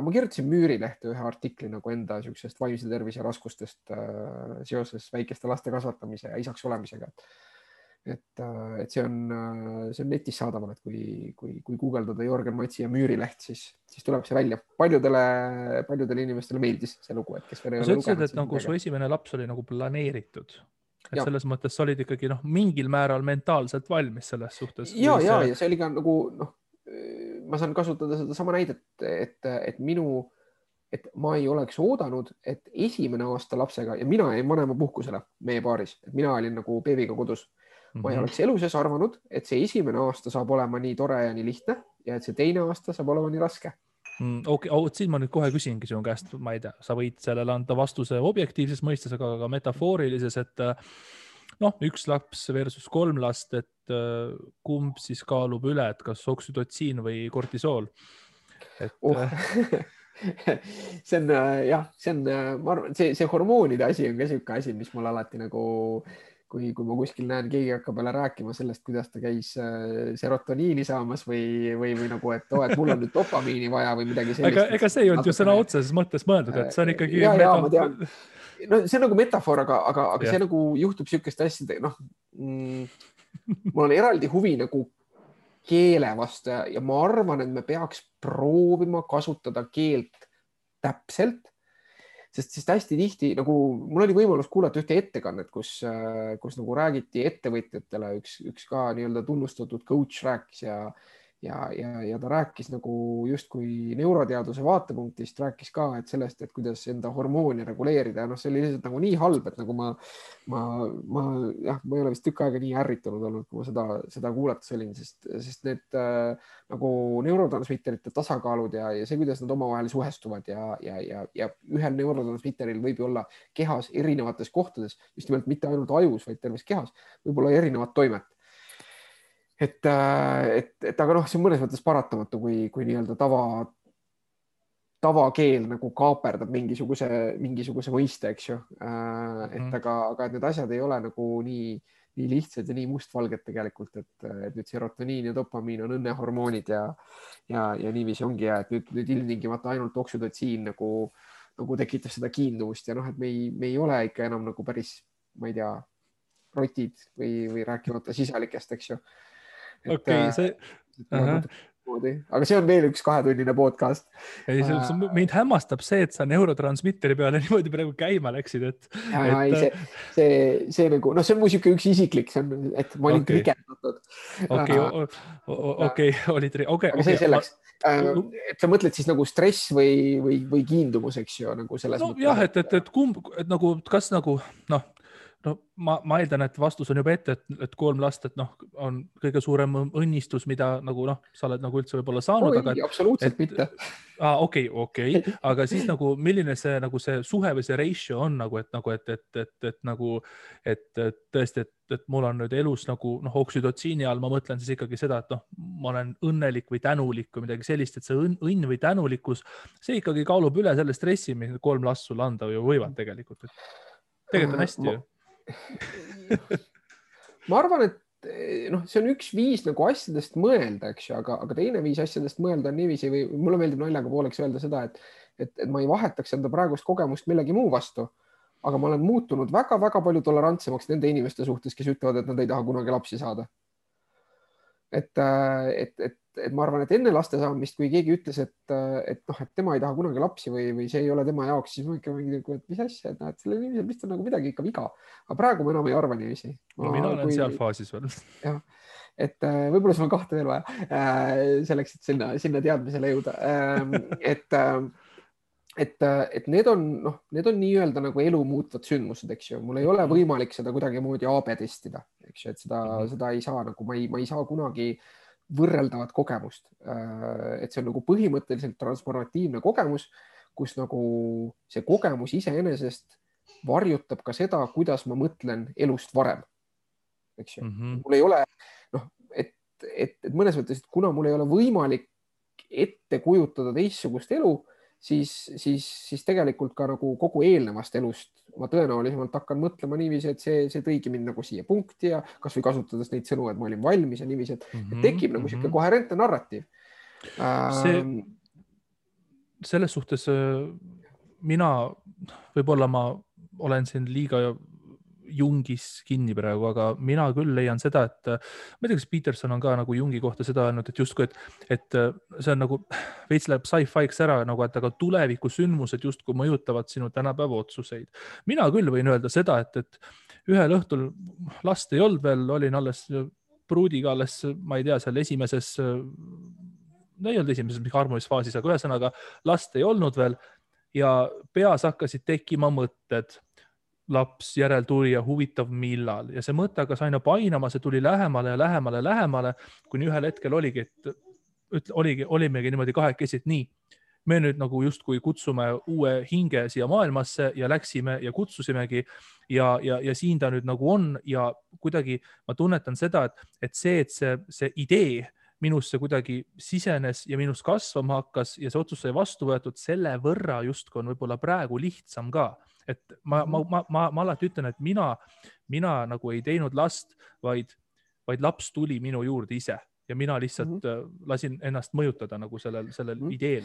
ma kirjutasin Müürilehte ühe artikli nagu enda niisugusest vaimse tervise raskustest äh, seoses väikeste laste kasvatamise ja isaks olemisega et, äh, et see on, äh, see on netis saadaval, et kui, kui, kui guugeldada Jörgen Matsi ja Müürileht, siis, siis tuleb see välja. paljudele, paljudele inimestele meeldis see lugu, et kes veel ei ole lugenud. sa ütlesid, et nagu su esimene laps oli nagu planeeritud, et ja. selles mõttes sa olid ikkagi noh, mingil määral mentaalselt valmis selles suhtes. ja, ja, ja see oli ka nagu noh, ma saan kasutada sedasama näidet, et, et minu et ma ei oleks oodanud, et esimene aasta lapsega ja mina jäin vanemapuhkusele meie paaris, et mina olin nagu beebiga kodus ma ei mhm. oleks elu sees arvanud, et see esimene aasta saab olema nii tore ja nii lihtne ja et see teine aasta saab olema nii raske mm,. okei okay. oh,, siin ma nüüd kohe küsingi sinu käest, ma ei tea, sa võid sellele anda vastuse objektiivses mõistes, aga ka metafoorilises, et äh, noh, üks laps versus kolm last, et uh, kumb siis kaalub üle, et kas oksüdotsiin või kortisool? et oh. *laughs* see on jah, see on, ma arvan, see, see hormoonide asi on ka niisugune asi, mis mul alati nagu äh, kui, kui ma kuskil näen, keegi hakkab jälle rääkima sellest, kuidas ta käis äh, serotoniini saamas või, või, või nagu, et oo oh,, et mul on nüüd dopamiini vaja või midagi sellist. aga ega see ei olnud ju sõna otseses mõttes mõeldud, et see on ikkagi. ja, ja ma tean. no see on nagu metafoor, aga, aga, aga ja. see nagu juhtub niisuguste asjade, noh mm,. mul on eraldi huvi nagu keele vastu ja, ja ma arvan, et me peaks proovima kasutada keelt täpselt sest, sest hästi tihti nagu mul oli võimalus kuulata ühte ettekannet, kus, kus nagu räägiti ettevõtjatele, üks, üks ka nii-öelda tunnustatud coach rääkis ja ja, ja, ja ta rääkis nagu justkui neuroteaduse vaatepunktist, rääkis ka, et sellest, et kuidas enda hormoone reguleerida ja noh, see oli lihtsalt nagu nii halb, et nagu ma, ma, ma jah, ma ei ole vist tükk aega nii ärritunud olnud, kui ma seda, seda kuulates olin, sest, sest need äh, nagu neurotransmitterite tasakaalud ja, ja see, kuidas nad omavahel suhestuvad ja, ja, ja, ja ühel neurotransmitteril võib ju olla kehas erinevates kohtades, just nimelt mitte ainult ajus, vaid terves kehas, võib olla erinevat toimet et, äh, et, et aga noh, see on mõnes mõttes paratamatu, kui, kui nii-öelda tava, tavakeel nagu kaaperdab mingisuguse, mingisuguse mõiste, eks ju. Äh, et mm. aga, aga et need asjad ei ole nagu nii, nii lihtsad ja nii mustvalged tegelikult, et, et nüüd serotoniin ja dopamiin on õnnehormoonid ja, ja, ja niiviisi ongi ja et nüüd, nüüd ilmtingimata ainult oksüdotsiin nagu, nagu tekitab seda kiindumust ja noh, et me ei, me ei ole ikka enam nagu päris, ma ei tea, rotid või, või rääkimata sisalikest, eks ju okei, äh, see. aga see on veel üks kahetunnine podcast. ei, see, see, mind hämmastab see, et sa neurotransmitteri peale *laughs* niimoodi praegu käima läksid, et. ja ei, see, see, see nagu noh, see on mu sihuke üks isiklik, see on, et ma olin okay. trigerdatud. okei, okei, *laughs* olid, okei. aga see selleks äh, et sa mõtled siis nagu stress või, või, või kiindumus, eks ju, nagu selles no, mõttes. jah, et, et, et kumb, et nagu, kas nagu noh, no ma, ma eeldan, et vastus on juba ette, et, et kolm last, et noh, on kõige suurem õnnistus, mida nagu noh, sa oled nagu üldse võib-olla saanud. absoluutselt et, mitte. aa, okei, okei, aga siis nagu, milline see nagu see suhe või see ratio on nagu, et nagu, et, et, et, et nagu, et, et tõesti, et, et mul on nüüd elus nagu noh, oksüdotsiini all ma mõtlen siis ikkagi seda, et noh, ma olen õnnelik või tänulik või midagi sellist, et see õnn, õnn või tänulikkus, see ikkagi kaalub üle selle stressi, mis kolm last sulle anda ju võivad tegelikult. tegelikult on hästi ju ma arvan, et Eh, noh, see on üks viis nagu asjadest mõelda, eks ju, aga, aga teine viis asjadest mõelda on niiviisi või mulle meeldib naljaga pooleks öelda seda, et, et, et ma ei vahetaks enda praegust kogemust millegi muu vastu. aga ma olen muutunud väga-väga palju tolerantsemaks nende inimeste suhtes, kes ütlevad, et nad ei taha kunagi lapsi saada. et, äh, et, et et ma arvan, et enne laste saamist, kui keegi ütles, et, et noh, et tema ei taha kunagi lapsi või, või see ei ole tema jaoks, siis ma ikka mingi, et mis asja, et noh, et sellel inimesel vist on nagu midagi ikka viga. aga praegu ma enam ei arva niiviisi. no mina olen kui... seal faasis veel. *laughs* jah, et äh, võib-olla sul on kahte veel vaja äh, selleks, et sinna, sinna teadmisele jõuda. Ähm, *laughs* et et, et need on, noh, need on nii-öelda nagu elu muutvad sündmused, eks ju, mul ei ole võimalik seda kuidagimoodi AB testida, eks ju, et seda -hmm. seda ei saa nagu ma ei, ma ei saa kunagi äh, võrreldavat kogemust. Äh, et see on nagu põhimõtteliselt transformatiivne kogemus, kus nagu see kogemus iseenesest varjutab ka seda, kuidas ma mõtlen elust varem. eks ju mm, -hmm. mul ei ole noh, et, et, et mõnes mõttes, et kuna mul ei ole võimalik ette kujutada teistsugust elu, siis, siis, siis tegelikult ka nagu kogu eelnevast elust ma tõenäolisemalt hakkan mõtlema niiviisi, et see, see tõigi mind nagu siia punkti ja kasvõi kasutades neid sõnu, et ma olin valmis ja niiviisi, et mm -hmm, tekib nagu niisugune mm -hmm. koherentne narratiiv see, ähm,. selles suhtes äh, mina, võib-olla ma olen siin liiga Jungis kinni praegu, aga mina küll leian seda, et ma ei tea, kas Peterson on ka nagu Jungi kohta seda öelnud, et justkui, et, et see on nagu *laughs* veits läheb sci-fi'ks ära nagu, et aga tuleviku sündmused justkui mõjutavad sinu tänapäeva otsuseid. mina küll võin öelda seda, et, et ühel õhtul last ei olnud veel, olin alles pruudiga alles, ma ei tea, seal esimeses, no ei olnud esimeses mingi armumisfaasis, aga ühesõnaga last ei olnud veel ja peas hakkasid tekkima mõtted laps, järeltulija, huvitav, millal. Ja see mõte hakkas aina painama, see tuli lähemale ja lähemale lähemale, kuni ühel hetkel oligi, et ütle, oligi, olimegi niimoodi kahekesi, et nii, me nüüd nagu justkui kutsume uue hinge siia maailmasse ja läksime ja kutsusimegi ja, ja, ja siin ta nüüd nagu on ja kuidagi ma tunnetan seda, et, et see, et see, see idee minusse kuidagi sisenes ja minus kasvama hakkas ja see otsus sai vastu võetud, selle võrra justkui on võib-olla praegu lihtsam ka et ma, ma, mhm. ma, ma, ma alati ütlen, et mina, mina nagu ei teinud last, vaid, vaid laps tuli minu juurde ise ja mina lihtsalt mm -hmm. lasin ennast mõjutada nagu sellel, sellel mm -hmm. ideel.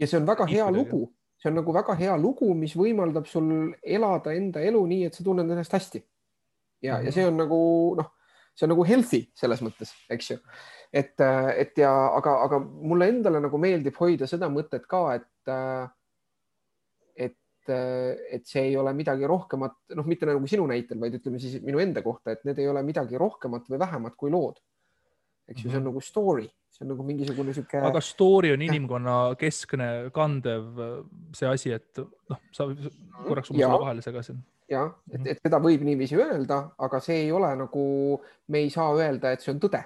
ja see on väga hea lugu, see on nagu väga hea lugu, mis võimaldab sul elada enda elu nii, et sa tunned ennast hästi. ja mm, -hmm. ja see on nagu noh, see on nagu healthy selles mõttes, eks ju. Et, et ja aga, aga mulle endale nagu meeldib hoida seda mõtet ka, et et see ei ole midagi rohkemat, noh, mitte nagu sinu näitel, vaid ütleme siis minu enda kohta, et need ei ole midagi rohkemat või vähemat kui lood. eks ju mm -hmm., see on mhm. nagu story, see on nagu mingisugune sihuke. aga story on inimkonna keskne, kandev see asi, et noh, sa korraks oma vahele segasin. ja et, mhm. et seda võib niiviisi öelda, aga see ei ole nagu, me ei saa öelda, et see on tõde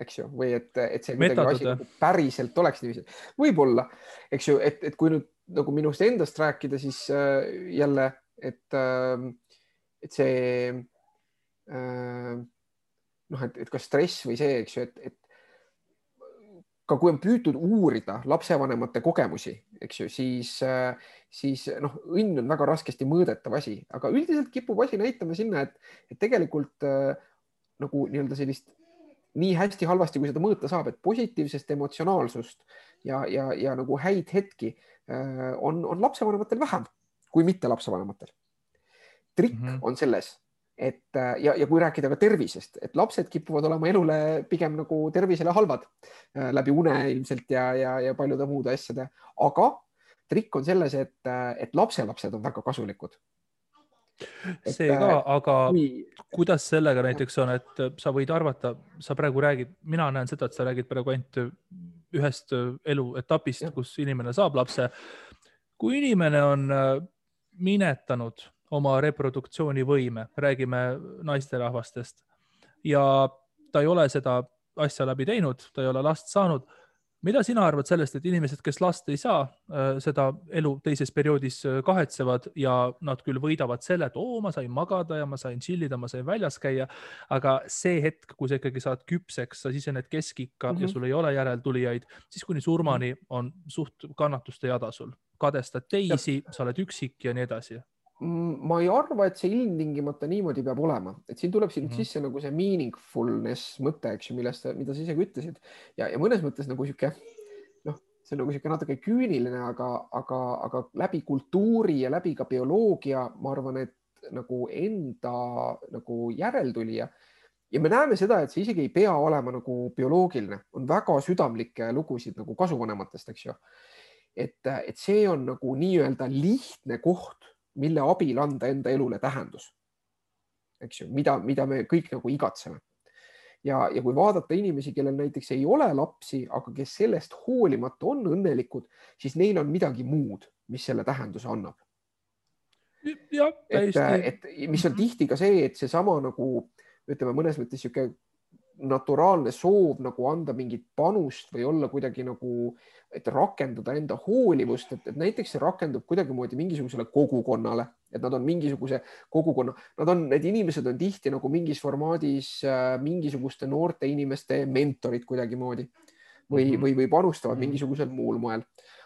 eks ju, või et, et see kuidagi asi päriselt oleks niiviisi. võib-olla, eks ju, et, et kui nüüd nagu minust endast rääkida, siis äh, jälle, et äh,, et see äh, noh, et, et kas stress või see, eks ju, et, et ka kui on püütud uurida lapsevanemate kogemusi, eks ju, siis, äh, siis noh, õnn on väga raskesti mõõdetav asi, aga üldiselt kipub asi näitama sinna, et, et tegelikult äh, nagu nii-öelda sellist nii hästi halvasti, kui seda mõõta saab, et positiivsest emotsionaalsust ja, ja, ja nagu häid hetki Äh, on, on lapsevanematel vähem kui mitte lapsevanematel. trikk mm -hmm. on selles, et äh, ja, ja kui rääkida ka tervisest, et lapsed kipuvad olema elule pigem nagu tervisele halvad äh, läbi une ilmselt ja, ja, ja paljude muude asjade, aga trikk on selles, et, et lapselapsed on väga kasulikud see ka, aga kui... kuidas sellega näiteks on, et sa võid arvata, sa praegu räägid, mina näen seda, et sa räägid praegu ainult ühest äh, eluetapist, kus inimene saab lapse. kui inimene on äh, minetanud oma reproduktsioonivõime, räägime naisterahvastest ja ta ei ole seda asja läbi teinud, ta ei ole last saanud. Mida sina arvad sellest, et inimesed, kes last ei saa, äh, seda elu teises perioodis äh, kahetsevad ja nad küll võidavad selle, et oo, ma sain magada ja ma sain chill ida, ma sain väljas käia. aga see hetk, kui sa ikkagi saad küpseks, sa sisened keskikka mm -hmm. ja mhm. sul ei ole järeltulijaid, siis kuni surmani on suht kannatuste jada sul, kadestad teisi, sa oled üksik ja nii edasi ma ei arva, et see ilmtingimata niimoodi peab olema, et siin tuleb siin mm -hmm. sisse nagu see meaningfulness mõte, eks ju, millest, mida sa ise ka ütlesid ja, ja mõnes mõttes nagu sihuke noh, see on nagu sihuke natuke küüniline, aga, aga, aga läbi kultuuri ja läbi ka bioloogia, ma arvan, et nagu enda nagu järeltulija ja me näeme seda, et see isegi ei pea olema nagu bioloogiline, on väga südamlikke lugusid nagu kasuvanematest, eks ju. et, et see on nagu nii-öelda lihtne koht mille abil anda enda elule tähendus. eks ju, mida, mida me kõik nagu igatseme. ja, ja kui vaadata inimesi, kellel näiteks ei ole lapsi, aga kes sellest hoolimata on õnnelikud, siis neil on midagi muud, mis selle tähenduse annab. et, et mis on tihti ka see, et seesama nagu ütleme, mõnes mõttes niisugune naturaalne soov nagu anda mingit panust või olla kuidagi nagu, et rakendada enda hoolivust, et, näiteks see rakendub kuidagimoodi mingisugusele kogukonnale, et nad on mingisuguse kogukonna, nad on, need inimesed on tihti nagu mingis formaadis äh, mingisuguste noorte inimeste mentorid kuidagimoodi või -hmm. või, või panustavad mhm. mingisugusel muul moel.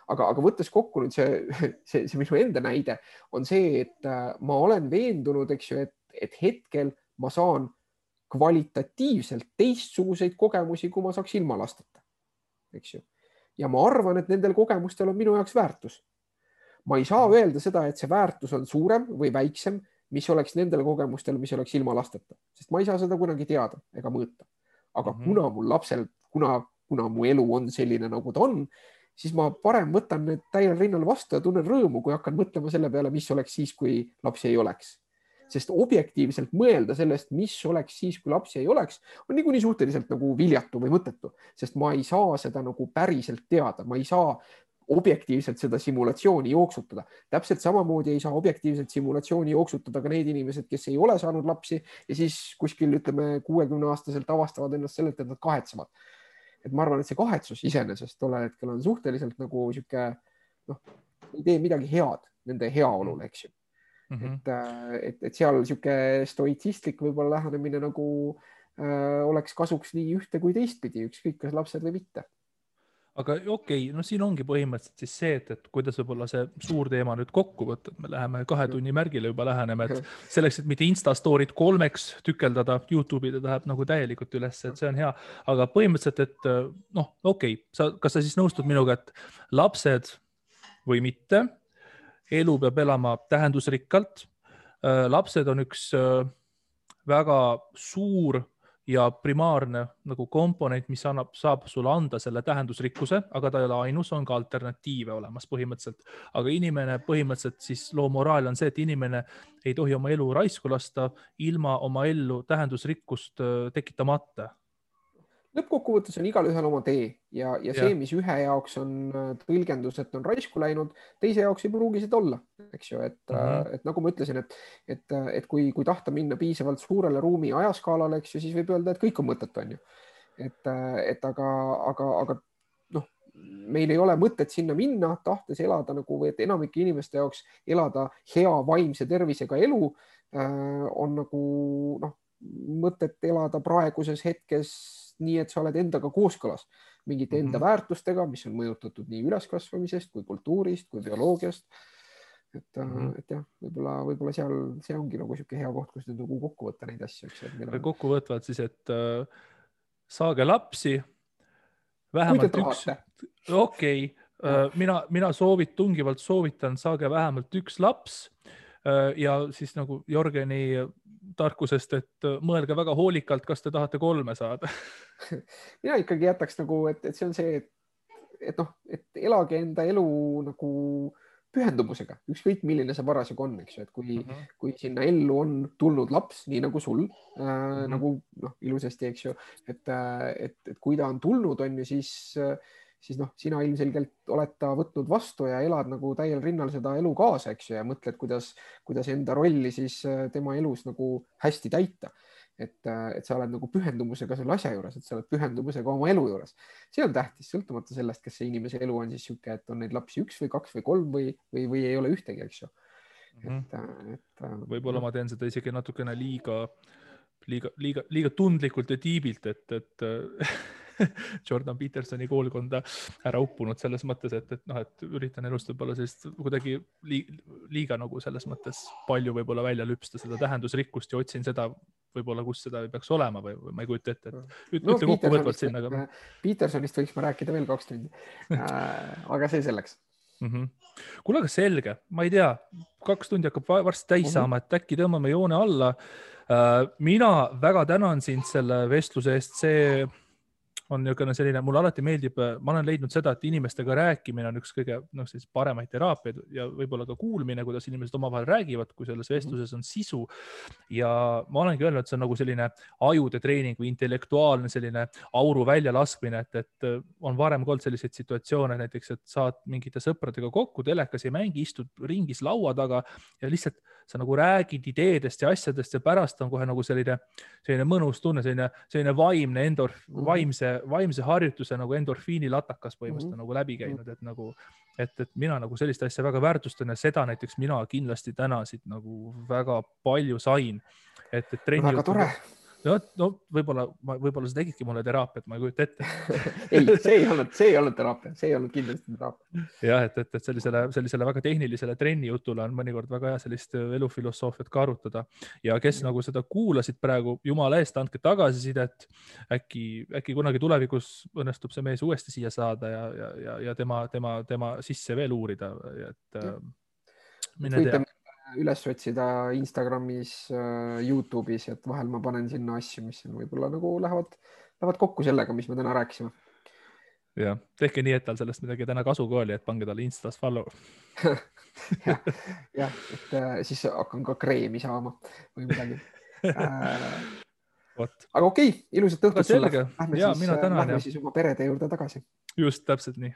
aga, aga võttes kokku nüüd see, see, see minu enda näide on see, et äh, ma olen veendunud, eks ju, et, et hetkel ma saan kvalitatiivselt teistsuguseid kogemusi, kui ma saaks ilma lasteta. eks ju. ja ma arvan, et nendel kogemustel on minu jaoks väärtus. ma ei saa öelda seda, et see väärtus on suurem või väiksem, mis oleks nendel kogemustel, mis oleks ilma lasteta, sest ma ei saa seda kunagi teada ega mõõta. aga mm -hmm. kuna mul lapsel, kuna, kuna mu elu on selline, nagu ta on, siis ma parem võtan need täiel rinnal vastu ja tunnen rõõmu, kui hakkan mõtlema selle peale, mis oleks siis, kui lapsi ei oleks sest objektiivselt mõelda sellest, mis oleks siis, kui lapsi ei oleks, on niikuinii suhteliselt nagu viljatu või mõttetu, sest ma ei saa seda nagu päriselt teada, ma ei saa objektiivselt seda simulatsiooni jooksutada. täpselt samamoodi ei saa objektiivselt simulatsiooni jooksutada ka need inimesed, kes ei ole saanud lapsi ja siis kuskil ütleme kuuekümne aastaselt avastavad ennast sellelt, et nad kahetsevad. et ma arvan, et see kahetsus iseenesest tollel hetkel on suhteliselt nagu sihuke noh, ei tee midagi head nende heaolule, eks ju Mm -hmm. et, äh, et, et seal niisugune stoitsistlik võib-olla lähenemine nagu äh, oleks kasuks nii ühte kui teistpidi, ükskõik kas lapsed või mitte. Aga okei okay,, no siin ongi põhimõtteliselt siis see, et, et kuidas võib-olla see suur teema nüüd kokku võtta, et me läheme kahe tunni märgile juba läheneme, et selleks, et mitte Insta story'd kolmeks tükeldada, Youtube'i ta läheb nagu täielikult üles, et see on hea, aga põhimõtteliselt, et noh, okei okay,, sa, kas sa siis nõustud minuga, et lapsed või mitte elu peab elama tähendusrikkalt. Äh, lapsed on üks äh, väga suur ja primaarne nagu komponent, mis annab, saab sulle anda selle tähendusrikkuse, aga ta ei ole ainus, on ka alternatiive olemas põhimõtteliselt. aga inimene põhimõtteliselt siis loo moraal on see, et inimene ei tohi oma elu raisku lasta ilma oma ellu tähendusrikkust äh, tekitamata lõppkokkuvõttes on igalühel oma tee ja, ja see, mis ühe jaoks on äh, tõlgendus, et on raisku läinud, teise jaoks ei pruugi seda olla, eks ju, et mm, -hmm. et nagu ma ütlesin, et, et, et kui, kui tahta minna piisavalt suurele ruumi ajaskaalale, eks ju, siis võib öelda, et kõik on mõttetu, on ju. et, et aga, aga, aga noh, meil ei ole mõtet sinna minna, tahtes elada nagu et enamike inimeste jaoks elada hea vaimse tervisega elu äh, on nagu noh, mõtet elada praeguses hetkes nii, et sa oled endaga kooskõlas mingite enda mm -hmm. väärtustega, mis on mõjutatud nii üleskasvamisest kui kultuurist kui bioloogiast. et mm, -hmm. et jah, võib-olla, võib-olla seal see ongi nagu niisugune hea koht, kus nüüd nagu kokku võtta neid asju, eks kokkuvõtvalt siis, et äh, saage lapsi. vähemalt üks, okei äh,, mina, mina soovit-, tungivalt soovitan, saage vähemalt üks laps äh, ja siis nagu Jörgeni tarkusest, et äh, mõelge väga hoolikalt, kas te tahate kolme saada *laughs* mina ikkagi jätaks nagu, et, et see on see, et, et noh, et elage enda elu nagu pühendumusega, ükskõik milline see parasjagu on, eks ju, et kui mm, -hmm. kui sinna ellu on tulnud laps, nii nagu sul äh, mm, -hmm. nagu noh, ilusasti, eks ju, et, äh, et, et kui ta on tulnud, on ju, siis äh, siis noh, sina ilmselgelt oled ta võtnud vastu ja elad nagu täiel rinnal seda elu kaasa, eks ju, ja mõtled, kuidas, kuidas enda rolli siis äh, tema elus nagu hästi täita. et, et sa oled nagu pühendumusega selle asja juures, et sa oled pühendumusega oma elu juures. see on tähtis, sõltumata sellest, kas see inimese elu on siis niisugune, et on neid lapsi üks või kaks või kolm või, või, või ei ole ühtegi, eks ju. Mhm. et, et. võib-olla ma teen seda isegi natukene liiga, liiga, liiga, liiga tundlikult ja tiibilt, et, et *laughs* *laughs* Jordan Petersoni koolkonda ära uppunud selles mõttes, et, et noh, et üritan elust võib-olla sellist kuidagi liiga, nagu selles mõttes palju võib-olla välja lüpsta seda tähendusrikkust ja otsin seda võib-olla, kus seda ei peaks olema või, või ma ei kujuta ette, et ütle no, kokkuvõtvalt siin, aga. *laughs* Petersonist võiks ma rääkida veel kaks tundi *laughs* äh, aga see selleks mm. -hmm. kuule, aga selge, ma ei tea, kaks tundi hakkab varsti täis mm -hmm. saama, et äkki tõmbame joone alla. Äh, mina väga tänan sind selle vestluse eest, see on niisugune selline, mulle alati meeldib, ma olen leidnud seda, et inimestega rääkimine on üks kõige noh, selliseid paremaid teraapiaid ja võib-olla ka kuulmine, kuidas inimesed omavahel räägivad, kui selles vestluses on sisu. ja ma olengi öelnud, et see on nagu selline ajude treening või intellektuaalne selline auru väljalaskmine, et, et on varem ka olnud selliseid situatsioone näiteks, et saad mingite sõpradega kokku, telekas ei mängi, istud ringis laua taga ja lihtsalt sa nagu räägid ideedest ja asjadest ja pärast on kohe nagu selline, selline mõnus tunne, selline, selline vaimne endorf, mhm. vaimse, vaimse harjutuse nagu endorfiini latakas põhimõtteliselt mm -hmm. nagu läbi käinud, et nagu, et, et mina nagu sellist asja väga väärtustan ja seda näiteks mina kindlasti täna siit nagu väga palju sain. et, et trenni. väga tore no, no võib-olla, võib-olla sa tegidki mulle teraapiat, ma ei kujuta ette *laughs* ei, see ei olnud, see ei olnud teraapia, see ei olnud kindlasti teraapia. jah, et, et, et sellisele, sellisele väga tehnilisele trenni jutule on mõnikord väga hea sellist elufilosoofiat ka arutada ja kes ja. nagu seda kuulasid praegu, jumala eest, andke tagasisidet. äkki, äkki kunagi tulevikus õnnestub see mees uuesti siia saada ja, ja, ja, ja tema, tema, tema sisse veel uurida, et ja. mine tea üles otsida Instagramis, äh, Youtube'is, et vahel ma panen sinna asju, mis on võib-olla nagu lähevad, lähevad kokku sellega, mis me täna rääkisime. jah, tehke nii, et tal sellest midagi täna kasu ka oli, et pange talle Instas follow *laughs* jah, jah, et äh, siis hakkan ka kreemi saama või midagi *laughs* äh, aga okei okay,, ilusat õhtut sulle. Lähme, ja, siis, äh, lähme siis oma perede juurde tagasi. just täpselt nii